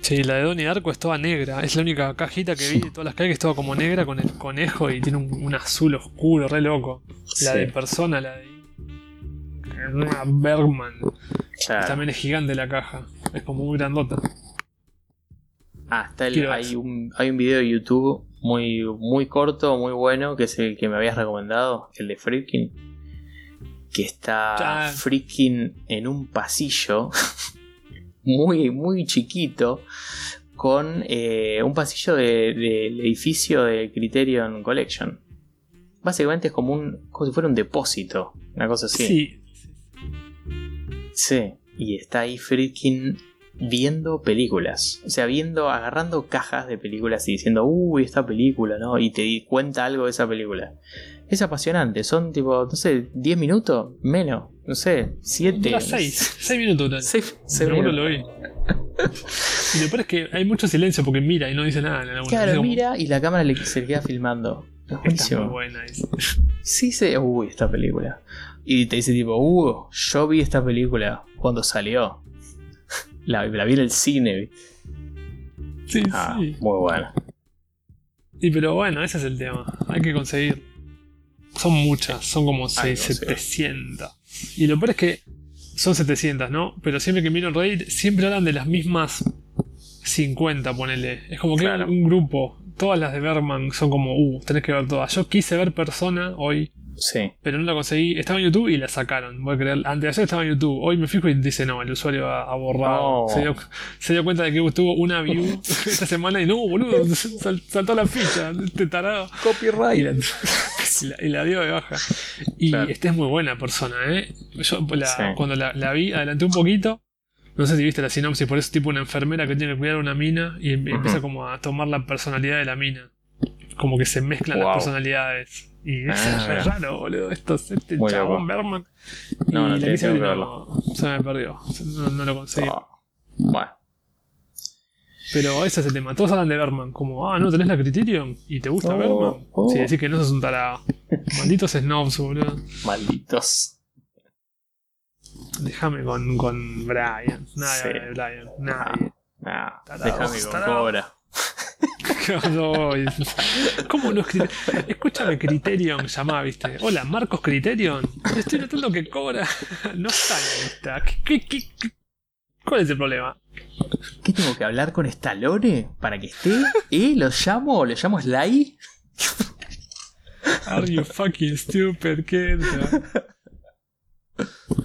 [SPEAKER 1] Sí, la de Donnie Darko es toda negra. Es la única cajita que vi de todas las que hay que es toda como negra con el conejo y tiene un, un azul oscuro, re loco. La
[SPEAKER 2] Sí,
[SPEAKER 1] de persona, la de. Una Bergman.
[SPEAKER 2] claro.
[SPEAKER 1] También es gigante la caja. Es como muy grandota.
[SPEAKER 2] Ah, está el- hay, un, hay un video de YouTube muy, muy corto, muy bueno, que es el que me habías recomendado, el de Freaking. Que está
[SPEAKER 1] Ah.
[SPEAKER 2] Freaking en un pasillo [laughs] muy, muy chiquito, con eh, un pasillo de- del edificio de Criterion Collection. Básicamente es como, un, como si fuera un depósito, una cosa así.
[SPEAKER 1] Sí.
[SPEAKER 2] Sí, y está ahí freaking viendo películas. O sea, viendo, agarrando cajas de películas y diciendo, uy, esta película, ¿no? Y te di cuenta algo de esa película. Es apasionante, son tipo, no sé, 10 minutos, menos, no sé, 7.
[SPEAKER 1] 6, 6 minutos. tal.
[SPEAKER 2] 6
[SPEAKER 1] Seguro lo vi. [laughs] Y lo peor es que hay mucho silencio porque mira y no dice nada. en.
[SPEAKER 2] Claro,
[SPEAKER 1] como,
[SPEAKER 2] mira y la cámara le, se le queda filmando. Es
[SPEAKER 1] Está muy buena esa.
[SPEAKER 2] Sí, sí, uy, esta película. Y te dice tipo, uh, yo vi esta película cuando salió. [laughs] La, la vi en el cine.
[SPEAKER 1] Sí,
[SPEAKER 2] Ah,
[SPEAKER 1] sí.
[SPEAKER 2] muy buena.
[SPEAKER 1] Y pero bueno, ese es el tema. Hay que conseguir. Son muchas, son como
[SPEAKER 2] Hay que
[SPEAKER 1] seis-
[SPEAKER 2] conseguir.
[SPEAKER 1] 700. Y lo peor es que son 700, ¿no? Pero siempre que miro en Reddit, siempre hablan de las mismas 50, ponele. Es como que
[SPEAKER 2] Claro.
[SPEAKER 1] un grupo. Todas las de Berman son como, uh, tenés que ver todas. Yo quise ver Persona hoy,
[SPEAKER 2] Sí.
[SPEAKER 1] pero no la conseguí. Estaba en YouTube y la sacaron. Voy a creer. Antes de ayer estaba en YouTube. Hoy me fijo y dice, no, el usuario ha, ha borrado. Se, dio, se dio cuenta de que tuvo una view [laughs] esta semana y no, boludo, [laughs] sal- saltó la ficha. Este tarado. Y
[SPEAKER 2] Copyright.
[SPEAKER 1] la, y la- y la dio de baja. Y
[SPEAKER 2] Claro.
[SPEAKER 1] esta es muy buena persona, ¿eh? Yo la-
[SPEAKER 2] Sí.
[SPEAKER 1] cuando la, vi, adelanté un poquito. No sé si viste la sinopsis, por eso es tipo una enfermera que tiene que cuidar a una mina y em- empieza como a tomar la personalidad de la mina. Como que se mezclan
[SPEAKER 2] Wow.
[SPEAKER 1] las personalidades. Y es
[SPEAKER 2] Ah, mira.
[SPEAKER 1] raro, boludo. Esto es este
[SPEAKER 2] Muy
[SPEAKER 1] chabón
[SPEAKER 2] loco.
[SPEAKER 1] Berman.
[SPEAKER 2] No,
[SPEAKER 1] y
[SPEAKER 2] no,
[SPEAKER 1] la
[SPEAKER 2] que verlo.
[SPEAKER 1] no, se me perdió. No, no lo conseguí.
[SPEAKER 2] Oh. Bueno,
[SPEAKER 1] Pero ese es el tema. Todos hablan de Berman. Como, ah, no tenés la Criterion y te gusta
[SPEAKER 2] Oh,
[SPEAKER 1] Berman.
[SPEAKER 2] oh.
[SPEAKER 1] Si decís que no sos un tarado. Malditos snobs, boludo.
[SPEAKER 2] malditos.
[SPEAKER 1] Déjame con, con Brian. Nadie
[SPEAKER 2] Sí.
[SPEAKER 1] de Brian. Nadie.
[SPEAKER 2] Nah,
[SPEAKER 1] Tarados,
[SPEAKER 2] déjame con. Cobra. [laughs]
[SPEAKER 1] No, ¿Cómo no es Criterion? Escúchame, Criterion, llamá, viste. Hola, Marcos Criterion. Estoy notando que cobra. No está en la lista. ¿Qué, qué, qué- qué? ¿Cuál es el problema?
[SPEAKER 2] ¿Qué tengo que hablar con Stallone para que esté? ¿Eh? ¿Lo llamo? ¿Lo llamo Sly?
[SPEAKER 1] Are you fucking stupid, kid?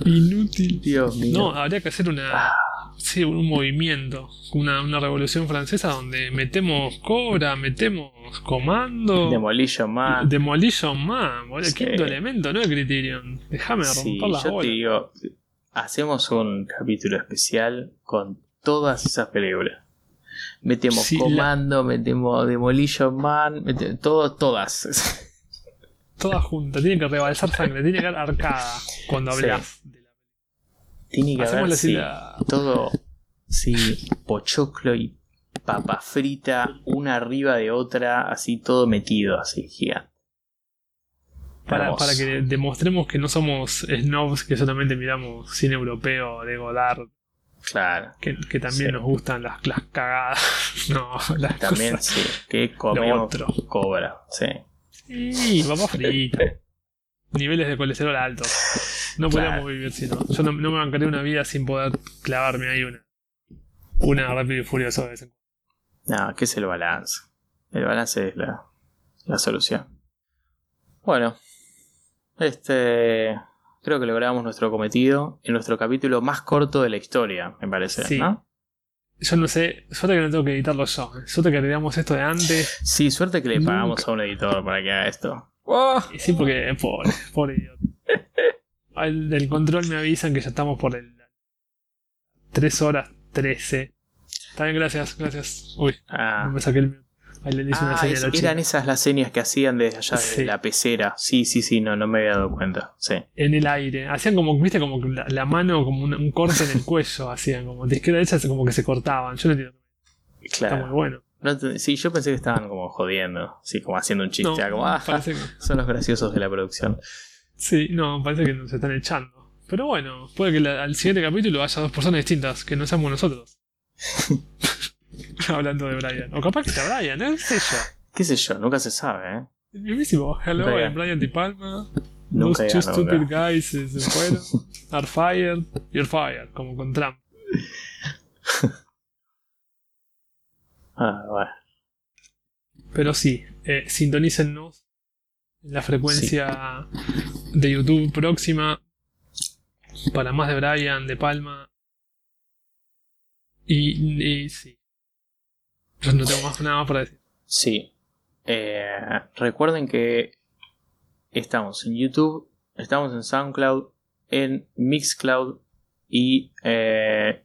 [SPEAKER 1] Inútil.
[SPEAKER 2] Dios mío.
[SPEAKER 1] No, habría que hacer una. Sí, un movimiento. Una, una revolución francesa donde metemos cobra, metemos comando.
[SPEAKER 2] Demolition Man.
[SPEAKER 1] Demolition Man, boludo.
[SPEAKER 2] Sí.
[SPEAKER 1] Quinto elemento, no Criterion. Déjame
[SPEAKER 2] Sí,
[SPEAKER 1] romper las
[SPEAKER 2] yo te digo, hacemos un capítulo especial con todas esas películas. Metemos
[SPEAKER 1] Sí, la-
[SPEAKER 2] Comando, metemos Demolition Man, mete- todo, todas. [laughs]
[SPEAKER 1] Todas juntas. Tiene que rebalsar sangre, tiene que dar arcada cuando
[SPEAKER 2] Sí.
[SPEAKER 1] hablas. de la-
[SPEAKER 2] Tiene que
[SPEAKER 1] Hacemos
[SPEAKER 2] haber
[SPEAKER 1] la
[SPEAKER 2] sí, todo, sí, pochoclo y papa frita, una arriba de otra, así todo metido, así gigante.
[SPEAKER 1] Para, para que demostremos que no somos snobs que solamente miramos cine europeo de Godard,
[SPEAKER 2] Claro,
[SPEAKER 1] que, que también
[SPEAKER 2] Sí.
[SPEAKER 1] nos gustan las, las cagadas. [laughs] No, las
[SPEAKER 2] también
[SPEAKER 1] cosas.
[SPEAKER 2] sí, que comemos
[SPEAKER 1] otro.
[SPEAKER 2] cobra, sí.
[SPEAKER 1] Sí, papá frita. [laughs] Niveles de colesterol altos. No
[SPEAKER 2] Claro.
[SPEAKER 1] podríamos vivir si no. Yo no, no me bancaría una vida sin poder clavarme ahí una. Una rápido y furioso de vez en cuando.
[SPEAKER 2] No, ¿qué es el balance? El balance es la, la solución. Bueno, este. Creo que logramos nuestro cometido en nuestro capítulo más corto de la historia, me parece,
[SPEAKER 1] Sí.
[SPEAKER 2] ¿no?
[SPEAKER 1] Yo no sé, suerte que no tengo que editarlo yo. ¿eh? Suerte que agregamos esto de antes.
[SPEAKER 2] Sí, suerte que le
[SPEAKER 1] Nunca.
[SPEAKER 2] pagamos a un editor para que haga esto.
[SPEAKER 1] Y sí, porque pobre, pobre idiota. [laughs] Al del control me avisan que ya estamos por el 3 horas 13. Está bien, gracias, gracias. Uy, no
[SPEAKER 2] Ah,
[SPEAKER 1] me saqué el. Ahí le hice una
[SPEAKER 2] Ah,
[SPEAKER 1] señal
[SPEAKER 2] es-
[SPEAKER 1] a la chica.
[SPEAKER 2] eran esas las señas que hacían desde allá de la pecera. Sí, sí, sí, no, no me había dado cuenta. Sí.
[SPEAKER 1] En el aire. Hacían como, viste, como que la, la mano, como un, un corte en el [laughs] cuello. Hacían como de izquierda a derecha, como que se cortaban. Yo no entiendo. Está muy
[SPEAKER 2] Claro.
[SPEAKER 1] bueno.
[SPEAKER 2] No sí, yo pensé que estaban como jodiendo. Sí, como haciendo un chiste.
[SPEAKER 1] No,
[SPEAKER 2] como, ah,
[SPEAKER 1] que,
[SPEAKER 2] son los graciosos de la producción.
[SPEAKER 1] Sí, no, parece que nos están echando. Pero bueno, puede que la- al siguiente capítulo haya dos personas distintas, que no seamos nosotros. [laughs] Hablando de Brian. O capaz que sea Brian, ¿eh? ¿Qué sé yo.
[SPEAKER 2] ¿Qué sé yo? Nunca se sabe, ¿eh?
[SPEAKER 1] Mismísimo. Hello,
[SPEAKER 2] digas.
[SPEAKER 1] Brian Di Palma.
[SPEAKER 2] Nunca
[SPEAKER 1] Those two stupid guys se fueron. [laughs] Are fired. You're fired. Como con Trump. [laughs]
[SPEAKER 2] Ah, bueno.
[SPEAKER 1] Pero sí, eh, sintonícennos en la frecuencia de YouTube próxima para más de Brian, de Palma. Y, sí. No tengo más nada para decir.
[SPEAKER 2] Sí. Eh, recuerden que estamos en YouTube, estamos en SoundCloud, en Mixcloud y eh,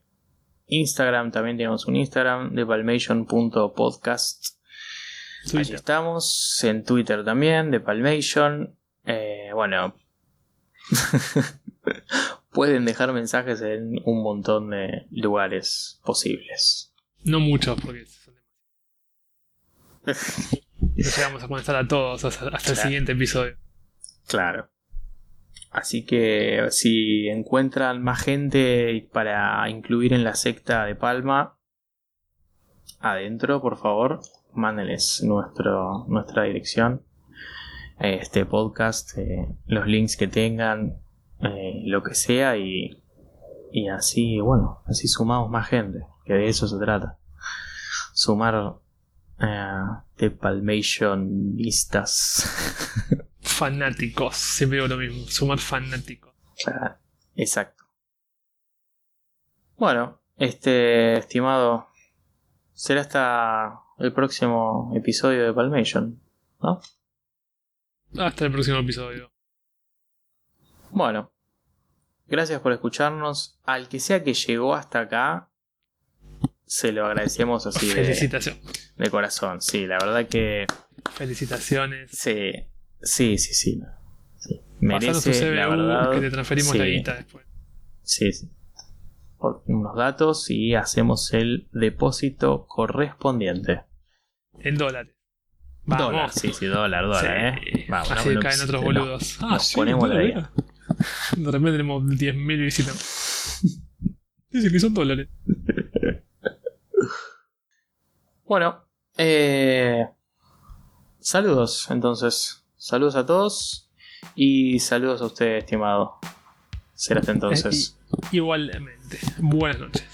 [SPEAKER 2] Instagram, también tenemos un Instagram de palmation.podcast. Ahí estamos. En Twitter también, de Palmation. Eh, bueno. [laughs] Pueden dejar mensajes en un montón de lugares posibles.
[SPEAKER 1] No muchos, porque [laughs] no llegamos a contestar a todos hasta, el siguiente episodio.
[SPEAKER 2] Claro. Así que si encuentran más gente para incluir en la secta de Palma, adentro, por favor, mándenles nuestro, nuestra dirección, este podcast, eh, los links que tengan, eh, lo que sea, y, y así, bueno, así sumamos más gente, que de eso se trata. Sumar eh, de Palmationistas. [laughs]
[SPEAKER 1] fanáticos. Siempre digo lo mismo, sumar fanáticos.
[SPEAKER 2] exacto. Bueno, este estimado, será hasta el próximo episodio de Palmation, ¿no?
[SPEAKER 1] Hasta el próximo episodio.
[SPEAKER 2] Bueno, gracias por escucharnos. Al que sea que llegó hasta acá, se lo agradecemos así
[SPEAKER 1] Felicitación.
[SPEAKER 2] de, de corazón. Sí, la verdad que.
[SPEAKER 1] Felicitaciones.
[SPEAKER 2] Sí, Sí, sí, sí. Merece, la verdad,
[SPEAKER 1] que te transferimos la guita después.
[SPEAKER 2] Sí, sí. Por unos datos y hacemos el depósito correspondiente.
[SPEAKER 1] En dólares.
[SPEAKER 2] Dólar, sí, sí, dólar, dólar, ¿eh?
[SPEAKER 1] Vamos, Así caen otros boludos. ah, sí, ponemos la idea. De repente tenemos 10.000 visitas. [laughs] Dicen que son dólares. [laughs]
[SPEAKER 2] bueno, eh, saludos entonces. Saludos a todos y saludos a usted, estimado. Será hasta entonces.
[SPEAKER 1] Eh, igualmente. Buenas noches.